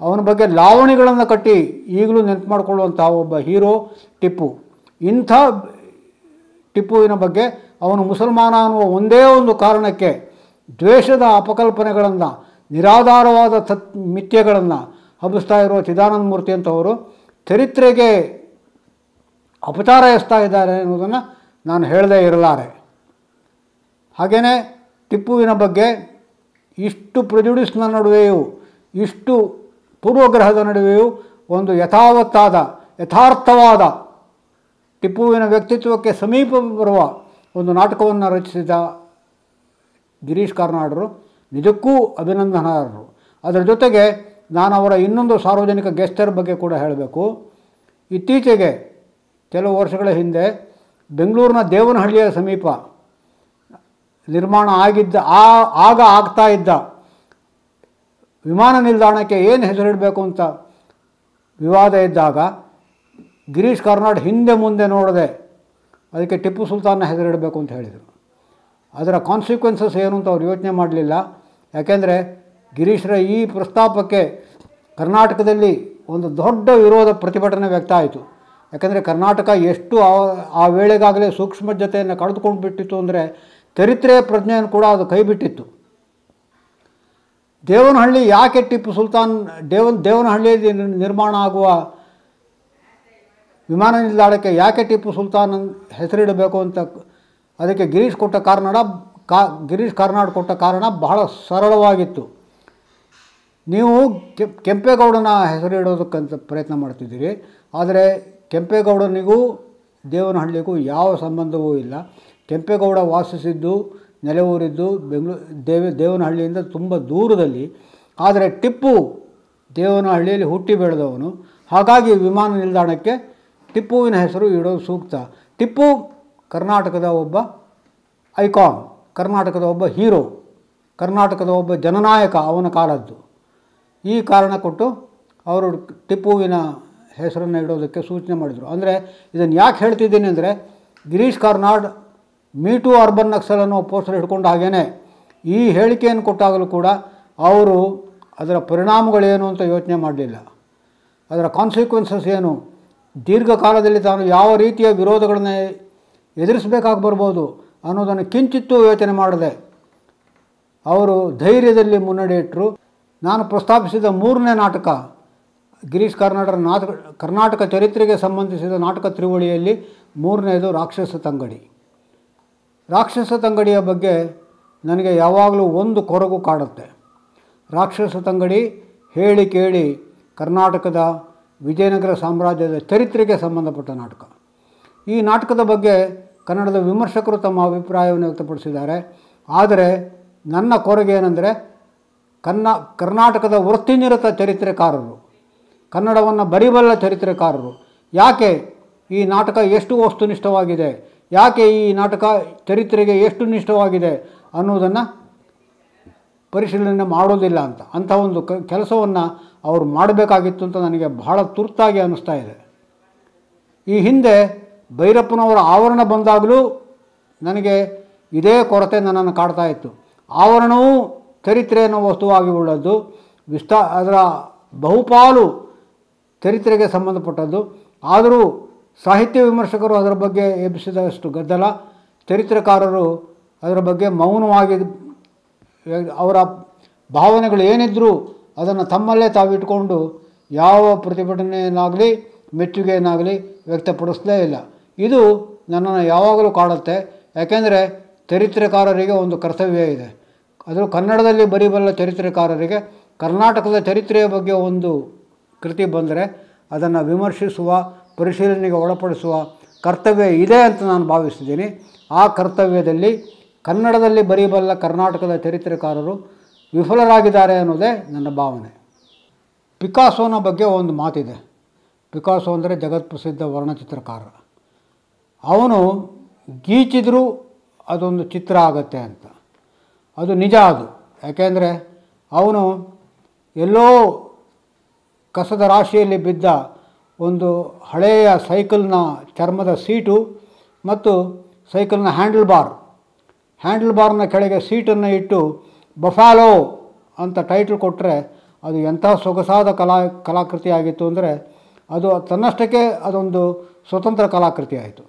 S1: ಅವನ ಬಗ್ಗೆ ಲಾವಣಿಗಳನ್ನು ಕಟ್ಟಿ ಈಗಲೂ ನೆನಪು ಮಾಡಿಕೊಳ್ಳುವಂಥ ಒಬ್ಬ ಹೀರೋ ಟಿಪ್ಪು. ಇಂಥ ಟಿಪ್ಪುವಿನ ಬಗ್ಗೆ ಅವನು ಮುಸಲ್ಮಾನ ಅನ್ನುವ ಒಂದೇ ಒಂದು ಕಾರಣಕ್ಕೆ ದ್ವೇಷದ ಅಪಕಲ್ಪನೆಗಳನ್ನು, ನಿರಾಧಾರವಾದ ತತ್ ಮಿಥ್ಯಗಳನ್ನು ಹಬ್ಬಿಸ್ತಾ ಇರುವ ಚಿದಾನಂದ ಮೂರ್ತಿ ಅಂತವರು ಚರಿತ್ರೆಗೆ ಅಪಚಾರ ಎಸ್ತಾ ಇದ್ದಾರೆ ಎನ್ನುವುದನ್ನು ನಾನು ಹೇಳದೇ ಇರಲಾರೆ. ಹಾಗೆಯೇ ಟಿಪ್ಪುವಿನ ಬಗ್ಗೆ ಇಷ್ಟು ಪ್ರೆಜುಡಿಸ್ನ ನಡುವೆಯೂ, ಇಷ್ಟು ಪೂರ್ವಗ್ರಹದ ನಡುವೆಯೂ ಒಂದು ಯಥಾವತ್ತಾದ, ಯಥಾರ್ಥವಾದ ಟಿಪ್ಪುವಿನ ವ್ಯಕ್ತಿತ್ವಕ್ಕೆ ಸಮೀಪ ಬರುವ ಒಂದು ನಾಟಕವನ್ನು ರಚಿಸಿದ ಗಿರೀಶ್ ಕಾರ್ನಾಡರು, ನಿಜಕ್ಕೂ ಅಭಿನಂದನಾರ್ಹರು. ಅದರ ಜೊತೆಗೆ ನಾನು ಅವರ ಇನ್ನೊಂದು ಸಾರ್ವಜನಿಕ ಗೆಸ್ಟರ್ ಬಗ್ಗೆ ಕೂಡ ಹೇಳಬೇಕು. ಇತ್ತೀಚೆಗೆ ಕೆಲವು ವರ್ಷಗಳ ಹಿಂದೆ ಬೆಂಗಳೂರಿನ ದೇವನಹಳ್ಳಿಯ ಸಮೀಪ ನಿರ್ಮಾಣ ಆಗಿದ್ದ, ಆ, ಆಗ ಆಗ್ತಾ ಇದ್ದ ವಿಮಾನ ನಿಲ್ದಾಣಕ್ಕೆ ಏನು ಹೆಸರಿಡಬೇಕು ಅಂತ ವಿವಾದ ಇದ್ದಾಗ ಗಿರೀಶ್ ಕಾರ್ನಾಡ್ ಹಿಂದೆ ಮುಂದೆ ನೋಡದೆ ಅದಕ್ಕೆ ಟಿಪ್ಪು ಸುಲ್ತಾನ್ನ ಹೆಸರಿಡಬೇಕು ಅಂತ ಹೇಳಿದರು. ಅದರ ಕಾನ್ಸಿಕ್ವೆನ್ಸಸ್ ಏನು ಅಂತ ಅವ್ರು ಯೋಚನೆ ಮಾಡಲಿಲ್ಲ. ಯಾಕೆಂದರೆ ಗಿರೀಶ್ರ ಈ ಪ್ರಸ್ತಾಪಕ್ಕೆ ಕರ್ನಾಟಕದಲ್ಲಿ ಒಂದು ದೊಡ್ಡ ವಿರೋಧ ಪ್ರತಿಭಟನೆ ವ್ಯಕ್ತ ಆಯಿತು. ಯಾಕೆಂದರೆ ಕರ್ನಾಟಕ ಎಷ್ಟು ಆ- ವೇಳೆಗಾಗಲೇ ವೇಳೆಗಾಗಲೇ ಸೂಕ್ಷ್ಮಜ್ಞತೆಯನ್ನು ಕಳೆದುಕೊಂಡು ಬಿಟ್ಟಿತ್ತು ಅಂದರೆ ಚರಿತ್ರೆಯ ಪ್ರಜ್ಞೆಯನ್ನು ಕೂಡ ಅದು ಕೈಬಿಟ್ಟಿತ್ತು. ದೇವನಹಳ್ಳಿ ಯಾಕೆ ಟಿಪ್ಪು ಸುಲ್ತಾನ್, ದೇವನ್, ದೇವನಹಳ್ಳಿಯಲ್ಲಿ ನಿರ್- ನಿರ್ಮಾಣ ಆಗುವ ವಿಮಾನ ನಿಲ್ದಾಣಕ್ಕೆ ಯಾಕೆ ಟಿಪ್ಪು ಸುಲ್ತಾನ್ ಹೆಸರಿಡಬೇಕು ಅಂತ ಅದಕ್ಕೆ ಗಿರೀಶ್ ಕೊಟ್ಟ ಕಾರಣ, ಕಾ, ಗಿರೀಶ್ ಕಾರ್ನಾಡ್ ಕೊಟ್ಟ ಕಾರಣ ಬಹಳ ಸರಳವಾಗಿತ್ತು. ನೀವು ಕೆಂಪೇಗೌಡನ ಹೆಸರಿಡೋದಕ್ಕಂತ ಪ್ರಯತ್ನ ಮಾಡ್ತಿದ್ದೀರಿ. ಆದರೆ ಕೆಂಪೇಗೌಡನಿಗೂ, ದೇವನಹಳ್ಳಿಗೂ ಯಾವ ಸಂಬಂಧವೂ ಇಲ್ಲ. ಕೆಂಪೇಗೌಡ ವಾಸಿಸಿದ್ದು ನೆಲೆಯೂರಿದ್ದು ಬೆಂಗಳೂರು ದೇವ, ದೇವನಹಳ್ಳಿಯಿಂದ ತುಂಬ ದೂರದಲ್ಲಿ. ಆದರೆ ಟಿಪ್ಪು ದೇವನಹಳ್ಳಿಯಲ್ಲಿ ಹುಟ್ಟಿ ಬೆಳೆದವನು. ಹಾಗಾಗಿ ವಿಮಾನ ನಿಲ್ದಾಣಕ್ಕೆ ಟಿಪ್ಪುವಿನ ಹೆಸರು ಇಡೋದು ಸೂಕ್ತ. ಟಿಪ್ಪು ಕರ್ನಾಟಕದ ಒಬ್ಬ ಐಕಾನ್, ಕರ್ನಾಟಕದ ಒಬ್ಬ ಹೀರೋ, ಕರ್ನಾಟಕದ ಒಬ್ಬ ಜನನಾಯಕ ಅವನ ಕಾಲದ್ದು. ಈ ಕಾರಣ ಕೊಟ್ಟು ಅವರು ಟಿಪ್ಪುವಿನ ಹೆಸರನ್ನು ಇಡೋದಕ್ಕೆ ಸೂಚನೆ ಮಾಡಿದರು. ಅಂದರೆ ಇದನ್ನು ಯಾಕೆ ಹೇಳ್ತಿದ್ದೀನಿ ಅಂದರೆ Girish Karnad me too urban naxal ಅನ್ನೋ ಪೋಸ್ಟರ್ ಹಿಡ್ಕೊಂಡ ಹಾಗೇನೆ, ಈ ಹೇಳಿಕೆಯನ್ನು ಕೊಟ್ಟಾಗಲೂ ಕೂಡ ಅವರು ಅದರ ಪರಿಣಾಮಗಳೇನು ಅಂತ ಯೋಚನೆ ಮಾಡಲಿಲ್ಲ. ಅದರ ಕಾನ್ಸಿಕ್ವೆನ್ಸಸ್ ಏನು ದೀರ್ಘಕಾಲದಲ್ಲಿ ತಾನು ಯಾವ ರೀತಿಯ ವಿರೋಧಗಳನ್ನು ಎದುರಿಸಬೇಕಾಗಿ ಬರ್ಬೋದು ಅನ್ನೋದನ್ನು ಕಿಂಚಿತ್ತೂ ಯೋಚನೆ ಮಾಡದೆ ಅವರು ಧೈರ್ಯದಲ್ಲಿ ಮುನ್ನಡೆಯಿಟ್ಟರು ನಾನು ಪ್ರಸ್ತಾಪಿಸಿದ ಮೂರನೇ ನಾಟಕ, ಗಿರೀಶ್ ಕರ್ನಾಟಕ ನಾಟಕ, ಕರ್ನಾಟಕ ಚರಿತ್ರೆಗೆ ಸಂಬಂಧಿಸಿದ ನಾಟಕ ತ್ರಿವಳಿಯಲ್ಲಿ ಮೂರನೇದು ರಾಕ್ಷಸ ತಂಗಡಿ. ರಾಕ್ಷಸ ತಂಗಡಿಯ ಬಗ್ಗೆ ನನಗೆ ಯಾವಾಗಲೂ ಒಂದು ಕೊರಗು ಕಾಡುತ್ತೆ ರಾಕ್ಷಸ ತಂಗಡಿ ಹೇಳಿ ಕೇಳಿ ಕರ್ನಾಟಕದ ವಿಜಯನಗರ ಸಾಮ್ರಾಜ್ಯದ ಚರಿತ್ರೆಗೆ ಸಂಬಂಧಪಟ್ಟ ನಾಟಕ. ಈ ನಾಟಕದ ಬಗ್ಗೆ ಕನ್ನಡದ ವಿಮರ್ಶಕರು ತಮ್ಮ ಅಭಿಪ್ರಾಯವನ್ನು ವ್ಯಕ್ತಪಡಿಸಿದ್ದಾರೆ. ಆದರೆ ನನ್ನ ಕೊರಗೆ ಏನೆಂದರೆ, ಕನ್ನ, ಕರ್ನಾಟಕದ ವೃತ್ತಿನಿರತ ಚರಿತ್ರೆಕಾರರು, ಕನ್ನಡವನ್ನು ಬರಿಬಲ್ಲ ಚರಿತ್ರೆಕಾರರು, ಯಾಕೆ ಈ ನಾಟಕ ಎಷ್ಟು ವಸ್ತುನಿಷ್ಠವಾಗಿದೆ, ಯಾಕೆ ಈ ನಾಟಕ ಚರಿತ್ರೆಗೆ ಎಷ್ಟು ನಿಷ್ಠವಾಗಿದೆ ಅನ್ನೋದನ್ನು ಪರಿಶೀಲನೆ ಮಾಡೋದಿಲ್ಲ ಅಂತ, ಅಂಥ ಒಂದು ಕ, ಕೆಲಸವನ್ನು ಅವರು ಮಾಡಬೇಕಾಗಿತ್ತು ಅಂತ ನನಗೆ ಬಹಳ ತುರ್ತಾಗಿ ಅನ್ನಿಸ್ತಾ ಇದೆ. ಈ ಹಿಂದೆ ಭೈರಪ್ಪನವರ ಆವರಣ ಬಂದಾಗಲೂ ನನಗೆ ಇದೇ ಕೊರತೆ ನನ್ನನ್ನು ಕಾಡ್ತಾ ಇತ್ತು. ಆವರಣವೂ ಚರಿತ್ರೆಯನ್ನು ವಸ್ತುವಾಗಿ ಉಳ್ಳದ್ದು, ವಿಸ್ತಾ, ಅದರ ಬಹುಪಾಲು ಚರಿತ್ರೆಗೆ ಸಂಬಂಧಪಟ್ಟದ್ದು. ಆದರೂ ಸಾಹಿತ್ಯ ವಿಮರ್ಶಕರು ಅದರ ಬಗ್ಗೆ ಎಬ್ಬಿಸಿದಷ್ಟು ಗದ್ದಲ. ಚರಿತ್ರಕಾರರು ಅದರ ಬಗ್ಗೆ ಮೌನವಾಗಿ, ಅವರ ಭಾವನೆಗಳು ಏನಿದ್ರೂ ಅದನ್ನು ತಮ್ಮಲ್ಲೇ ತಾವಿಟ್ಟುಕೊಂಡು ಯಾವ ಪ್ರತಿಭಟನೆಯನ್ನಾಗಲಿ, ಮೆಚ್ಚುಗೆಯನ್ನಾಗಲಿ ವ್ಯಕ್ತಪಡಿಸಲೇ ಇಲ್ಲ. ಇದು ನನ್ನನ್ನು ಯಾವಾಗಲೂ ಕಾಡುತ್ತೆ. ಯಾಕೆಂದರೆ ಚರಿತ್ರೆಕಾರರಿಗೆ ಒಂದು ಕರ್ತವ್ಯ ಇದೆ. ಅದು ಕನ್ನಡದಲ್ಲಿ ಬರೀಬಲ್ಲ ಚರಿತ್ರೆಕಾರರಿಗೆ, ಕರ್ನಾಟಕದ ಚರಿತ್ರೆಯ ಬಗ್ಗೆ ಒಂದು ಕೃತಿ ಬಂದರೆ ಅದನ್ನು ವಿಮರ್ಶಿಸುವ, ಪರಿಶೀಲನೆಗೆ ಒಳಪಡಿಸುವ ಕರ್ತವ್ಯ ಇದೆ ಅಂತ ನಾನು ಭಾವಿಸಿದ್ದೀನಿ ಆ ಕರ್ತವ್ಯದಲ್ಲಿ ಕನ್ನಡದಲ್ಲಿ ಬರೀಬಲ್ಲ ಕರ್ನಾಟಕದ ಚರಿತ್ರೆಕಾರರು ವಿಫಲರಾಗಿದ್ದಾರೆ ಅನ್ನೋದೇ ನನ್ನ ಭಾವನೆ. ಪಿಕಾಸೋನ ಬಗ್ಗೆ ಒಂದು ಮಾತಿದೆ. ಪಿಕಾಸೋ ಅಂದರೆ ಜಗತ್ಪ್ರಸಿದ್ಧ ವರ್ಣಚಿತ್ರಕಾರ. ಅವನು ಗೀಚಿದ್ರೂ ಅದೊಂದು ಚಿತ್ರ ಆಗತ್ತೆ ಅಂತ. ಅದು ನಿಜ ಅದು. ಯಾಕೆಂದರೆ ಅವನು ಎಲ್ಲೋ ಕಸದ ರಾಶಿಯಲ್ಲಿ ಬಿದ್ದ ಒಂದು ಹಳೆಯ ಸೈಕಲ್ನ ಚರ್ಮದ ಸೀಟು ಮತ್ತು ಸೈಕಲ್ನ ಹ್ಯಾಂಡಲ್ ಬಾರ್. ಹ್ಯಾಂಡಲ್ ಬಾರ್ನ ಕೆಳಗೆ ಸೀಟನ್ನು ಇಟ್ಟು ಬಫಾಲೋ ಅಂತ ಟೈಟ್ಲ್ ಕೊಟ್ಟರೆ ಅದು ಎಂಥ ಸೊಗಸಾದ ಕಲಾ ಕಲಾಕೃತಿ ಆಗಿತ್ತು ಅಂದರೆ ಅದು ತನ್ನಷ್ಟಕ್ಕೆ ಅದೊಂದು ಸ್ವತಂತ್ರ ಕಲಾಕೃತಿ ಆಯಿತು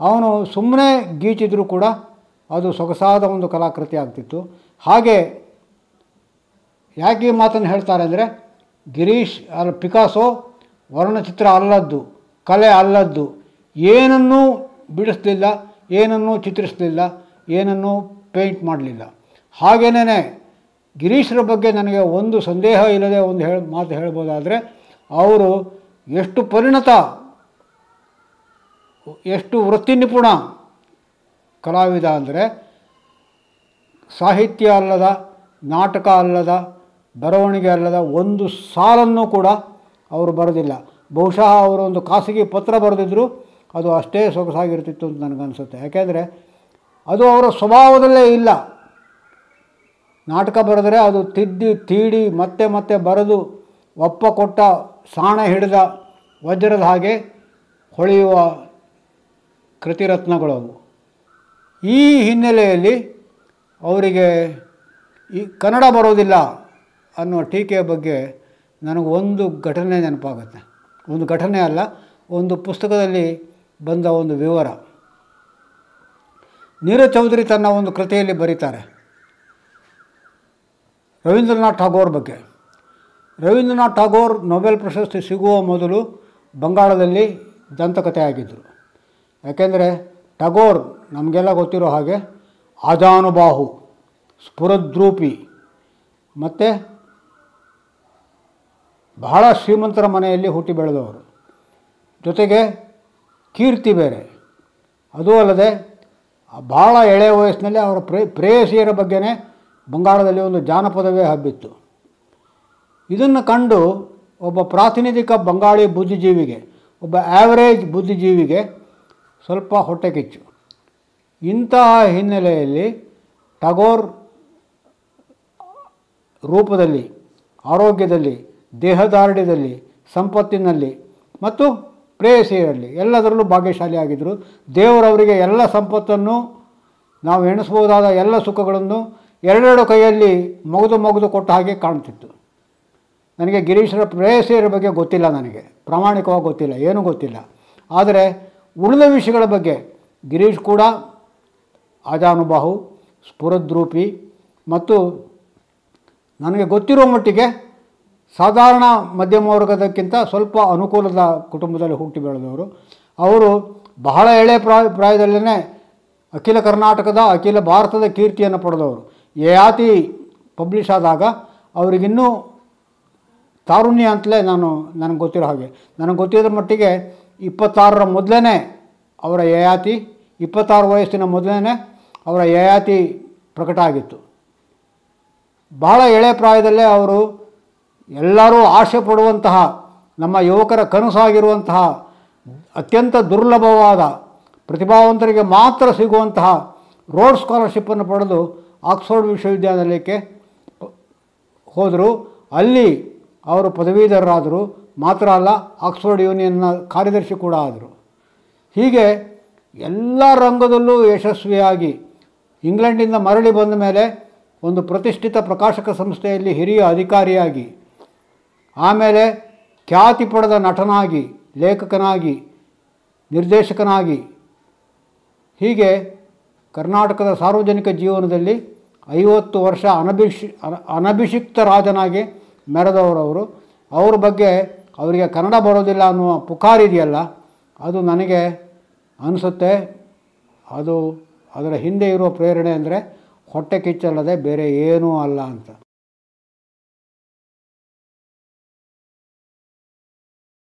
S1: ಅವನು ಸುಮ್ಮನೆ ಗೀಚಿದ್ರೂ ಕೂಡ ಅದು ಸೊಗಸಾದ ಒಂದು ಕಲಾಕೃತಿ ಆಗ್ತಿತ್ತು ಹಾಗೆ ಯಾಕೆ ಈ ಮಾತನ್ನು ಹೇಳ್ತಾರೆ ಅಂದರೆ ಗಿರೀಶ್ ಅಲ್ಲ ಪಿಕಾಸೋ ವರ್ಣಚಿತ್ರ ಅಲ್ಲದ್ದು, ಕಲೆ ಅಲ್ಲದ್ದು, ಏನನ್ನೂ ಬಿಡಿಸ್ಲಿಲ್ಲ, ಏನನ್ನೂ ಚಿತ್ರಿಸಲಿಲ್ಲ, ಏನನ್ನೂ ಪೇಂಟ್ ಮಾಡಲಿಲ್ಲ. ಹಾಗೇನೇ ಗಿರೀಶ್ರ ಬಗ್ಗೆ ನನಗೆ ಒಂದು ಸಂದೇಹ ಇಲ್ಲದೆ ಒಂದು ಹೇಳ ಮಾತು ಹೇಳ್ಬೋದಾದರೆ, ಅವರು ಎಷ್ಟು ಪರಿಣತ, ಎಷ್ಟು ವೃತ್ತಿ ನಿಪುಣ ಕಲಾವಿದ ಅಂದರೆ, ಸಾಹಿತ್ಯ ಅಲ್ಲದ, ನಾಟಕ ಅಲ್ಲದ, ಬರವಣಿಗೆ ಅಲ್ಲದ ಒಂದು ಸಾಲನ್ನು ಕೂಡ ಅವರು ಬರೆದಿಲ್ಲ. ಬಹುಶಃ ಅವರು ಒಂದು ಖಾಸಗಿ ಪತ್ರ ಬರೆದಿದ್ದರು ಅದು ಅಷ್ಟೇ ಸೊಗಸಾಗಿರ್ತಿತ್ತು ಅಂತ ನನಗನ್ಸುತ್ತೆ. ಯಾಕೆಂದರೆ ಅದು ಅವರ ಸ್ವಭಾವದಲ್ಲೇ ಇಲ್ಲ. ನಾಟಕ ಬರೆದರೆ ಅದು ತಿದ್ದಿ, ತೀಡಿ, ಮತ್ತೆ ಮತ್ತೆ ಬರೆದು ಒಪ್ಪ ಕೊಟ್ಟ ಸಾಣ ಹಿಡಿದ ವಜ್ರದ ಹಾಗೆ ಹೊಳೆಯುವ ಕೃತಿರತ್ನಗಳು ಈ ಹಿನ್ನೆಲೆಯಲ್ಲಿ ಅವರಿಗೆ ಈ ಕನ್ನಡ ಬರೋದಿಲ್ಲ ಅನ್ನೋ ಟೀಕೆಯ ಬಗ್ಗೆ ನನಗೆ ಒಂದು ಘಟನೆ ನೆನಪಾಗುತ್ತೆ. ಒಂದು ಘಟನೆ ಅಲ್ಲ, ಒಂದು ಪುಸ್ತಕದಲ್ಲಿ ಬಂದ ಒಂದು ವಿವರ. ನೀರಜ್ ಚೌಧರಿ ತನ್ನ ಒಂದು ಕೃತಿಯಲ್ಲಿ ಬರೀತಾರೆ. ರವೀಂದ್ರನಾಥ್ ಠಾಗೋರ್ ಬಗ್ಗೆ. ರವೀಂದ್ರನಾಥ್ ಠಾಗೋರ್ ನೊಬೆಲ್ ಪ್ರಶಸ್ತಿ ಸಿಗುವ ಮೊದಲು ಬಂಗಾಳದಲ್ಲಿ ದಂತಕಥೆ ಆಗಿದ್ದರು ಯಾಕೆಂದರೆ ಠಾಗೋರ್ ನಮಗೆಲ್ಲ ಗೊತ್ತಿರೋ ಹಾಗೆ ಆಜಾನುಬಾಹು ಸ್ಫುರದ್ರೂಪಿ ಮತ್ತು ಬಹಳ ಶ್ರೀಮಂತರ ಮನೆಯಲ್ಲಿ ಹುಟ್ಟಿ ಬೆಳೆದವರು. ಜೊತೆಗೆ ಕೀರ್ತಿ ಬೇರೆ. ಅದೂ ಅಲ್ಲದೆ ಭಾಳ ಎಳೆಯ ವಯಸ್ಸಿನಲ್ಲಿ ಅವರ ಪ್ರೇ, ಪ್ರೇಯಸಿಯರ ಬಗ್ಗೆನೇ ಬಂಗಾಳದಲ್ಲಿ ಒಂದು ಜಾನಪದವೇ ಹಬ್ಬಿತ್ತು. ಇದನ್ನು ಕಂಡು ಒಬ್ಬ ಪ್ರಾತಿನಿಧಿಕ ಬಂಗಾಳಿ ಬುದ್ಧಿಜೀವಿಗೆ, ಒಬ್ಬ ಆ್ಯಾವರೇಜ್ ಬುದ್ಧಿಜೀವಿಗೆ ಸ್ವಲ್ಪ ಹೊಟ್ಟೆ ಕಿಚ್ಚು. ಇಂತಹ ಹಿನ್ನೆಲೆಯಲ್ಲಿ ಟಗೋರ್ ರೂಪದಲ್ಲಿ, ಆರೋಗ್ಯದಲ್ಲಿ, ದೇಹದಾರ್ಢ್ಯದಲ್ಲಿ, ಸಂಪತ್ತಿನಲ್ಲಿ ಮತ್ತು ಪ್ರೇಯಸಿಯಲ್ಲಿ ಎಲ್ಲದರಲ್ಲೂ ಭಾಗ್ಯಶಾಲಿಯಾಗಿದ್ದರು. ದೇವರವರಿಗೆ ಎಲ್ಲ ಸಂಪತ್ತನ್ನು ನಾವು ಎಣಿಸ್ಬೋದಾದ ಎಲ್ಲ ಸುಖಗಳನ್ನು ಎರಡೆರಡು ಕೈಯಲ್ಲಿ ಮಗದು ಮಗದು ಕೊಟ್ಟ ಹಾಗೆ ಕಾಣ್ತಿತ್ತು. ನನಗೆ ಗಿರೀಶರ ಪ್ರೇಯಸಿಯರ ಬಗ್ಗೆ ಗೊತ್ತಿಲ್ಲ ನನಗೆ. ಪ್ರಾಮಾಣಿಕವಾಗಿ ಗೊತ್ತಿಲ್ಲ, ಏನೂ ಗೊತ್ತಿಲ್ಲ. ಆದರೆ ಉಳಿದ ವಿಷಯಗಳ ಬಗ್ಗೆ ಗಿರೀಶ್ ಕೂಡ ಆಜಾನುಬಾಹು, ಸ್ಫುರದ್ರೂಪಿ ಮತ್ತು ನನಗೆ ಗೊತ್ತಿರೋ ಮಟ್ಟಿಗೆ ಸಾಧಾರಣ ಮಧ್ಯಮ ವರ್ಗದಕ್ಕಿಂತ ಸ್ವಲ್ಪ ಅನುಕೂಲದ ಕುಟುಂಬದಲ್ಲಿ ಹುಟ್ಟಿ ಬೆಳೆದವರು. ಅವರು ಬಹಳ ಎಳೆ ಪ್ರಾಯ ಪ್ರಾಯದಲ್ಲೇ ಅಖಿಲ ಕರ್ನಾಟಕದ, ಅಖಿಲ ಭಾರತದ ಕೀರ್ತಿಯನ್ನು ಪಡೆದವರು. ಯಯಾತಿ ಪಬ್ಲಿಷ್ ಆದಾಗ ಅವರಿಗಿನ್ನೂ ತಾರುಣ್ಯ ಅಂತಲೇ ನಾನು, ನನಗೆ ಗೊತ್ತಿರೋ ಹಾಗೆ. ನನಗೆ ಗೊತ್ತಿರೋ ಮಟ್ಟಿಗೆ ಇಪ್ಪತ್ತಾರರ ಮೊದಲೇ ಅವರ ಯಯಾತಿ ಇಪ್ಪತ್ತಾರು ವಯಸ್ಸಿನ ಮೊದಲೇ ಅವರ ಯಯಾತಿ ಪ್ರಕಟ ಆಗಿತ್ತು. ಬಹಳ ಎಳೆ ಪ್ರಾಯದಲ್ಲೇ ಅವರು ಎಲ್ಲರೂ ಆಸೆ ಪಡುವಂತಹ, ನಮ್ಮ ಯುವಕರ ಕನಸಾಗಿರುವಂತಹ ಅತ್ಯಂತ ದುರ್ಲಭವಾದ, ಪ್ರತಿಭಾವಂತರಿಗೆ ಮಾತ್ರ ಸಿಗುವಂತಹ ರೋಡ್ ಸ್ಕಾಲರ್ಶಿಪ್ಪನ್ನು ಪಡೆದು ಆಕ್ಸ್ಫರ್ಡ್ ವಿಶ್ವವಿದ್ಯಾನಿಲಯಕ್ಕೆ ಹೋದರು. ಅಲ್ಲಿ ಅವರು ಪದವೀಧರರಾದರು. ಮಾತ್ರ ಅಲ್ಲ, ಆಕ್ಸ್ಫರ್ಡ್ ಯೂನಿಯನ್ನ ಕಾರ್ಯದರ್ಶಿ ಕೂಡ ಆದರು. ಹೀಗೆ ಎಲ್ಲ ರಂಗದಲ್ಲೂ ಯಶಸ್ವಿಯಾಗಿ ಇಂಗ್ಲೆಂಡಿಂದ ಮರಳಿ ಬಂದ ಮೇಲೆ ಒಂದು ಪ್ರತಿಷ್ಠಿತ ಪ್ರಕಾಶಕ ಸಂಸ್ಥೆಯಲ್ಲಿ ಹಿರಿಯ ಅಧಿಕಾರಿಯಾಗಿ, ಆಮೇಲೆ ಖ್ಯಾತಿ ಪಡೆದ ನಟನಾಗಿ, ಲೇಖಕನಾಗಿ, ನಿರ್ದೇಶಕನಾಗಿ ಹೀಗೆ ಕರ್ನಾಟಕದ ಸಾರ್ವಜನಿಕ ಜೀವನದಲ್ಲಿ ಐವತ್ತು ವರ್ಷ ಅನಭಿಷಿ, ಅನ- ಅನಭಿಷಿಕ್ತ ರಾಜನಾಗಿ ಮೆರೆದವರವರು. ಅವ್ರ ಬಗ್ಗೆ ಅವರಿಗೆ ಕನ್ನಡ ಬರೋದಿಲ್ಲ ಅನ್ನುವ ಪುಕಾರಿದೆಯಲ್ಲ ಅದು ನನಗೆ ಅನಿಸುತ್ತೆ. ಅದು ಅದರ ಹಿಂದೆ ಇರುವ ಪ್ರೇರಣೆ ಅಂದರೆ ಹೊಟ್ಟೆ ಕಿಚ್ಚಲ್ಲದೆ ಬೇರೆ ಏನೂ ಅಲ್ಲ ಅಂತ.